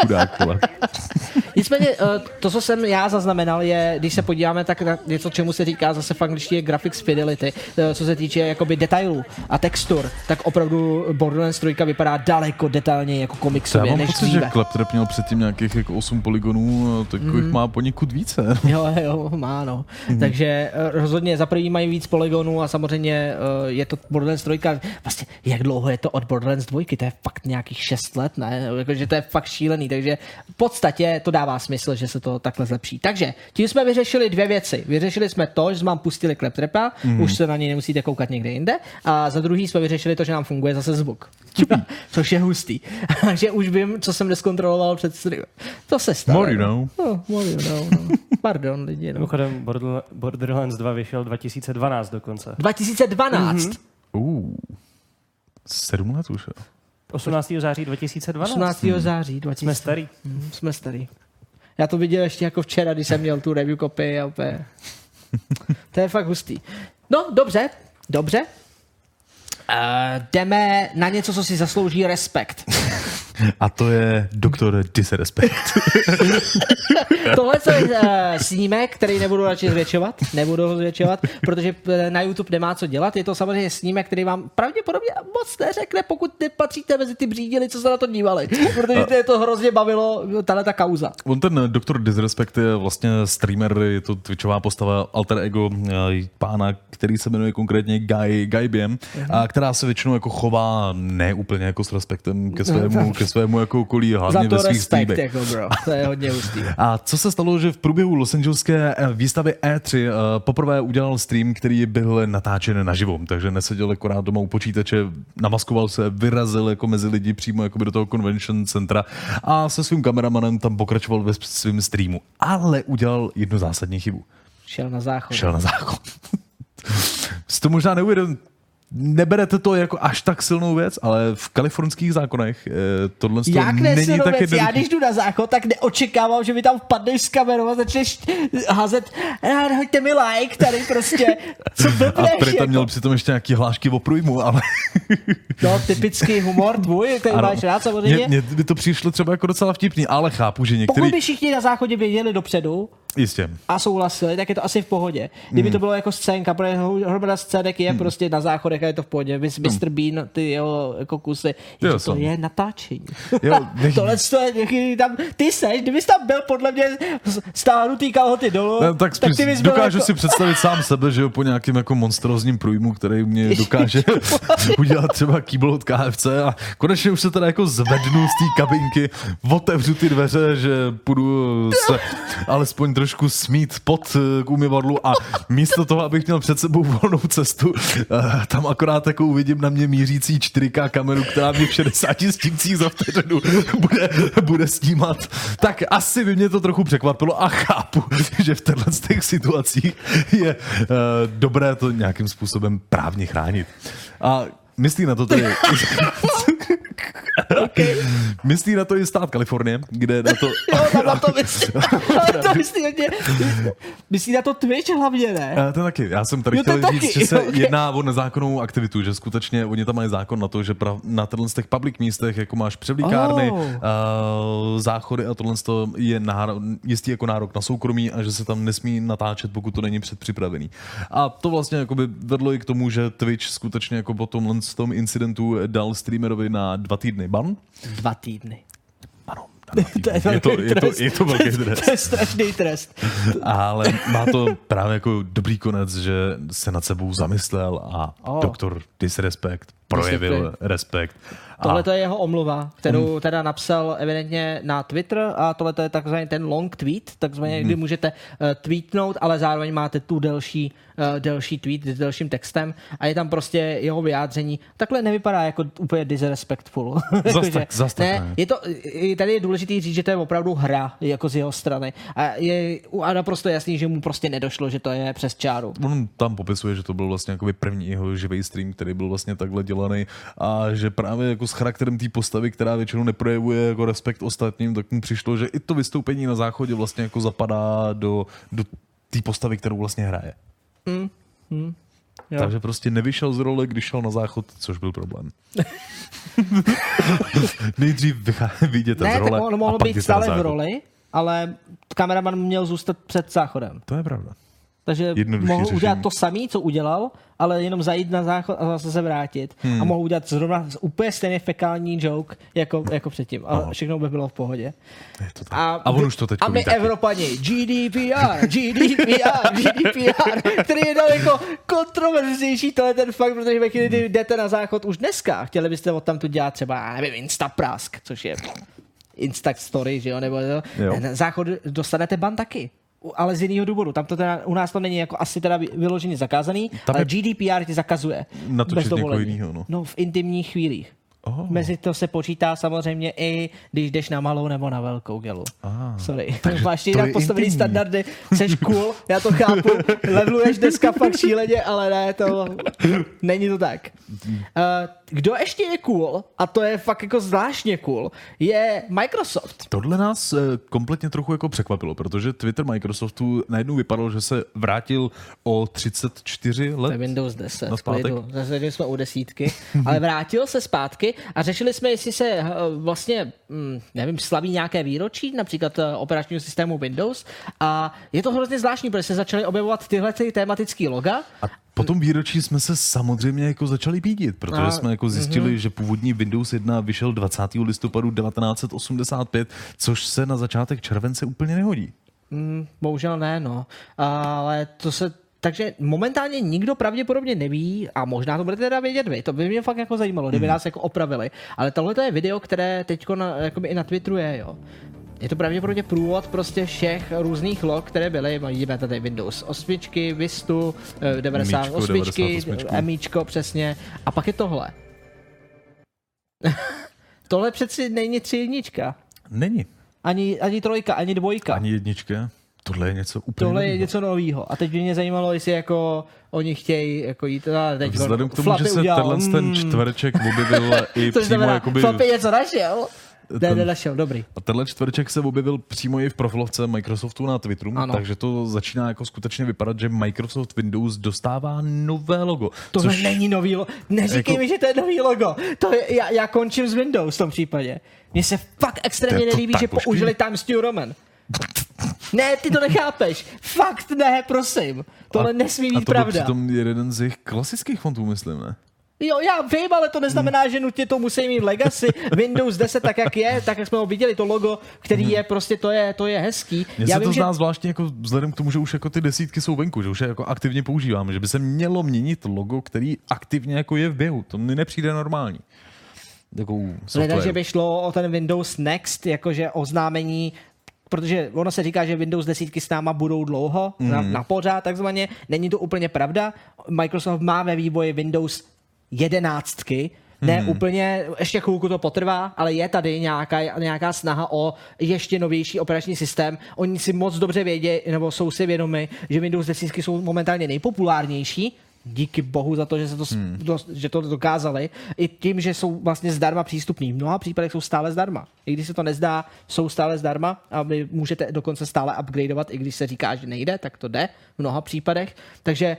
Chudák, vole. Nicméně eh, to, co jsem já zaznamenal, je, když se podíváme tak na něco, čemu se říká zase v angličtině graphics fidelity, eh, co se týče jakoby detailů a textur, tak opravdu Borderlands 3 vypadá daleko detailněji jako Já komiksově mám než pocit, že dříve. Claptrap měl předtím nějakých jako 8 poligonů, tak Mhm. jich má poněkud více. Jo, jo, má no. Mhm. Takže eh, rozhodně za první mají víc poligonů a samozřejmě eh, je to Borderlands 3. Vlastně jak dlouho je to od Borderlands 2? To je fakt nějakých 6 let, ne? Jakože to je fakt šílený, takže v podstatě to dává smysl, že se to takhle zlepší. Takže tím jsme vyřešili dvě věci. Vyřešili jsme to, že jsme vám pustili Claptrapa, Mhm. mm. už se na něj nemusíte koukat někde jinde. A za druhý jsme vyřešili to, že nám funguje zase zvuk. Což je hustý. že už vím, co jsem neskontroloval před streamem. To se stane. More you know. No, more you know, no. Pardon, lidi. No. Mimochodem Borderla- Borderlands 2 vyšel 2012 dokonce. 2012. Mm-hmm. Uh, sedm let už, jo. 18. září 2012. 18. září 2000. Jsme starý. Mhm, Jsme starý. Já to viděl ještě jako včera, když jsem měl tu review copy a úplně... to je fakt hustý. No, dobře, dobře. Uh, jdeme na něco, co si zaslouží respekt. A to je doktor Disrespect. Tohle je uh, snímek, který nebudu radši zvětšovat, nebudu ho zvětšovat, protože eh, na YouTube nemá co dělat. Je to samozřejmě snímek, který vám pravděpodobně moc neřekne, pokud nepatříte mezi ty břídily, co se na to dívali. Protože to, je to hrozně bavilo, tahle ta kauza. On ten doktor Disrespect je vlastně streamer, je to twitchová postava alter ego eh, pána, který se jmenuje konkrétně Guy, Guy Biem, a která se většinou jako chová ne úplně jako s respektem ke svému, ke svému jako okolí, hlavně ve to svých respekt, streamech. jako bro. To je hodně hustý. A co se stalo, že v průběhu Los Angeleské eh, výstavy E3 eh, poprvé udělal stream, který byl natáčen naživo, takže neseděl akorát doma u počítače, namaskoval se, vyrazil jako mezi lidi přímo jakoby do toho convention centra a se svým kameramanem tam pokračoval ve svém streamu. Ale udělal jednu zásadní chybu. Šel na záchod. Šel na záchod. Si to možná neuvědom, neberete to jako až tak silnou věc, ale v kalifornských zákonech eh, tohle Jak není tak věc, já když jdu na záchod, tak neočekávám, že mi tam vpadneš s kamerou a začneš házet, "Eh, hoďte mi like tady prostě, co A Prý tam jako. měl přitom ještě nějaký hlášky o průjmu, ale No, typický humor tvůj, který Ano. máš rád samozřejmě. Mně, mně by to přišlo třeba jako docela vtipný, ale chápu, že Pokud některý... by všichni na záchodě věděli dopředu, Jistě. a souhlasili, tak je to asi v pohodě. Kdyby Hmm. to bylo jako scénka, protože hromada scének je prostě na záchodech a je to v pohodě. Mr. Mr. Bean, ty jeho jako kusy, Hmm. Jo, je to, jsem. je natáčení. Jo, Tohle to je, tam, ty seš, kdybys tam byl podle mě stáhnutý kalhoty dolů, No, tak, tak spíš ty bys dokážu jako, si představit sám sebe, že jo, po nějakém jako monstrózním průjmu, který mě dokáže udělat třeba kýbl od KFC a konečně už se teda jako zvednu z té kabinky, otevřu ty dveře, že půjdu se alespoň trošku smít pod eh, k umyvadlu a místo toho, abych měl před sebou volnou cestu, eh, tam akorát jako uvidím na mě mířící 4K kameru, která mě v 60 stímcích za vteřinu bude, bude snímat. Tak asi by mě to trochu překvapilo a chápu, že v těchto těch situacích je uh, dobré to nějakým způsobem právně chránit. A myslí na to tedy... Okay. Myslí na to i stát Kalifornie, kde na to... Jo, tam na to myslí. Ale to myslí hodně. Myslí na to Twitch hlavně, ne? Eh, To taky. Já jsem tady Jo, to chtěl taky, říct, že se jo, ok. jedná o nezákonnou aktivitu, že skutečně oni tam mají zákon na to, že prav, na těchto z těch public místech, jako máš převlíkárny, Oh. uh, záchody a tohle to je náro, jistý jako nárok na soukromí a že se tam nesmí natáčet, pokud to není předpřipravený. A to vlastně jakoby vedlo i k tomu, že Twitch skutečně jako po tomhle tom incidentu dal streamerovi na dva týdny ban. Dva týdny. Ano, To je, týdny. je, to, je, to, trest. je to velký trest. To je strašný trest. Ale má to právě jako dobrý konec, že se nad sebou zamyslel a Oh. oh. doktor Disrespect projevil Disrespect. respekt. Tohle je jeho omluva, kterou teda napsal evidentně na Twitter a tohle to je takzvaný ten long tweet, takzvaně, Mhm. kdy můžete uh, tweetnout, ale zároveň máte tu delší, uh, delší tweet s delším textem a je tam prostě jeho vyjádření. Takhle nevypadá jako úplně disrespectful. Tak- zas tak ne, ne. je to, tady je důležité říct, že to je opravdu hra jako z jeho strany a je a naprosto jasný, že mu prostě nedošlo, že to je přes čáru. on tam popisuje, že to byl vlastně jakoby první jeho živý stream, který byl vlastně takhle dělaný a že právě jako s charakterem té postavy, která většinou neprojevuje jako respekt ostatním, tak mu přišlo, že i to vystoupení na záchodě vlastně jako zapadá do, do té postavy, kterou vlastně hraje. Jo. Takže prostě nevyšel z role, když šel na záchod, což byl problém. Nejdřív vyjděte Ne, z role tak on a mohl pak být stále v roli, ale kameraman měl zůstat před záchodem. To je pravda. Takže Jednodušší mohl řešení. udělat to samé, co udělal, ale jenom zajít na záchod a zase se vrátit. Hmm. A mohl udělat zrovna úplně stejný fekální joke jako, jako předtím. A všechno by bylo v pohodě. Je to tak. A, A on už to teď A my taky. Evropani, GDPR, GDPR, GDPR, který je daleko kontroverznější tohle ten fakt, protože ve chvíli, kdy jdete na záchod už dneska, chtěli byste od tam tu dělat třeba, já nevím, Instaprask, což je Insta Story, že jo, nebo to, Jo. na záchod dostanete ban taky. Ale z jiného důvodu. Tam to teda, u nás to není jako asi teda vy- vyloženě zakázaný, Tam ale je- GDPR ti zakazuje. Natočit bez někoho dovolení. jinýho, no. no v intimních chvílích. Oh. Mezi to se počítá samozřejmě i když jdeš na malou nebo na velkou gelu. Ah, Sorry. Máš to jinak postavený intimní. standardy, seš cool, já to chápu, leveluješ dneska fakt šíleně, ale ne, to není to tak. Uh, kdo ještě je cool, a to je fakt jako zvláštně cool, je Microsoft. Tohle nás eh, kompletně trochu jako překvapilo, protože Twitter Microsoftu najednou vypadalo, že se vrátil o 34 To je let. Windows 10. Na zpátek? klidu. Zase jsme u desítky, ale vrátil se zpátky a řešili jsme, jestli se eh, vlastně, hm, nevím, slaví nějaké výročí, například eh, operačního systému Windows a je to hrozně zvláštní, protože se začaly objevovat tyhle ty loga A po tom výročí jsme se samozřejmě jako začali bídit, protože A- jsme jako zjistili, že původní Windows 1 vyšel 20. listopadu 1985, což se na začátek července úplně nehodí. Bohužel ne, no. Ale to se takže momentálně nikdo pravděpodobně neví, a možná to budete teda vědět vy, to by mě fakt jako zajímalo, kdyby nás jako opravili. Ale tohle je video, které teď i na Twitteru je, jo. Je to pravděpodobně průvod prostě všech různých log, které byly. Vidíme tady Windows 8, Vistu, eh, 98, 98. Emíčko, přesně. A pak je tohle. tohle přeci není tři jednička. Není. Ani, ani trojka, ani dvojka. Ani jednička. Tohle je něco úplně Tohle je něco nového. A teď by mě zajímalo, jestli jako oni chtějí jako jít a teď Vzhledem k tomu, že se udělal, tenhle ten mm. čtvereček objevil i přímo znamená, jakoby... Flapy něco našel? Ne, Ten- nenašel, dobrý. A tenhle čtvereček se objevil přímo i v profilovce Microsoftu na Twitteru, Ano. takže to začíná jako skutečně vypadat, že Microsoft Windows dostává nové logo. Tohle což není nový logo. Neříkej jako- mi, že to je nový logo. To je, já, já končím s Windows v tom případě. Mně se fakt extrémně To to nelíbí, že počkej. použili Times New Roman. Ne, ty to nechápeš. Fakt ne, prosím. Tohle nesmí a být to byl pravda. přitom jeden z jejich klasických fontů, myslím, ne? Jo, já vím, ale to neznamená, že nutně to musí mít Legacy. Windows 10 tak, jak je, tak jak jsme ho viděli, to logo, který je prostě, to je, to je hezký. Mně se to vím, že zvláštně jako vzhledem k tomu, že už jako ty desítky jsou venku, že už je jako aktivně používáme, že by se mělo měnit logo, který aktivně jako je v běhu. To mi nepřijde normální. Takovou Leda, že by šlo o ten Windows Next, jakože oznámení protože ono se říká, že Windows 10 s náma budou dlouho, mm. na, na pořád takzvaně. Není to úplně pravda. Microsoft má ve vývoji Windows 11, ne hmm. úplně, ještě chvilku to potrvá, ale je tady nějaká, nějaká snaha o ještě novější operační systém. Oni si moc dobře vědí, nebo jsou si vědomi, že Windows 10 jsou momentálně nejpopulárnější, díky bohu za to, že, se to, hmm. do, že to dokázali. I tím, že jsou vlastně zdarma přístupní. V mnoha případech jsou stále zdarma. I když se to nezdá, jsou stále zdarma a vy můžete dokonce stále upgradeovat, i když se říká, že nejde, tak to jde v mnoha případech. Takže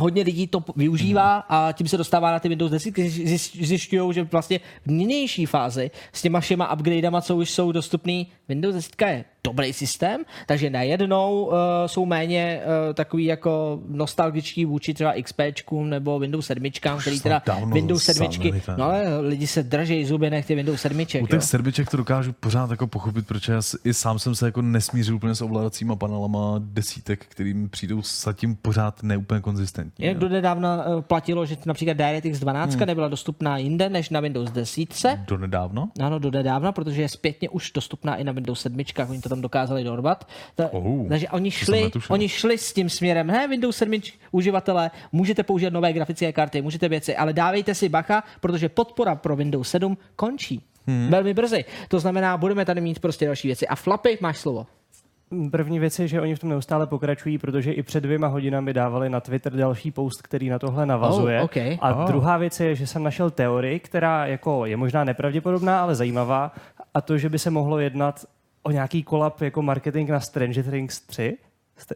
hodně lidí to využívá a tím se dostává na ty Windows 10, zjišťují, že vlastně v nynější fázi s těma všema upgradama, co už jsou dostupný, Windows 10 je dobrý systém, takže najednou uh, jsou méně uh, takový jako nostalgičtí vůči třeba XP nebo Windows 7, který teda Windows 7, no ale lidi se drží zuby nechty Windows 7. U těch sedmiček to dokážu pořád jako pochopit, protože já i sám jsem se jako nesmířil úplně s ovládacíma panelama desítek, kterým přijdou zatím pořád neúplně konzistentní. Jak do nedávna uh, platilo, že například DirectX 12 hmm. nebyla dostupná jinde než na Windows 10. Do nedávna? Ano, do nedávna, protože je zpětně už dostupná i na Windows 7, oni to tam dokázali dorvat. Ta, oh, takže oni šli, oni šli s tím směrem, ne, Windows 7 uživatelé, můžete používat nové grafické karty, můžete věci, ale dávejte si bacha, protože podpora pro Windows 7 končí. Hmm. Velmi brzy. To znamená, budeme tady mít prostě další věci. A flapy, máš slovo. První věc je, že oni v tom neustále pokračují, protože i před dvěma hodinami dávali na Twitter další post, který na tohle navazuje. Oh, okay. A oh. druhá věc je, že jsem našel teorii, která jako je možná nepravděpodobná, ale zajímavá, a to, že by se mohlo jednat o nějaký kolap jako marketing na Stranger Things 3,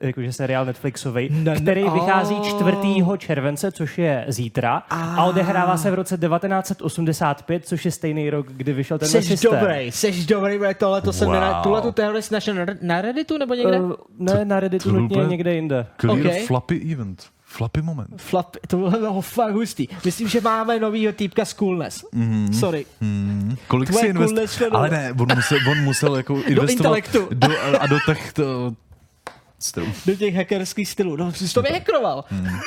jakože seriál Netflixový, ne, který vychází 4. července, což je zítra, ah. a odehrává se v roce 1985, což je stejný rok, kdy vyšel ten systém. dobrý, seš dobrý, tohle to jsem wow. tuhle tu teorii jsi našel na, na Redditu nebo někde? Uh, ne, na Redditu nutně někde jinde. Clear okay. floppy event. Flappy moment. Flap, to bylo fakt hustý. Myslím, že máme novýho týpka z Coolness. Mm-hmm. Sorry. Mm-hmm. Kolik Tvoje si invest... Ale ne, on musel, on musel jako investovat do, do a do těch to, stylu. Do těch hackerských stylů. No, jsi to vyhackoval. Hmm.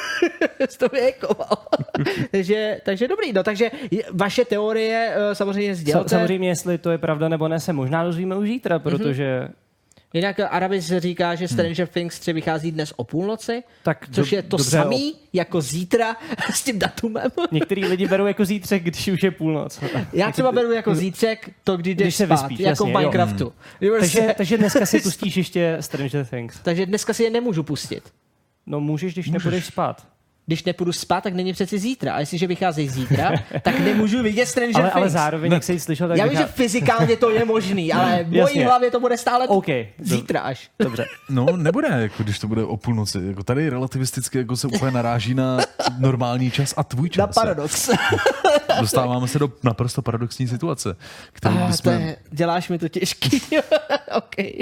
jsi to vyhackoval. takže, takže dobrý. No, takže vaše teorie uh, samozřejmě sdělte. Samozřejmě, jestli to je pravda nebo ne, se možná dozvíme už zítra, protože mm-hmm Jinak Arabis říká, že Stranger hmm. Things 3 vychází dnes o půlnoci, tak což do, je to samý o... jako zítra s tím datumem. Některý lidi berou jako zítřek, když už je půlnoc. Já třeba beru jako zítřek to, kdy jdeš když se spát, vyspíš, jako jasně, v Minecraftu. Hmm. Takže, takže dneska si pustíš ještě Stranger Things. Takže dneska si je nemůžu pustit. No můžeš, když můžeš. nebudeš spát když nepůjdu spát, tak není přeci zítra. A jestliže vycházejí zítra, tak nemůžu vidět Stranger ale, Things. Ale zároveň, jak jsi slyšel, tak Já vím, že fyzikálně to je možný, ale v mojí hlavě to bude stále okay. zítra až. Dobře. No, nebude, jako když to bude o půlnoci. Jako tady relativisticky jako se úplně naráží na normální čas a tvůj čas. Na paradox. Dostáváme se do naprosto paradoxní situace. Kterou ah, bychom... je, děláš mi to těžký. okay.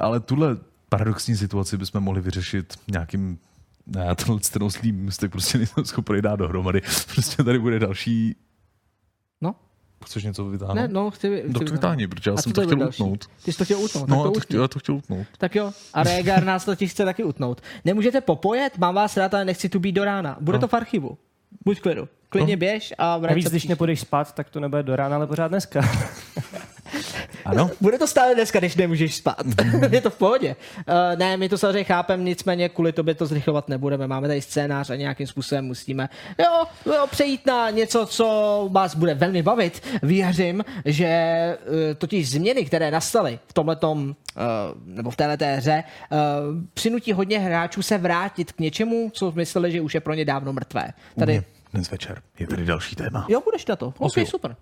ale tuhle paradoxní situaci bychom mohli vyřešit nějakým já tenhle ten oslý můstek prostě nejsem schopný dát dohromady. Prostě tady bude další... No? Chceš něco vytáhnout? Ne, no, chci, chci no to vytáhni, protože já jsem to chtěl další. utnout. Ty jsi to chtěl utnout, no, tak to, chtěl, já to chtěl utnout. Tak jo, a Regar nás to chce taky utnout. Nemůžete popojet, mám vás rád, ale nechci tu být do rána. Bude no. to v archivu. Buď klidu. Klidně no. běž a vrať Navíc, když nepůjdeš spát, tak to nebude do rána, ale pořád dneska. Ano? Bude to stále dneska, když nemůžeš spát. Mm. je to v pohodě. Uh, ne, my to samozřejmě chápeme, nicméně kvůli tobě to zrychlovat nebudeme. Máme tady scénář a nějakým způsobem musíme jo, jo, přejít na něco, co vás bude velmi bavit. Věřím, že uh, totiž změny, které nastaly v tomhletom uh, nebo v této hře, uh, přinutí hodně hráčů se vrátit k něčemu, co mysleli, že už je pro ně dávno mrtvé. Tady... Dnes večer je tady další téma. Jo, budeš na to. Ok, super.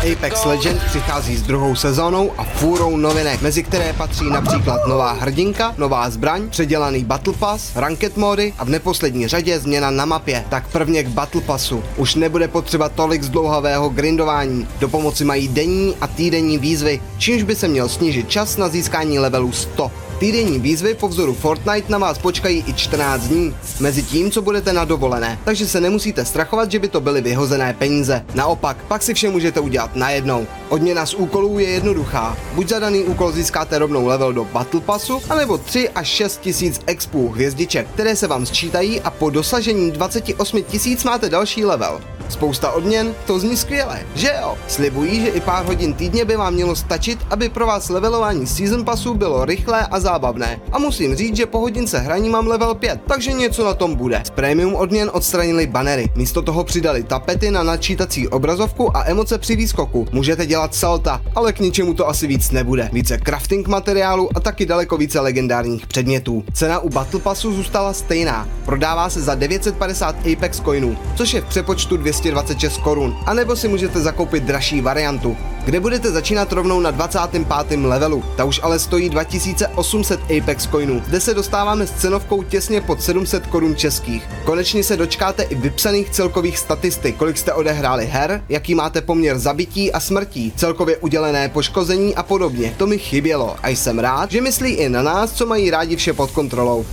Apex Legends přichází s druhou sezónou a fůrou novinek, mezi které patří například nová hrdinka, nová zbraň, předělaný Battle Pass, ranked mody a v neposlední řadě změna na mapě. Tak prvně k Battle Passu. Už nebude potřeba tolik zdlouhavého grindování. Do pomoci mají denní a týdenní výzvy, čímž by se měl snížit čas na získání levelu 100. Týdenní výzvy po vzoru Fortnite na vás počkají i 14 dní, mezi tím, co budete na dovolené, takže se nemusíte strachovat, že by to byly vyhozené peníze. Naopak, pak si vše můžete udělat najednou. Odměna z úkolů je jednoduchá. Buď za daný úkol získáte rovnou level do Battle Passu, anebo 3 až 6 tisíc expů hvězdiček, které se vám sčítají a po dosažení 28 tisíc máte další level. Spousta odměn, to zní skvěle, že jo? Slibují, že i pár hodin týdně by vám mělo stačit, aby pro vás levelování Season Passu bylo rychlé a zábavné. A musím říct, že po hodince hraní mám level 5, takže něco na tom bude. Z premium odměn odstranili banery, místo toho přidali tapety na načítací obrazovku a emoce při výskoku. Můžete dělat salta, ale k ničemu to asi víc nebude. Více crafting materiálu a taky daleko více legendárních předmětů. Cena u Battle Passu zůstala stejná. Prodává se za 950 Apex coinů, což je v přepočtu 226 korun. A nebo si můžete zakoupit dražší variantu, kde budete začínat rovnou na 25. levelu. Ta už ale stojí 2800 Apex coinů. Zde se dostáváme s cenovkou těsně pod 700 korun českých. Konečně se dočkáte i vypsaných celkových statistik, kolik jste odehráli her, jaký máte poměr zabití a smrtí, celkově udělené poškození a podobně. To mi chybělo a jsem rád, že myslí i na nás, co mají rádi vše pod kontrolou.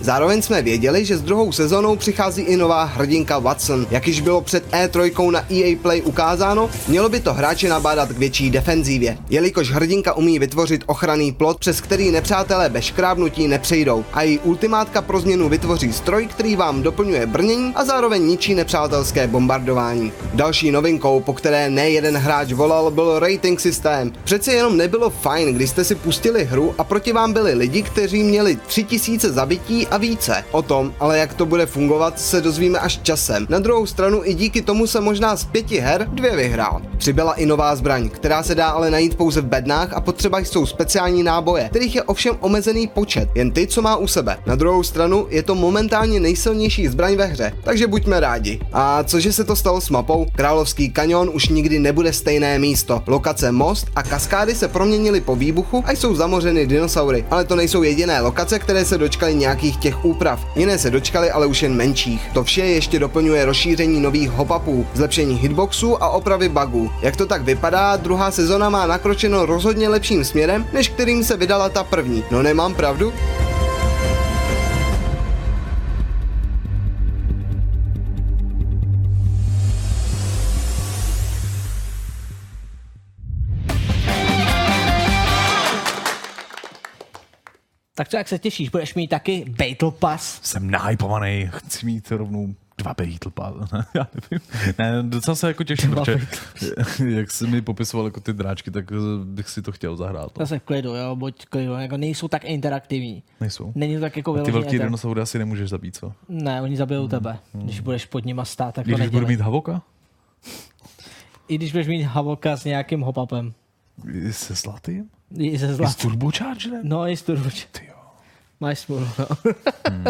Zároveň jsme věděli, že s druhou sezónou přichází i nová hrdinka Watson. Jak již bylo před E3 na EA Play ukázáno, mělo by to hráče nabádat k větší defenzívě, jelikož hrdinka umí vytvořit ochranný plot, přes který nepřátelé bez škrábnutí nepřejdou a její ultimátka pro změnu vytvoří stroj, který vám doplňuje brnění a zároveň ničí nepřátelské bombardování. Další novinkou, po které nejeden hráč volal, byl rating systém. Přece jenom nebylo fajn, když jste si pustili hru a proti vám byli lidi, kteří měli 3000 zabití a více. O tom, ale jak to bude fungovat, se dozvíme až časem. Na druhou stranu i díky tomu se možná z pěti her dvě vyhrál. Přibyla i nová zbraň, která se dá ale najít pouze v bednách a potřeba jsou speciální náboje, kterých je ovšem omezený počet, jen ty, co má u sebe. Na druhou stranu je to momentálně nejsilnější zbraň ve hře, takže buďme rádi. A cože se to stalo s mapou? Královský kanion už nikdy nebude stejné místo. Lokace most a kaskády se proměnily po výbuchu a jsou zamořeny dinosaury. Ale to nejsou jediné lokace, které se dočkaly nějakých těch úprav. Jiné se dočkaly ale už jen menších. To vše ještě doplňuje rozšíření nových hopapů, zlepšení hitboxů a opravy bugů. Jak to tak vypadá, druhá sezona má nakročeno rozhodně lepším směrem, než kterým se vydala ta první. No nemám pravdu? Tak co, jak se těšíš? Budeš mít taky Battle Pass? Jsem nahypovaný, chci mít rovnou dva Battle Pass. Já nevím. Ne, docela se jako těším, Dva protože jak jsi mi popisoval jako ty dráčky, tak eh, bych si to chtěl zahrát. No. Zase v klidu, jo, buď klidu, jako nejsou tak interaktivní. Nejsou. Není to tak jako A ty velký dinosaury asi nemůžeš zabít, co? Ne, oni zabijou tebe, když budeš pod nima stát, tak to Když budu mít Havoka? I když budeš mít Havoka s nějakým hopapem. Se zlatým? I se I s turbochargerem? No, i s turboč. Máš smůlu, no.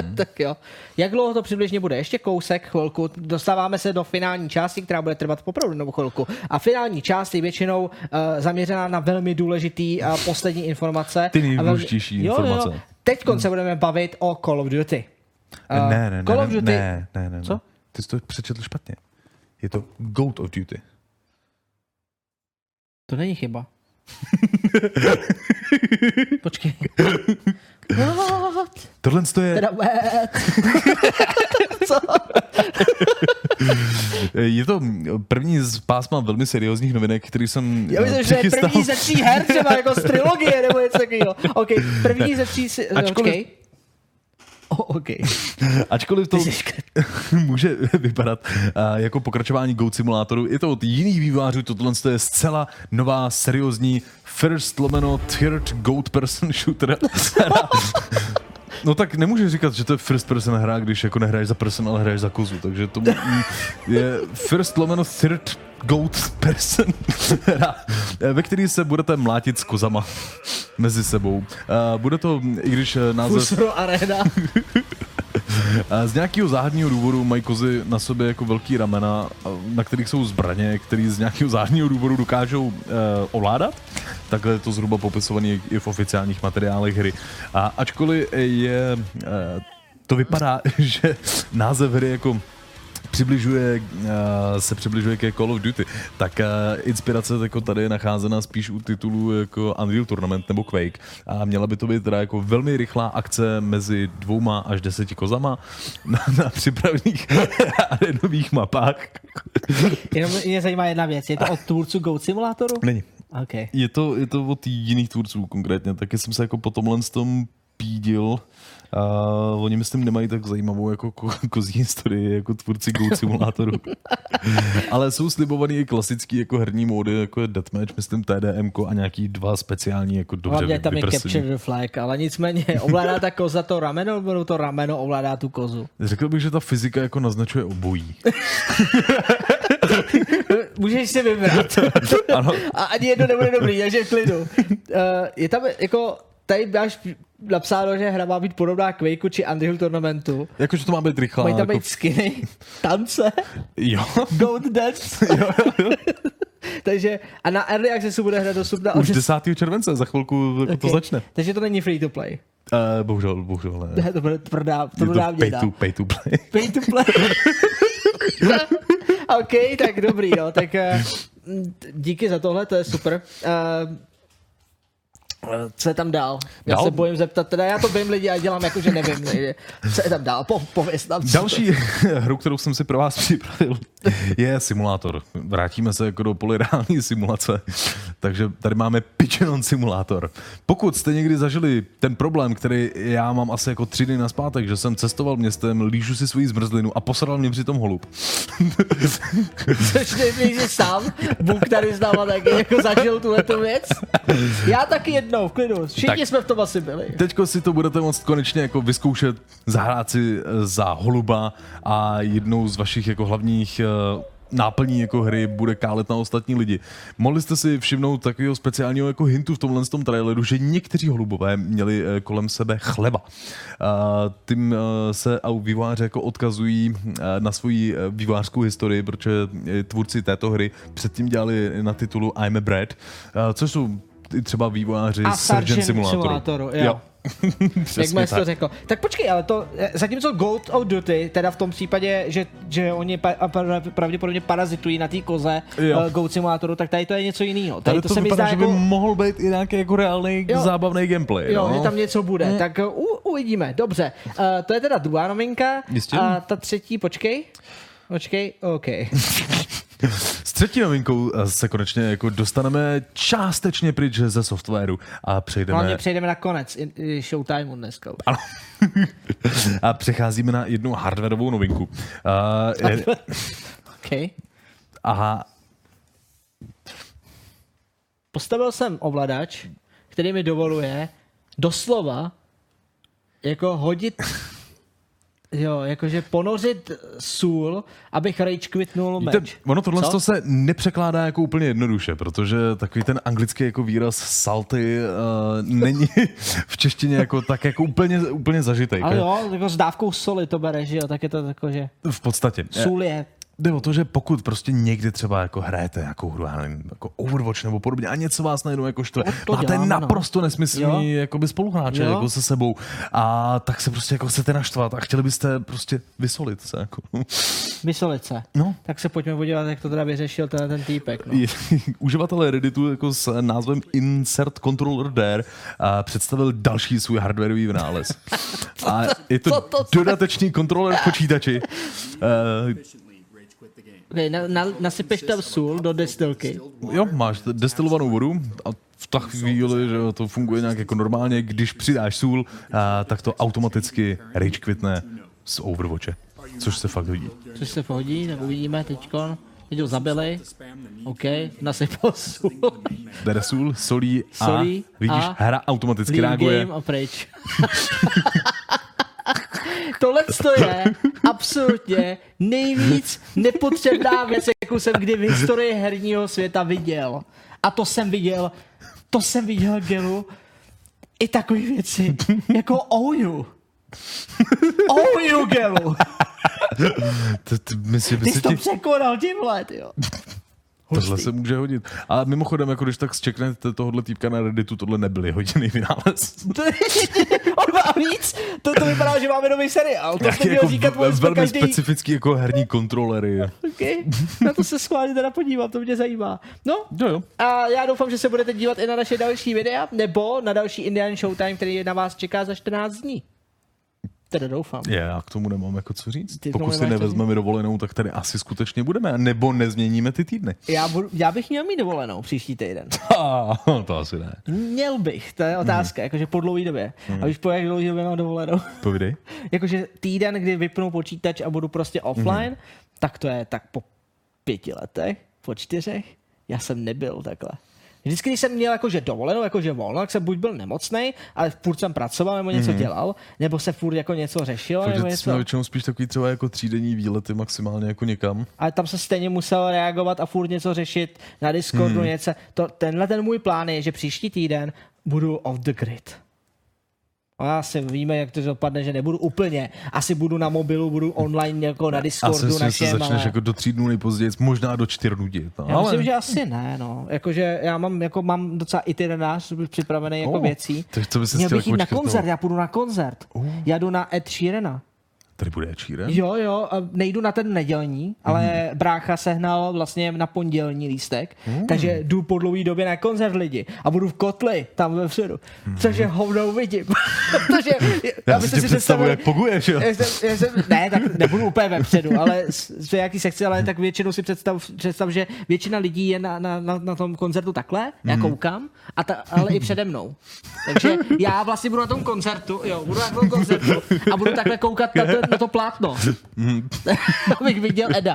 tak jo. Jak dlouho to přibližně bude? Ještě kousek, chvilku. Dostáváme se do finální části, která bude trvat opravdu novou chvilku. A finální část je většinou uh, zaměřená na velmi důležitý uh, poslední informace. Ty A velmi- nejdůležitější Jo, jo, informace. Teď se budeme bavit o Call of Duty. Uh, ne, ne, ne, Call of ne, Duty. ne, ne, ne, Co? ne. Ty jsi to přečetl špatně. Je to Goat of Duty. To není chyba. Počkej. What? Tohle to je, Teda? Co? je to první z pásma velmi seriózních novinek, který jsem Já eh, myslím, že je první ze tří her, třeba jako z trilogie nebo něco takového. OK, první ze tří... Si... Ačkoliv- Počkej. Oh, OK. Ačkoliv to může vypadat uh, jako pokračování Goat Simulátoru, je to od jiných vývářů, tohle je zcela nová, seriózní first lomeno third Goat person shooter. No tak nemůžeš říkat, že to je first person hra, když jako nehraješ za person, ale hraješ za kozu, takže to je first lomeno third goat person hra, eh, ve který se budete mlátit s kozama mezi sebou. Uh, bude to, i když eh, název... Fusro Arena. Z nějakého záhadního důvodu mají kozy na sobě jako velký ramena, na kterých jsou zbraně, které z nějakého záhadního důvodu dokážou uh, ovládat. Takhle je to zhruba popisované i v oficiálních materiálech hry. A ačkoliv je, uh, to vypadá, že název hry jako přibližuje, uh, se přibližuje ke Call of Duty, tak uh, inspirace jako tady je nacházena spíš u titulů jako Unreal Tournament nebo Quake a měla by to být teda jako velmi rychlá akce mezi dvouma až deseti kozama na, na připravených arenových mapách. Jenom mě zajímá jedna věc. Je to od tvůrců Goat Simulatoru? Není. Okay. Je to, je to od jiných tvůrců konkrétně, taky jsem se jako po tomhle s tom pídil. A oni myslím nemají tak zajímavou jako ko- kozí historii jako tvůrci Goat Simulatoru. Ale jsou slibovaný i klasický jako herní módy, jako je Deathmatch, myslím TDM a nějaký dva speciální jako dobře Hlavně tam je. Capture the Flag, ale nicméně ovládá ta koza to rameno, nebo to rameno ovládá tu kozu. Řekl bych, že ta fyzika jako naznačuje obojí. Můžeš si vybrat. Ano. A ani jedno nebude dobrý, takže v klidu. Uh, je tam jako, tady máš napsáno, že hra má být podobná Quakeu či Unreal Tournamentu. Jakože to má být rychlá. Mají tam jako... být skiny, tance, Jo. Goat Dance. Takže a na Early Accessu bude hra dostupná Už od 10. července, za chvilku jako to Okay. začne. Takže to není free to play. Uh, bohužel, bohužel ne. Ne, to bude tvrdá, to to pay to, pay to play. Pay to play. OK, tak dobrý, no, tak uh, díky za tohle, to je super. Uh, co je tam dál? Já Dál? se bojím zeptat, teda já to vím lidi a dělám jako, že nevím. Co je tam dál? Po, pověz nám. Další hru, kterou jsem si pro vás připravil, je simulátor. Vrátíme se jako do polyreální simulace. Takže tady máme Pigeon simulátor. Pokud jste někdy zažili ten problém, který já mám asi jako tři dny naspátek, že jsem cestoval městem, lížu si svoji zmrzlinu a posradal mě přitom holub. Což nevíš, že sám Bůh tady s náma taky jako zažil tuhle věc. Já taky jednou, v klidu. Všichni Tak. tak. jsme v tom asi byli. Teďko si to budete moct konečně jako vyzkoušet, zahrát si eh, za holuba a jednou z vašich jako hlavních eh, náplní jako hry bude kálet na ostatní lidi. Mohli jste si všimnout takového speciálního jako hintu v tomhle tom traileru, že někteří holubové měli eh, kolem sebe chleba. A tím eh, se au vývojáři jako odkazují eh, na svoji eh, vývojářskou historii, protože eh, tvůrci této hry předtím dělali na titulu I'm a Bread, eh, což jsou i třeba vývojáři A Surgeon Simulatoru. Simulatoru, jo. Jak Přesně jsi to řekl. Tak počkej, ale to, eh, zatímco Gold of Duty, teda v tom případě, že, že oni pa, pravděpodobně parazitují na té koze Jo. uh, Goat Simulátoru, tak tady to je něco jiného. Tady, Tady to, to se mi vypadá, zdá že by jako... mohl být i nějaký jako reálný Jo. zábavný gameplay. Jo, no. že tam něco bude. Hmm. Tak uh, uvidíme, dobře. Uh, to je teda druhá novinka. Jistě. A ta třetí, počkej. Počkej, OK. S třetí novinkou eh, se konečně jako dostaneme částečně pryč ze softwaru a přejdeme Hlavně přejdeme na konec Showtimeu dneska. Ano. a přecházíme na jednu hardwareovou novinku. Uh, je, OK. aha, Postavil jsem ovladač, který mi dovoluje doslova jako hodit Jo, jakože ponořit sůl, abych rage quitnul Víte, meč. ono tohle Co? se nepřekládá jako úplně jednoduše, protože takový ten anglický jako výraz salty uh, není v češtině jako tak jako úplně, úplně zažitej. Ale jo, jako s dávkou soli to bere, že jo, tak je to jako, že V podstatě. sůl je Jde o to, že pokud prostě někdy třeba jako hrajete nějakou hru, já nevím, jako Overwatch nebo podobně a něco vás najednou jako štve, No, to máte děláme, no. naprosto nesmyslný jakoby spoluhráče Jo. jako se sebou a tak se prostě jako chcete naštvat a chtěli byste prostě vysolit se. Jako. vysolice. No. Tak se pojďme podívat, jak to teda vyřešil ten, ten týpek. No. Uživatelé Redditu jako s názvem Insert Controller Dare a představil další svůj hardwareový vynález. A je Co to to dodatečný kontroler počítači. Uh, Okay, na, na, nasypeš tam sůl do destilky. Jo, máš destilovanou vodu a v ta chvíli, že to funguje nějak jako normálně, když přidáš sůl, a, tak to automaticky rage quitne z Overwatche, což se fakt hodí. Což se pohodí, tak uvidíme teďkon. Teď ho zabili. OK, nasypal sůl. Bere sůl, solí a Solí vidíš, a hra automaticky reaguje. game a pryč. Tohle to je absolutně nejvíc nepotřebná věc, jakou jsem kdy v historii herního světa viděl. A to jsem viděl, to jsem viděl, Gelu, i takové věci, jako Ouju. Ouju, Gelu. T- t- Myslím, Ty jsi to ti... překonal tímhle, jo. Tohle se může hodit. A mimochodem, jako když tak zčeknete tohohle týpka na Redditu, tohle nebyl jeho jediný vynález. On má víc? To, to vypadá, že máme nový seriál. To jste měl jako říkat vůbec velmi každý... specifický jako herní kontrolery. Okay. Na to se schválně teda podívám, to mě zajímá. No, Jo, jo. a já doufám, že se budete dívat i na naše další videa, nebo na další Indian Showtime, který na vás čeká za 14 dní. Teda doufám. Je, já k tomu nemám jako co říct. Ty Pokud si nevezmeme dovolenou, tak tady asi skutečně budeme, nebo nezměníme ty týdny. Já, budu, já bych měl mít dovolenou příští týden. Ah, to asi ne. Měl bych, to je otázka, jakože po dlouhé době. A víš, po jak dlouhé době mám dovolenou? Povídej. jakože týden, kdy vypnu počítač a budu prostě offline, tak to je tak po pěti letech, po čtyřech, já jsem nebyl takhle. Vždycky, když jsem měl jakože dovolenou, jakože volno, tak jsem buď byl nemocný, ale furt jsem pracoval nebo něco dělal, nebo se furt jako něco řešil, nebo Takže ty něco. většinou spíš takový třeba jako třídenní výlety maximálně jako někam. Ale tam se stejně musel reagovat a furt něco řešit na Discordu, něco. To, tenhle ten můj plán je, že příští týden budu off the grid. A asi víme, jak to dopadne, že nebudu úplně. Asi budu na mobilu, budu online jako na Asi Discordu že se začneš ale... jako do tří dnů nejpozději, možná do čtyř nudit. No, Já ale... myslím, že asi ne, no. Jakože já mám, jako mám docela itinerář připravený jako Oh, věcí. takže co by ses Měl bych jako jít na odškrtnout? koncert, já půjdu na koncert. Já jdu na Ed Sheerana. Tady bude Číren? Jo, jo, nejdu na ten nedělní, ale Mhm. brácha sehnal vlastně na pondělní lístek, Mm. takže jdu po dlouhé době na koncert lidi a budu v kotli tam ve vředu, což je hovno vidím. Protože, Mhm. Já si tě představuji, jak poguješ, jo? já jsem, já jsem, ne, tak nebudu úplně vepředu, ale s- z jaký sekci, ale tak většinou si představ, představ že většina lidí je na, na, na, na tom koncertu takhle, já koukám, a ta, ale i přede mnou. Takže já vlastně budu na tom koncertu, jo, budu na tom koncertu a budu takhle koukat na na to plátno. Abych viděl Eda.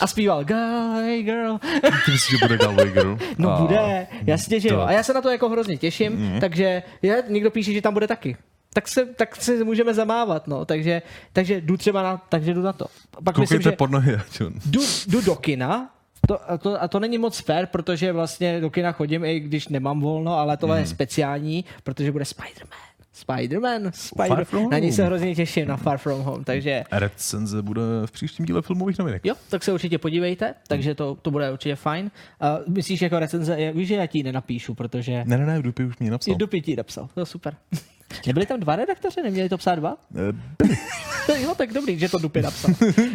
a zpíval Guy Girl. Ty myslíš, že bude Galway Girl? No A- bude, jasně, že jo. A já se na to jako hrozně těším, Mhm. takže je, někdo píše, že tam bude taky. Tak se, tak se můžeme zamávat, no. Takže, takže jdu třeba na, takže jdu na to. Pak myslím, Koukejte že pod nohy, jdu, jdu do kina, to, a, to, a to není moc fair, protože vlastně do kina chodím, i když nemám volno, ale tohle Mhm. je speciální, protože bude Spider-Man. Spider-Man, Far Spider- From na něj se hrozně těším, na Far From Home, takže Recenze bude v příštím díle filmových novinek. jo, tak se určitě podívejte, takže to, to bude určitě fajn. Uh, myslíš jako recenze, je- víš, že já ti ji nenapíšu, protože Ne, ne, ne, Dupy už mě napsal. i do pěti napsal, to je super. Nebyli tam dva redaktoři, neměli to psát dva? Eh, jo, tak dobrý, že to Dupy napsal.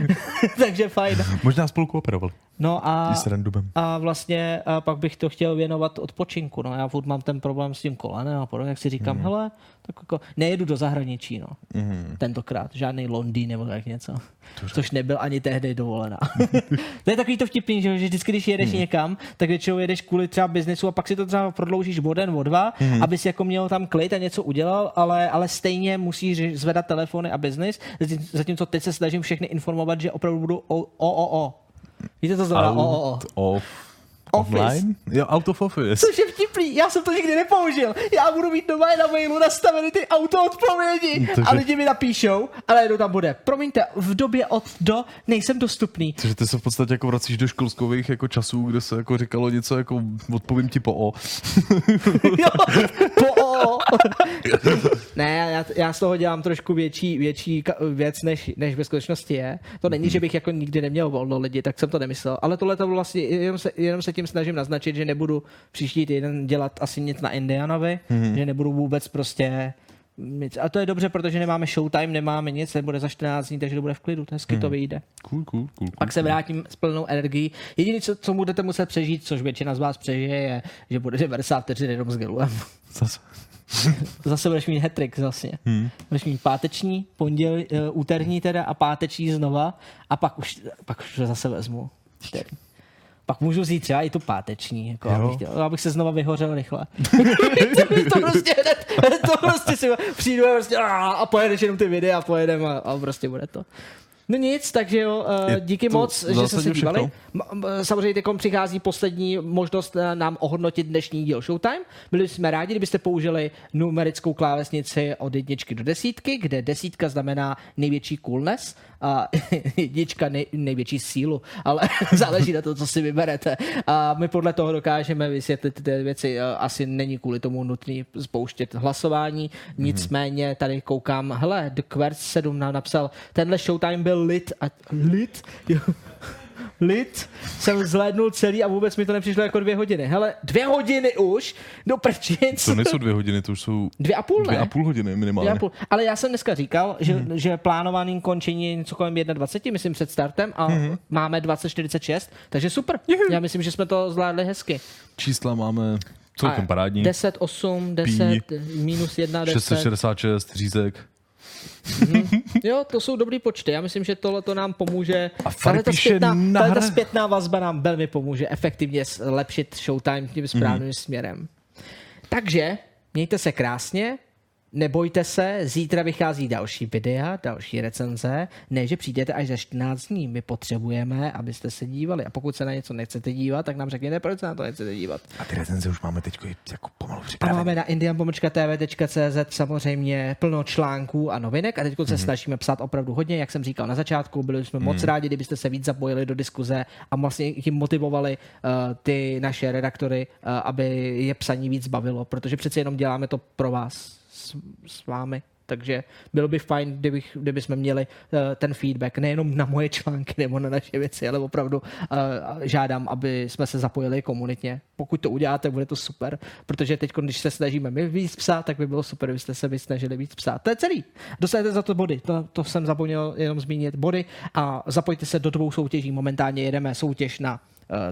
takže fajn. Možná spolu kooperovali. No a, s Randubem. a vlastně a pak bych to chtěl věnovat odpočinku. No, já furt mám ten problém s tím kolenem a podobně, jak si říkám, Mhm. hele, tak jako nejedu do zahraničí, no. Tentokrát, žádný Londýn nebo tak něco. Což nebyl ani tehdy dovolená. to je takový to vtipný, že, že vždycky, když jedeš Mhm. někam, tak většinou jedeš kvůli třeba biznesu a pak si to třeba prodloužíš o den, o dva, Mhm. aby si jako měl tam klid a něco udělal, ale, ale stejně musíš zvedat telefony a biznis, zatím- zatímco teď se snažím všechny informovat, že opravdu budu o, o, o, o. Víte, to znamená o, o, o. Office. online? Jo, out of office. Což je vtipný, já jsem to nikdy nepoužil. Já budu mít doma na mailu nastavený ty auto odpovědi Takže- a lidi mi napíšou, ale jednou tam bude. Promiňte, v době od do nejsem dostupný. Takže ty se v podstatě jako vracíš do školskových jako časů, kde se jako říkalo něco jako odpovím ti po o. jo, po o. ne, já, já z toho dělám trošku větší, větší věc, než, než ve skutečnosti je. To není, že bych jako nikdy neměl volno lidi, tak jsem to nemyslel. Ale tohle to vlastně, jenom se, jenom se tím snažím naznačit, že nebudu příští týden dělat asi nic na Indianovi, mm-hmm. že nebudu vůbec prostě nic. A to je dobře, protože nemáme showtime, nemáme nic, nebude za 14 dní, takže to bude v klidu, to hezky mm. to vyjde. Cool, cool, cool. cool. Pak se vrátím s plnou energií. Jediné, co, co budete muset přežít, což většina z vás přežije, je, že bude 90 vteřin jenom s Gelem. Zase. Zase budeš mít hetrik zase. Hmm. Budeš mít páteční, ponděl, uh, úterní teda a páteční znova a pak už, pak už to zase vezmu. Čtyři. Pak můžu vzít třeba i tu páteční, jako abych, chtěl, abych se znova vyhořel rychle. to prostě hned, to prostě si přijdu a, prostě, a a pojedeš jenom ty videa a pojedem a, a prostě bude to. No nic, takže jo, Je díky moc, že jste se dívali. Samozřejmě teď přichází poslední možnost eh, nám ohodnotit dnešní díl Showtime. Byli jsme rádi, kdybyste použili numerickou klávesnici od jedničky do desítky, kde desítka znamená největší coolness a jednička nej, největší sílu, ale záleží na to, co si vyberete. A my podle toho dokážeme vysvětlit ty věci. Asi není kvůli tomu nutný spouštět hlasování, nicméně tady koukám, hele, The Quest 7 nám napsal, tenhle Showtime byl lit a lit? Jo. Lid jsem zhlédnul celý a vůbec mi to nepřišlo jako dvě hodiny. Hele, dvě hodiny už? Do prčic. To nejsou dvě hodiny, to už jsou Dvě a půl, ne? dvě a půl hodiny minimálně. Dvě a půl. Ale já jsem dneska říkal, že, mm. že plánovaným končení je něco kolem 21, myslím před startem a mm. máme 2046, takže super. Já myslím, že jsme to zvládli hezky. Čísla máme celkem parádní. 10, 8, 10, minus 1, 10. 666 řízek. Jo, to jsou dobrý počty. Já myslím, že tohle to nám pomůže. A Tahle ta zpětná, na tahle ta zpětná vazba nám velmi pomůže efektivně zlepšit Showtime tím správným směrem. Takže mějte se krásně, nebojte se, zítra vychází další videa, další recenze. Ne, že přijdete až za 14 dní. My potřebujeme, abyste se dívali. A pokud se na něco nechcete dívat, tak nám řekněte, proč se na to nechcete dívat. A ty recenze už máme teď jako pomalu A připravené. máme na indian.tv.cz samozřejmě plno článků a novinek a teď se snažíme psát opravdu hodně, jak jsem říkal na začátku, byli jsme moc rádi, kdybyste se víc zapojili do diskuze a vlastně tím motivovali uh, ty naše redaktory, uh, aby je psaní víc bavilo, protože přece jenom děláme to pro vás, s, s vámi. Takže bylo by fajn, kdybych, kdyby jsme měli uh, ten feedback nejenom na moje články nebo na naše věci, ale opravdu uh, žádám, aby jsme se zapojili komunitně. Pokud to uděláte, bude to super, protože teď, když se snažíme my víc psát, tak by bylo super, kdybyste se vy snažili víc psát. To je celý. Dostanete za to body, to, to jsem zapomněl jenom zmínit body a zapojte se do dvou soutěží. Momentálně jedeme soutěž na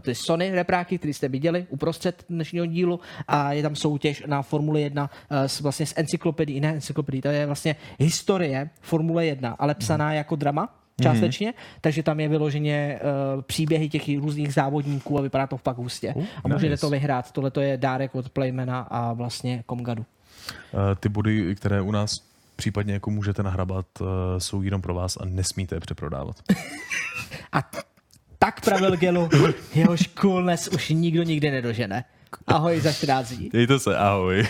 ty Sony repráky, které jste viděli uprostřed dnešního dílu a je tam soutěž na Formule 1 eh, s, vlastně s encyklopedií, ne encyklopedií, to je vlastně historie Formule 1, ale psaná jako drama částečně, takže tam je vyloženě uh, příběhy těch různých závodníků a vypadá to fakt hustě. Uh, a můžete nice. to vyhrát. Tohle to je dárek od Playmana a vlastně Komgadu. Eh, Ty body, které u nás případně jako můžete nahrabat, eh, jsou jenom pro vás a nesmíte je přeprodávat. A tak pravil Gelu, jehož coolness už nikdo nikdy nedožene. Ahoj za 14 dní. Dejte se, ahoj.